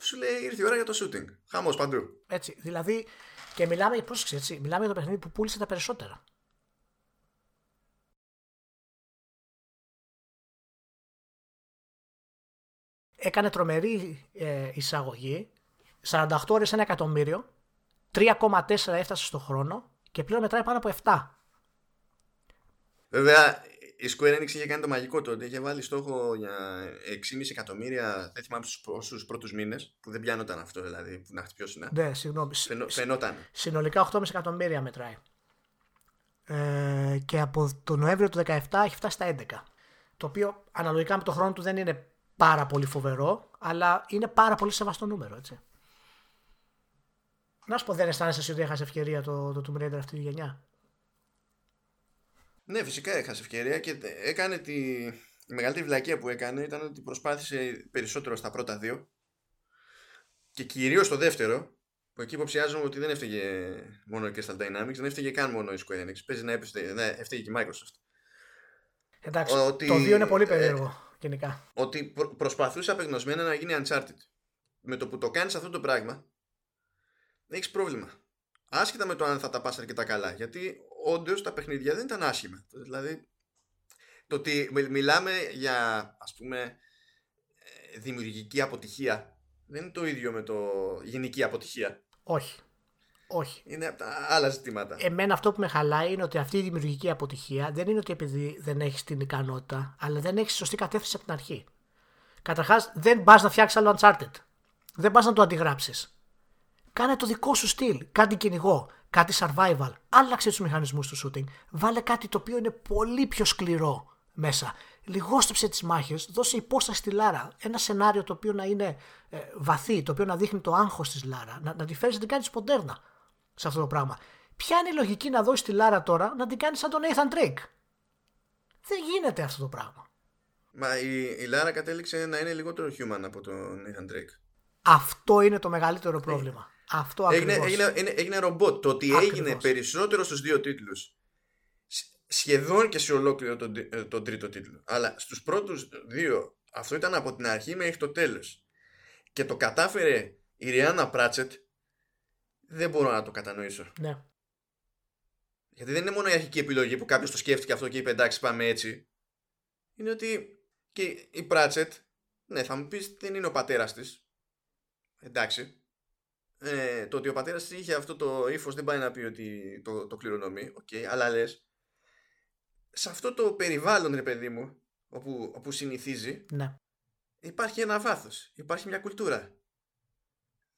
σου λέει ήρθε η ώρα για το shooting. Χαμός παντού. Έτσι. Δηλαδή, και μιλάμε, πρόσεξε, έτσι, μιλάμε για το παιχνίδι που πούλησε τα περισσότερα. έκανε τρομερή ε, εισαγωγή. 48 ώρες ένα εκατομμύριο. 3,4 έφτασε στο χρόνο και πλέον μετράει πάνω από 7. Βέβαια, η Square Enix είχε κάνει το μαγικό τότε. Είχε βάλει στόχο για 6,5 εκατομμύρια. Δεν θυμάμαι στους πρώτους μήνες, που δεν πιάνονταν αυτό δηλαδή, που να χτυπιώσει. Ναι, συγγνώμη. Φαινο, φαινόταν. Συνολικά 8,5 εκατομμύρια μετράει. Ε, και από το Νοέμβριο του 2017 έχει φτάσει στα 11. Το οποίο αναλογικά με το χρόνο του δεν είναι πάρα πολύ φοβερό, αλλά είναι πάρα πολύ σεβαστό νούμερο, έτσι. Να σου πω, δεν αισθάνεσαι ότι έχασε ευκαιρία το, το Tomb Raider αυτή τη γενιά; Ναι, φυσικά έχασε ευκαιρία και έκανε τη... Η μεγαλύτερη βλακία που έκανε ήταν ότι προσπάθησε περισσότερο στα πρώτα δύο και κυρίως στο δεύτερο που εκεί υποψιάζομαι ότι δεν έφταιγε μόνο η Crystal Dynamics, δεν έφταιγε καν μόνο η Square Enix. Παίζει να έφταιγε και η Microsoft. Εντάξει, ότι... το δύο είναι πολύ περίεργο γενικά. Ότι προ- προσπαθούσε απεγνωσμένα να γίνει Uncharted. Με το που το κάνεις αυτό το πράγμα, έχεις πρόβλημα. Άσχετα με το αν θα τα πας αρκετά καλά. Γιατί όντως τα παιχνίδια δεν ήταν άσχημα. Δηλαδή, το ότι μιλάμε για ας πούμε ε, δημιουργική αποτυχία δεν είναι το ίδιο με το γενική αποτυχία. Όχι. Όχι. Είναι από τα άλλα ζητήματα. Εμένα αυτό που με χαλάει είναι ότι αυτή η δημιουργική αποτυχία δεν είναι ότι επειδή δεν έχεις την ικανότητα, αλλά δεν έχεις σωστή κατεύθυνση από την αρχή. Καταρχάς, δεν πας να φτιάξεις άλλο Uncharted. Δεν πας να το αντιγράψεις. Κάνε το δικό σου στυλ. Κάτι κυνηγό. Κάτι survival. Άλλαξε τους μηχανισμούς του shooting. Βάλε κάτι το οποίο είναι πολύ πιο σκληρό μέσα. Λιγόστεψε τις μάχες. Δώσε υπόσταση στη Λάρα. Ένα σενάριο το οποίο να είναι ε, βαθύ, το οποίο να δείχνει το άγχος της Λάρα. Να, να τη φέρεις να την κάνεις ποντέρνα σε αυτό το πράγμα. Ποια είναι η λογική να δώσεις τη Λάρα τώρα να την κάνεις σαν τον Nathan Drake; Δεν γίνεται αυτό το πράγμα. Μα η, η Λάρα κατέληξε να είναι λιγότερο human από τον Nathan Drake. Αυτό είναι το μεγαλύτερο πρόβλημα. Αυτό έγινε, έγινε, έγινε, έγινε ρομπότ. Το ότι ακριβώς. έγινε περισσότερο στους δύο τίτλους σχεδόν και σε ολόκληρο τον, ε, τον τρίτο τίτλο. Αλλά στους πρώτους δύο αυτό ήταν από την αρχή μέχρι το τέλος. Και το κατάφερε η Ριάννα Πράτσετ δεν μπορώ να το κατανοήσω. Ναι. Γιατί δεν είναι μόνο η αρχική επιλογή που κάποιος το σκέφτηκε αυτό και είπε εντάξει πάμε έτσι. Είναι ότι και η Πράτσετ, ναι θα μου πεις δεν είναι ο πατέρας της. Εντάξει. Ε, το ότι ο πατέρας της είχε αυτό το ύφος δεν πάει να πει ότι το, το κληρονομεί. Οκ, okay, αλλά λες. Σε αυτό το περιβάλλον, ρε παιδί μου, όπου, όπου συνηθίζει, ναι. υπάρχει ένα βάθος. Υπάρχει μια κουλτούρα.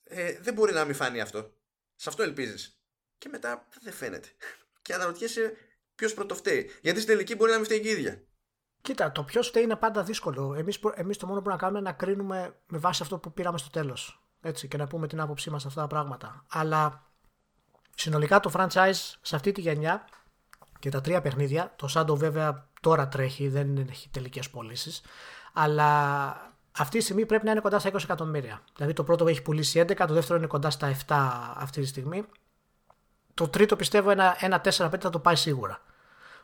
Ε, δεν μπορεί να μην φανεί αυτό. Σε αυτό ελπίζεις. Και μετά δεν φαίνεται. Και αναρωτιέσαι ποιος πρωτοφταίει. Γιατί στην τελική μπορεί να μην φταίει και η ίδια. Κοίτα, το ποιος φταίει είναι πάντα δύσκολο. Εμείς εμείς το μόνο που να κάνουμε είναι να κρίνουμε με βάση αυτό που πήραμε στο τέλος. Έτσι, και να πούμε την άποψή μας σε αυτά τα πράγματα. Αλλά συνολικά το franchise σε αυτή τη γενιά και τα τρία παιχνίδια, το Shadow βέβαια τώρα τρέχει, δεν έχει τελικές πωλήσεις, αλλά αυτή τη στιγμή πρέπει να είναι κοντά στα 20 εκατομμύρια. Δηλαδή το πρώτο έχει πουλήσει 11, το δεύτερο είναι κοντά στα 7 αυτή τη στιγμή. Το τρίτο πιστεύω ένα, ένα 4-5 θα το πάει σίγουρα.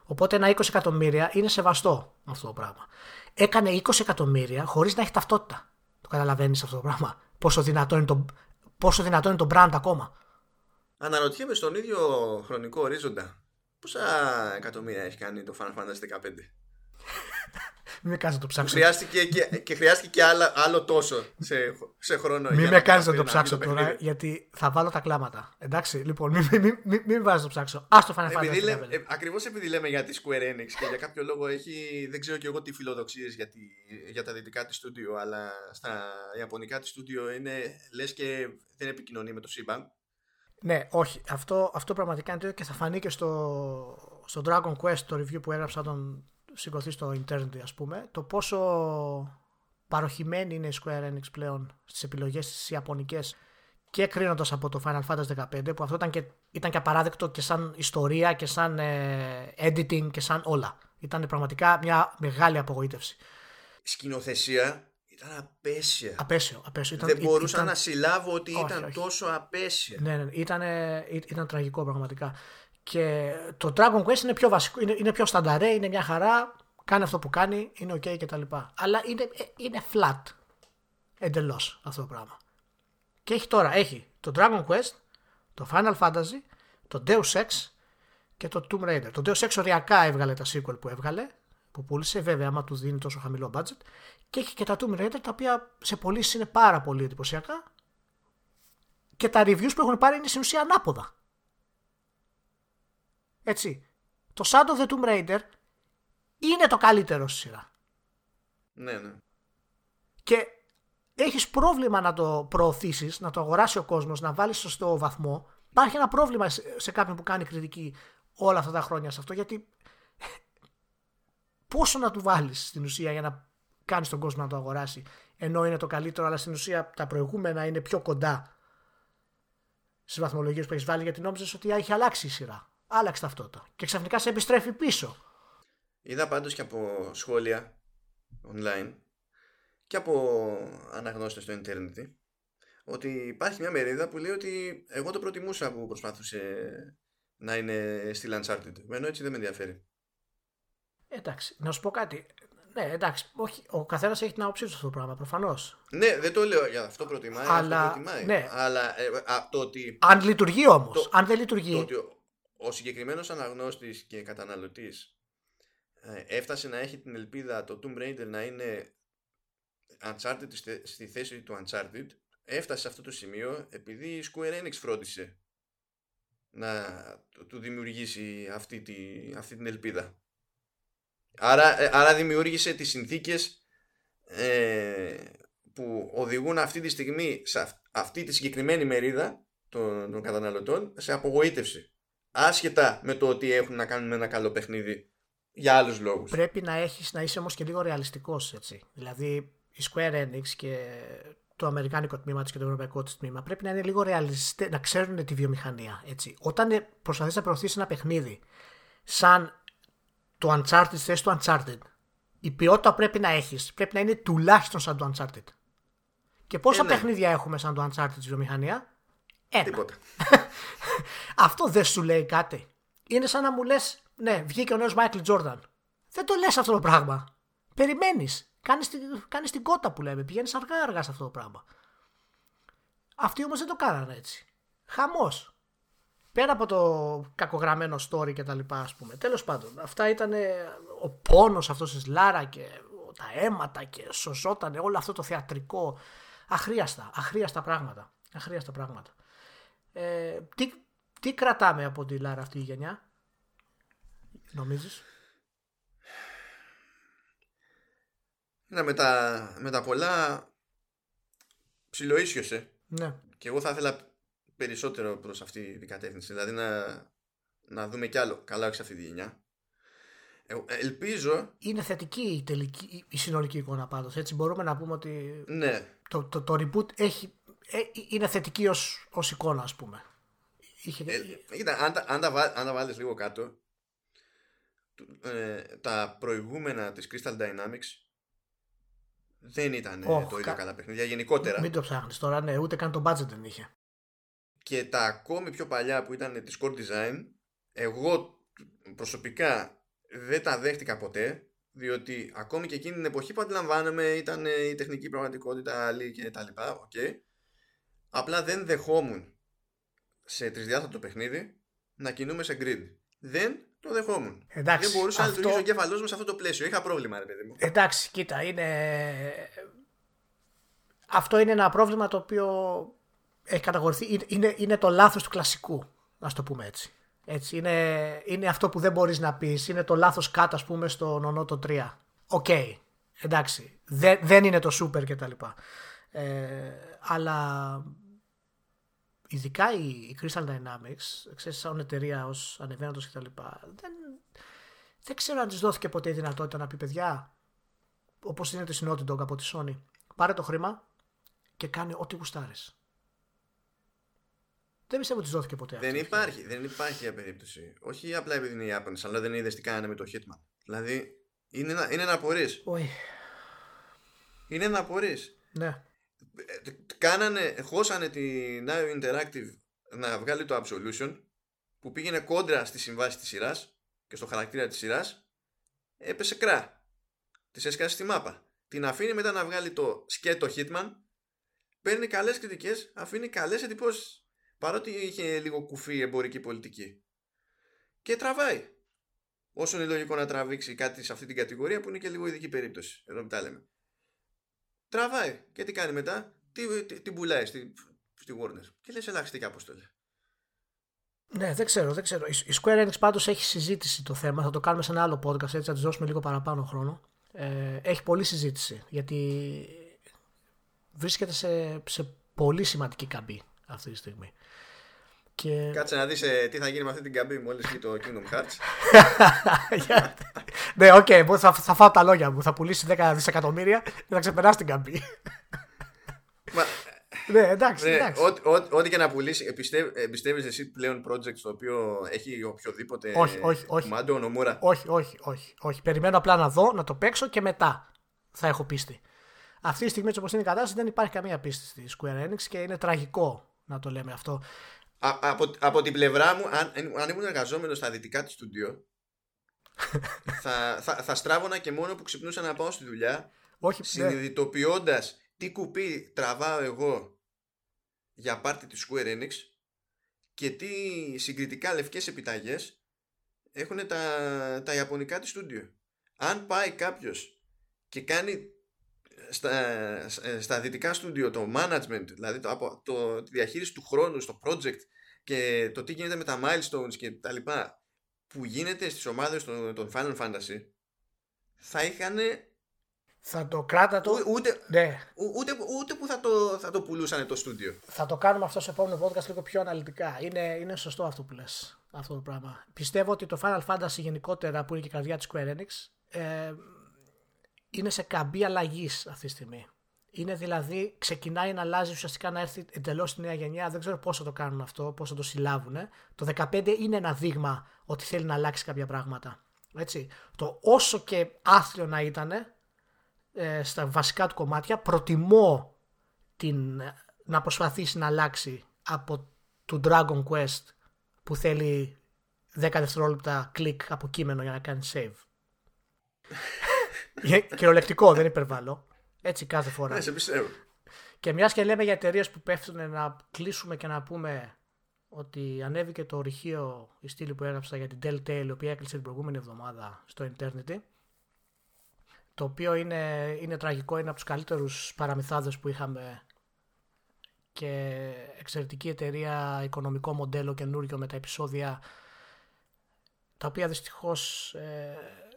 Οπότε ένα 20 εκατομμύρια είναι σεβαστό αυτό το πράγμα. Έκανε 20 εκατομμύρια χωρίς να έχει ταυτότητα. Το καταλαβαίνεις αυτό το πράγμα. Πόσο δυνατό είναι το, πόσο δυνατό είναι το brand ακόμα. Αναρωτιέμαι στον ίδιο χρονικό ορίζοντα. Πόσα εκατομμύρια έχει κάνει το Final Fantasy 15. Μην με κάνεις να το ψάξω. Χρειάστηκε και, και χρειάστηκε και άλλο, άλλο τόσο σε, σε χρόνο. Μην με κάνεις να το ψάξω τώρα, γιατί θα βάλω τα κλάματα. Εντάξει, λοιπόν, μην μη, μη, μη, μη βάζεις το ψάξω. Α το Final Fantasy. Ε, Ακριβώς επειδή λέμε για τη Square Enix και για κάποιο λόγο έχει, δεν ξέρω και εγώ τι φιλοδοξίες για, για τα δυτικά της στούντιο, αλλά στα ιαπωνικά της στούντιο είναι λες και δεν επικοινωνεί με το σύμπαν. Ναι, όχι. Αυτό, αυτό πραγματικά είναι και θα φανεί και στο, στο Dragon Quest το review που έγραψα τον σηκωθεί στο internet ας πούμε το πόσο παροχημένη είναι η Square Enix πλέον στις επιλογές της Ιαπωνικές και κρίνοντας από το Final Fantasy 15 που αυτό ήταν και, ήταν και απαράδεκτο και σαν ιστορία και σαν ε, editing και σαν όλα. Ήταν πραγματικά μια μεγάλη απογοήτευση. Η σκηνοθεσία ήταν απέσια. Απέσιο, απέσιο. Ήταν, Δεν μπορούσα ήταν... να συλλάβω ότι ήταν τόσο απέσια. Ναι, ναι, ήταν, ήταν τραγικό πραγματικά. Και το Dragon Quest είναι πιο βασικό, είναι, είναι πιο στανταρέ, είναι μια χαρά, κάνει αυτό που κάνει, είναι ok κτλ. Αλλά είναι, ε, είναι flat εντελώς αυτό το πράγμα. Και έχει τώρα, έχει το Dragon Quest, το Final Fantasy, το Deus Ex και το Tomb Raider. Το Deus Ex οριακά έβγαλε τα sequel που έβγαλε, που πούλησε, βέβαια, άμα του δίνει τόσο χαμηλό budget. Και έχει και τα Tomb Raider, τα οποία σε πωλήσει είναι πάρα πολύ εντυπωσιακά. Και τα reviews που έχουν πάρει είναι στην ουσία ανάποδα. Έτσι. Το Shadow of the Tomb Raider είναι το καλύτερο στη σειρά. Ναι, ναι. Και έχεις πρόβλημα να το προωθήσεις, να το αγοράσει ο κόσμος, να βάλεις σωστό βαθμό. Υπάρχει ένα πρόβλημα σε κάποιον που κάνει κριτική όλα αυτά τα χρόνια σε αυτό, γιατί πόσο να του βάλεις στην ουσία για να κάνεις τον κόσμο να το αγοράσει, ενώ είναι το καλύτερο, αλλά στην ουσία τα προηγούμενα είναι πιο κοντά στις βαθμολογίες που έχεις βάλει, γιατί νόμιζες ότι έχει αλλάξει η σειρά άλλαξε ταυτότητα. Και ξαφνικά σε επιστρέφει πίσω. Είδα πάντως και από σχόλια online και από αναγνώστες στο ίντερνετ ότι υπάρχει μια μερίδα που λέει ότι εγώ το προτιμούσα που προσπάθησε να είναι στη Uncharted. Μένω έτσι δεν με ενδιαφέρει. Εντάξει, να σου πω κάτι. Ναι, εντάξει, όχι, ο καθένας έχει την άποψή του αυτό το πράγμα, προφανώς. Ναι, δεν το λέω για αυτό προτιμάει. Αλλά, αυτό προτιμάει. Ναι. Αλλά ε, α, το ότι. Αν λειτουργεί όμως. Αν δεν λειτουργεί. Το ότι ο συγκεκριμένος αναγνώστης και καταναλωτής ε, έφτασε να έχει την ελπίδα το Tomb Raider να είναι Uncharted στη θέση του Uncharted έφτασε σε αυτό το σημείο επειδή η Square Enix φρόντισε να του δημιουργήσει αυτή, τη, αυτή την ελπίδα. Άρα, ε, άρα δημιούργησε τις συνθήκες ε, που οδηγούν αυτή τη στιγμή σε αυτή τη συγκεκριμένη μερίδα των, των καταναλωτών σε απογοήτευση άσχετα με το ότι έχουν να κάνουν ένα καλό παιχνίδι για άλλους λόγους. Πρέπει να, έχεις, να είσαι όμως και λίγο ρεαλιστικός έτσι. Δηλαδή η Square Enix και το αμερικάνικο τμήμα της και το ευρωπαϊκό της τμήμα πρέπει να είναι λίγο ρεαλιστέ, να ξέρουν τη βιομηχανία. Έτσι. Όταν προσπαθείς να προωθήσεις ένα παιχνίδι σαν το Uncharted, θέση του Uncharted, η ποιότητα πρέπει να έχεις πρέπει να είναι τουλάχιστον σαν το Uncharted. Και πόσα ε, ναι. παιχνίδια έχουμε σαν το Uncharted τη βιομηχανία, ένα. Τίποτα. Αυτό δεν σου λέει κάτι. Είναι σαν να μου λες, ναι, βγήκε ο νέος Μάικλ Τζόρνταν. Δεν το λες αυτό το πράγμα. Περιμένεις. Κάνεις την, κάνεις την κότα που λέμε. Πηγαίνεις αργά-αργά σε αυτό το πράγμα. Αυτοί όμως δεν το κάνανε έτσι. Χαμός. Πέρα από το κακογραμμένο story και τα λοιπά, ας πούμε. Τέλος πάντων, αυτά ήταν ο πόνος αυτός της Λάρα και τα αίματα και σωσόταν όλο αυτό το θεατρικό. Αχρίαστα, αχρίαστα πράγματα. Αχρίαστα πράγματα. Ε, τι, τι κρατάμε από τη Λάρα αυτή η γενιά, νομίζεις; Να με τα, με τα πολλά ψιλοίσιωσε. Ναι. Και εγώ θα ήθελα περισσότερο προς αυτή την κατεύθυνση. Δηλαδή να, να δούμε κι άλλο καλά σε αυτή τη γενιά. Ε, ελπίζω. Είναι θετική η, τελική, η συνολική εικόνα πάντως. Έτσι μπορούμε να πούμε ότι ναι. το, το, το reboot έχει, ε, είναι θετική ως, ως εικόνα ας πούμε είχε... Ε, αν, τα, αν, τα, αν τα βάλεις λίγο κάτω, ε, τα προηγούμενα της Crystal Dynamics δεν ήταν oh, το ίδιο κα... καλά παιχνίδια γενικότερα. Μην το ψάχνεις τώρα, ναι, ούτε καν το budget δεν είχε. Και τα ακόμη πιο παλιά που ήταν της Core Design, εγώ προσωπικά δεν τα δέχτηκα ποτέ, διότι ακόμη και εκείνη την εποχή που αντιλαμβάνομαι ήταν η τεχνική πραγματικότητα άλλη και τα λοιπά, okay. Απλά δεν δεχόμουν σε τρισδιάστατο παιχνίδι να κινούμε σε grid. Δεν το δεχόμουν. Εντάξει, δεν μπορούσα αυτό... να λειτουργήσω ο κεφαλό μου σε αυτό το πλαίσιο. Είχα πρόβλημα, ρε παιδί μου. Εντάξει, κοίτα, είναι. Αυτό είναι ένα πρόβλημα το οποίο έχει καταγορηθεί. Είναι, είναι το λάθος του κλασικού, να το πούμε έτσι. έτσι είναι, είναι αυτό που δεν μπορείς να πεις. Είναι το λάθος κάτω, ας πούμε, στο νονό το 3. Οκ. Okay, εντάξει. Δεν, δεν είναι το super κτλ. Ε, αλλά ειδικά η, Crystal Dynamics, ξέρεις, σαν εταιρεία ως ανεβαίνοντος και τα λοιπά, δεν, δεν ξέρω αν της δόθηκε ποτέ η δυνατότητα να πει παιδιά, όπως είναι το Naughty Dog από τη Sony, πάρε το χρήμα και κάνε ό,τι γουστάρεις. Δεν πιστεύω ότι της δόθηκε ποτέ. Δεν υπάρχει, δεν υπάρχει για περίπτωση. Όχι απλά επειδή είναι οι Ιάπωνε, αλλά δεν είδες τι κάνανε με το Hitman. Δηλαδή είναι ένα, είναι ένα απορρί. Είναι ένα απορρί. Ναι κάνανε, χώσανε την Nio Interactive να βγάλει το Absolution που πήγαινε κόντρα στη συμβάση της σειράς και στο χαρακτήρα της σειράς έπεσε κρά. Της έσκασε στη μάπα. Την αφήνει μετά να βγάλει το σκέτο Hitman παίρνει καλές κριτικές αφήνει καλές εντυπώσεις παρότι είχε λίγο κουφή εμπορική πολιτική. Και τραβάει. Όσο είναι λογικό να τραβήξει κάτι σε αυτή την κατηγορία που είναι και λίγο ειδική περίπτωση. Εδώ που τα λέμε Τραβάει. Και τι κάνει μετά; Τι, τι, τι πουλάει στη, στη Warner. Και λες ελάχιστη και αποστολή. Ναι, δεν ξέρω, δεν ξέρω. Η Square Enix πάντως έχει συζήτηση το θέμα. Θα το κάνουμε σε ένα άλλο podcast, έτσι θα της δώσουμε λίγο παραπάνω χρόνο. Ε, έχει πολλή συζήτηση, γιατί βρίσκεται σε, σε πολύ σημαντική καμπή αυτή τη στιγμή. Και... Κάτσε να δεις ε, τι θα γίνει με αυτή την καμπή μόλις βγει το Kingdom Hearts. ναι, οκ, okay, θα, θα φάω τα λόγια μου. Θα πουλήσει 10 δισεκατομμύρια και θα ξεπεράσει την καμπή. Μα... ναι, εντάξει. Ναι, εντάξει. Ό,τι και να πουλήσει, εμπιστεύει εσύ πλέον project το οποίο έχει οποιοδήποτε όχι, όχι, όχι. κουμάντο, νομούρα. Όχι, όχι, όχι, όχι. Περιμένω απλά να δω, να το παίξω και μετά θα έχω πίστη. Αυτή τη στιγμή, όπως είναι η κατάσταση, δεν υπάρχει καμία πίστη στη Square Enix και είναι τραγικό να το λέμε αυτό από, από την πλευρά μου, αν, αν ήμουν εργαζόμενος στα δυτικά του στούντιο, θα, θα, θα στράβωνα και μόνο που ξυπνούσα να πάω στη δουλειά, Όχι, συνειδητοποιώντας τι κουπί τραβάω εγώ για πάρτι της Square Enix και τι συγκριτικά λευκές επιταγές έχουν τα, τα ιαπωνικά της στούντιο. Αν πάει κάποιος και κάνει στα, ε, στα δυτικά στούντιο το management, δηλαδή το, το, τη διαχείριση του χρόνου στο project και το τι γίνεται με τα milestones και τα λοιπά που γίνεται στις ομάδες των, των Final Fantasy θα είχαν θα το κράτα το. Ούτε, ναι. ούτε, ούτε που θα το, θα το πουλούσαν το στούντιο. Θα το κάνουμε αυτό σε επόμενο podcast λίγο πιο αναλυτικά. Είναι, είναι σωστό αυτό που λες. Αυτό το πράγμα. Πιστεύω ότι το Final Fantasy γενικότερα που είναι και η καρδιά της Square Enix ε, είναι σε καμπή αλλαγής αυτή τη στιγμή. Είναι δηλαδή, ξεκινάει να αλλάζει ουσιαστικά να έρθει εντελώς στη νέα γενιά. Δεν ξέρω πώς θα το κάνουν αυτό, πώς θα το συλλάβουν. Το 15 είναι ένα δείγμα ότι θέλει να αλλάξει κάποια πράγματα. Έτσι. Το όσο και άθλιο να ήταν ε, στα βασικά του κομμάτια, προτιμώ την, να προσπαθήσει να αλλάξει από το Dragon Quest που θέλει 10 δευτερόλεπτα κλικ από κείμενο για να κάνει save. Κυριολεκτικό, δεν υπερβάλλω. Έτσι κάθε φορά. Ναι, σε πιστεύω. Και μιας και λέμε για εταιρείες που πέφτουν να κλείσουμε και να πούμε ότι ανέβηκε το ορυχείο η στήλη που έγραψα για την Telltale, η οποία έκλεισε την προηγούμενη εβδομάδα στο Eternity. Το οποίο είναι, είναι τραγικό, είναι από τους καλύτερους παραμυθάδες που είχαμε και εξαιρετική εταιρεία, οικονομικό μοντέλο καινούριο με τα επεισόδια τα οποία δυστυχώς ε,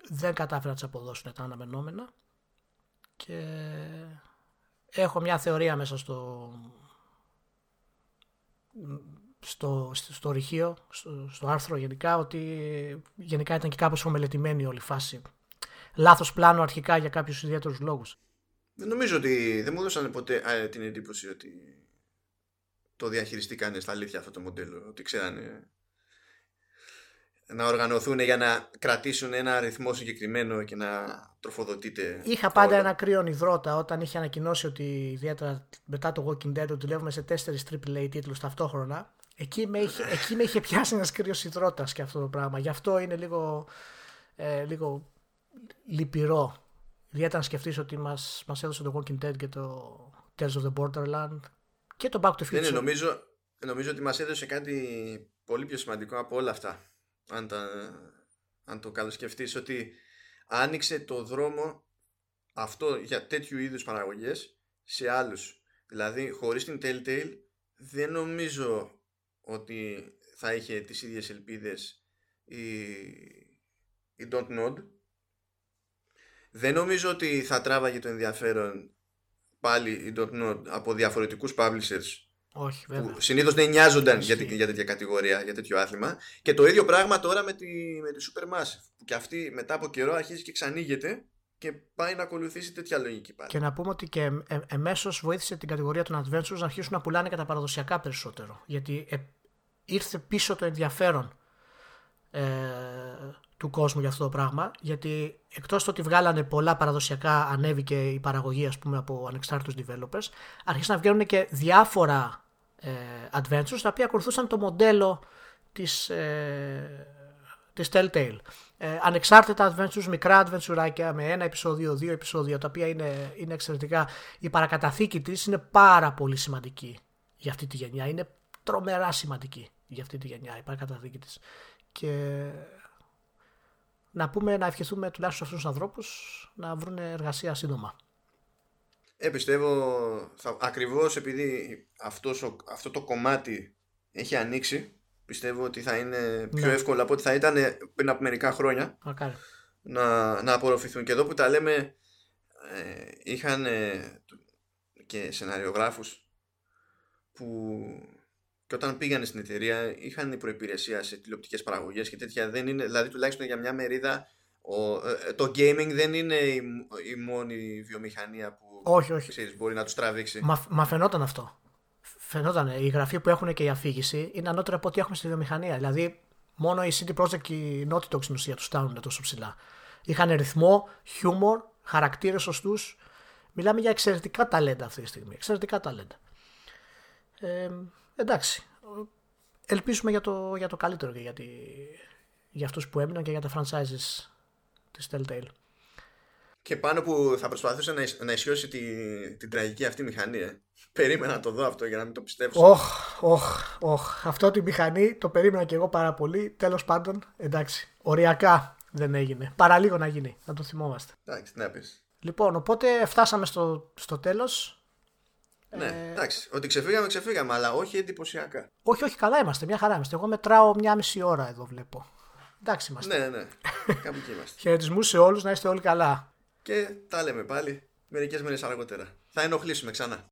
δεν κατάφεραν να τι αποδώσουν τα αναμενόμενα και έχω μια θεωρία μέσα στο στο, στο, ρηχείο, στο, στο, άρθρο γενικά, ότι γενικά ήταν και κάπως ομελετημένη όλη η φάση. Λάθος πλάνο αρχικά για κάποιους ιδιαίτερους λόγους. Δεν νομίζω ότι δεν μου έδωσαν ποτέ την εντύπωση ότι το διαχειριστήκανε στα αλήθεια αυτό το μοντέλο. Ότι ξέρανε να οργανωθούν για να κρατήσουν ένα αριθμό συγκεκριμένο και να τροφοδοτείτε. Είχα πάντα ένα κρύο υδρότα όταν είχε ανακοινώσει ότι ιδιαίτερα μετά το Walking Dead ότι δουλεύουμε σε τέσσερις AAA τίτλους ταυτόχρονα. Εκεί με είχε, εκεί με είχε πιάσει ένας κρύος υδρότα και αυτό το πράγμα. Γι' αυτό είναι λίγο, ε, λίγο λυπηρό. Ιδιαίτερα να σκεφτείς ότι μας μας έδωσε το Walking Dead και το Tales of the Borderland και το Back to Future. Ναι, ναι, νομίζω, νομίζω ότι μας έδωσε κάτι πολύ πιο σημαντικό από όλα αυτά αν, τα, αν το καλοσκεφτείς ότι άνοιξε το δρόμο αυτό για τέτοιου είδους παραγωγές σε άλλους. Δηλαδή χωρίς την Telltale δεν νομίζω ότι θα είχε τις ίδιες ελπίδες η, η Don't Nod. Δεν νομίζω ότι θα τράβαγε το ενδιαφέρον πάλι η Don't Nod από διαφορετικούς publishers όχι, βέβαια. Που συνήθως δεν νοιάζονταν για, για τέτοια κατηγορία, για τέτοιο άθλημα. Και το ίδιο πράγμα τώρα με τη, με τη Supermassive. Που και αυτή μετά από καιρό αρχίζει και ξανήγεται και πάει να ακολουθήσει τέτοια λογική πάλι. Και να πούμε ότι και ε, εμέσως βοήθησε την κατηγορία των Adventures να αρχίσουν να πουλάνε κατά παραδοσιακά περισσότερο. Γιατί ε, ήρθε πίσω το ενδιαφέρον ε, του κόσμου για αυτό το πράγμα. Γιατί εκτός το ότι βγάλανε πολλά παραδοσιακά, ανέβηκε η παραγωγή ας πούμε, από ανεξάρτητους developers, άρχισαν να βγαίνουν και διάφορα ε, adventures τα οποία ακολουθούσαν το μοντέλο της, ε, της Telltale. Ε, ανεξάρτητα adventures, μικρά adventureάκια με ένα επεισόδιο, δύο επεισόδια τα οποία είναι, είναι εξαιρετικά. Η παρακαταθήκη της είναι πάρα πολύ σημαντική για αυτή τη γενιά. Είναι τρομερά σημαντική για αυτή τη γενιά η παρακαταθήκη της. Και να πούμε να ευχηθούμε τουλάχιστον αυτούς τους ανθρώπους να βρουν εργασία σύντομα. Ε, πιστεύω θα, ακριβώς επειδή αυτός, αυτό το κομμάτι έχει ανοίξει πιστεύω ότι θα είναι πιο ναι. εύκολο από ό,τι θα ήταν πριν από μερικά χρόνια να, να απορροφηθούν. Και εδώ που τα λέμε ε, είχαν και σεναριογράφους που και όταν πήγανε στην εταιρεία είχαν προϋπηρεσία σε τηλεοπτικές παραγωγές και τέτοια δεν είναι, δηλαδή τουλάχιστον για μια μερίδα ο, ε, το gaming δεν είναι η, η μόνη βιομηχανία που όχι, όχι. Ξέρεις, μπορεί να τους τραβήξει. Μα, μα φαινόταν αυτό. Φαινόταν. Η γραφή που έχουν και η αφήγηση είναι ανώτερη από ό,τι έχουμε στη βιομηχανία. Δηλαδή, μόνο η CD Projekt και η Naughty Dog στην ουσία τους φτάνουν τόσο ψηλά. Είχαν ρυθμό, χιούμορ, χαρακτήρες σωστούς. Μιλάμε για εξαιρετικά ταλέντα αυτή τη στιγμή. Εξαιρετικά ταλέντα. Ε, εντάξει. Ελπίζουμε για το, για το καλύτερο και για, τη, για αυτούς που έμειναν και για τα franchises της Telltale. Και πάνω που θα προσπαθούσε να, να ισιώσει τη, την τραγική αυτή μηχανή. Ε. Περίμενα να το δω αυτό για να μην το πιστέψω. Όχ, όχ, όχ. Αυτό τη μηχανή το περίμενα και εγώ πάρα πολύ. Τέλος πάντων, εντάξει. Οριακά δεν έγινε. Παραλίγο να γίνει. Να το θυμόμαστε. Εντάξει, να πεις. Λοιπόν, οπότε φτάσαμε στο, στο τέλος. Ναι, ε... εντάξει. Ότι ξεφύγαμε, ξεφύγαμε, αλλά όχι εντυπωσιακά. Όχι, όχι, καλά είμαστε. Μια χαρά είμαστε. Εγώ μετράω μια μισή ώρα εδώ βλέπω. Εντάξει είμαστε. Ναι, ναι. Κάπου εκεί είμαστε. Χαιρετισμού σε όλους, να είστε όλοι καλά και τα λέμε πάλι μερικές μέρες αργότερα. Θα ενοχλήσουμε ξανά.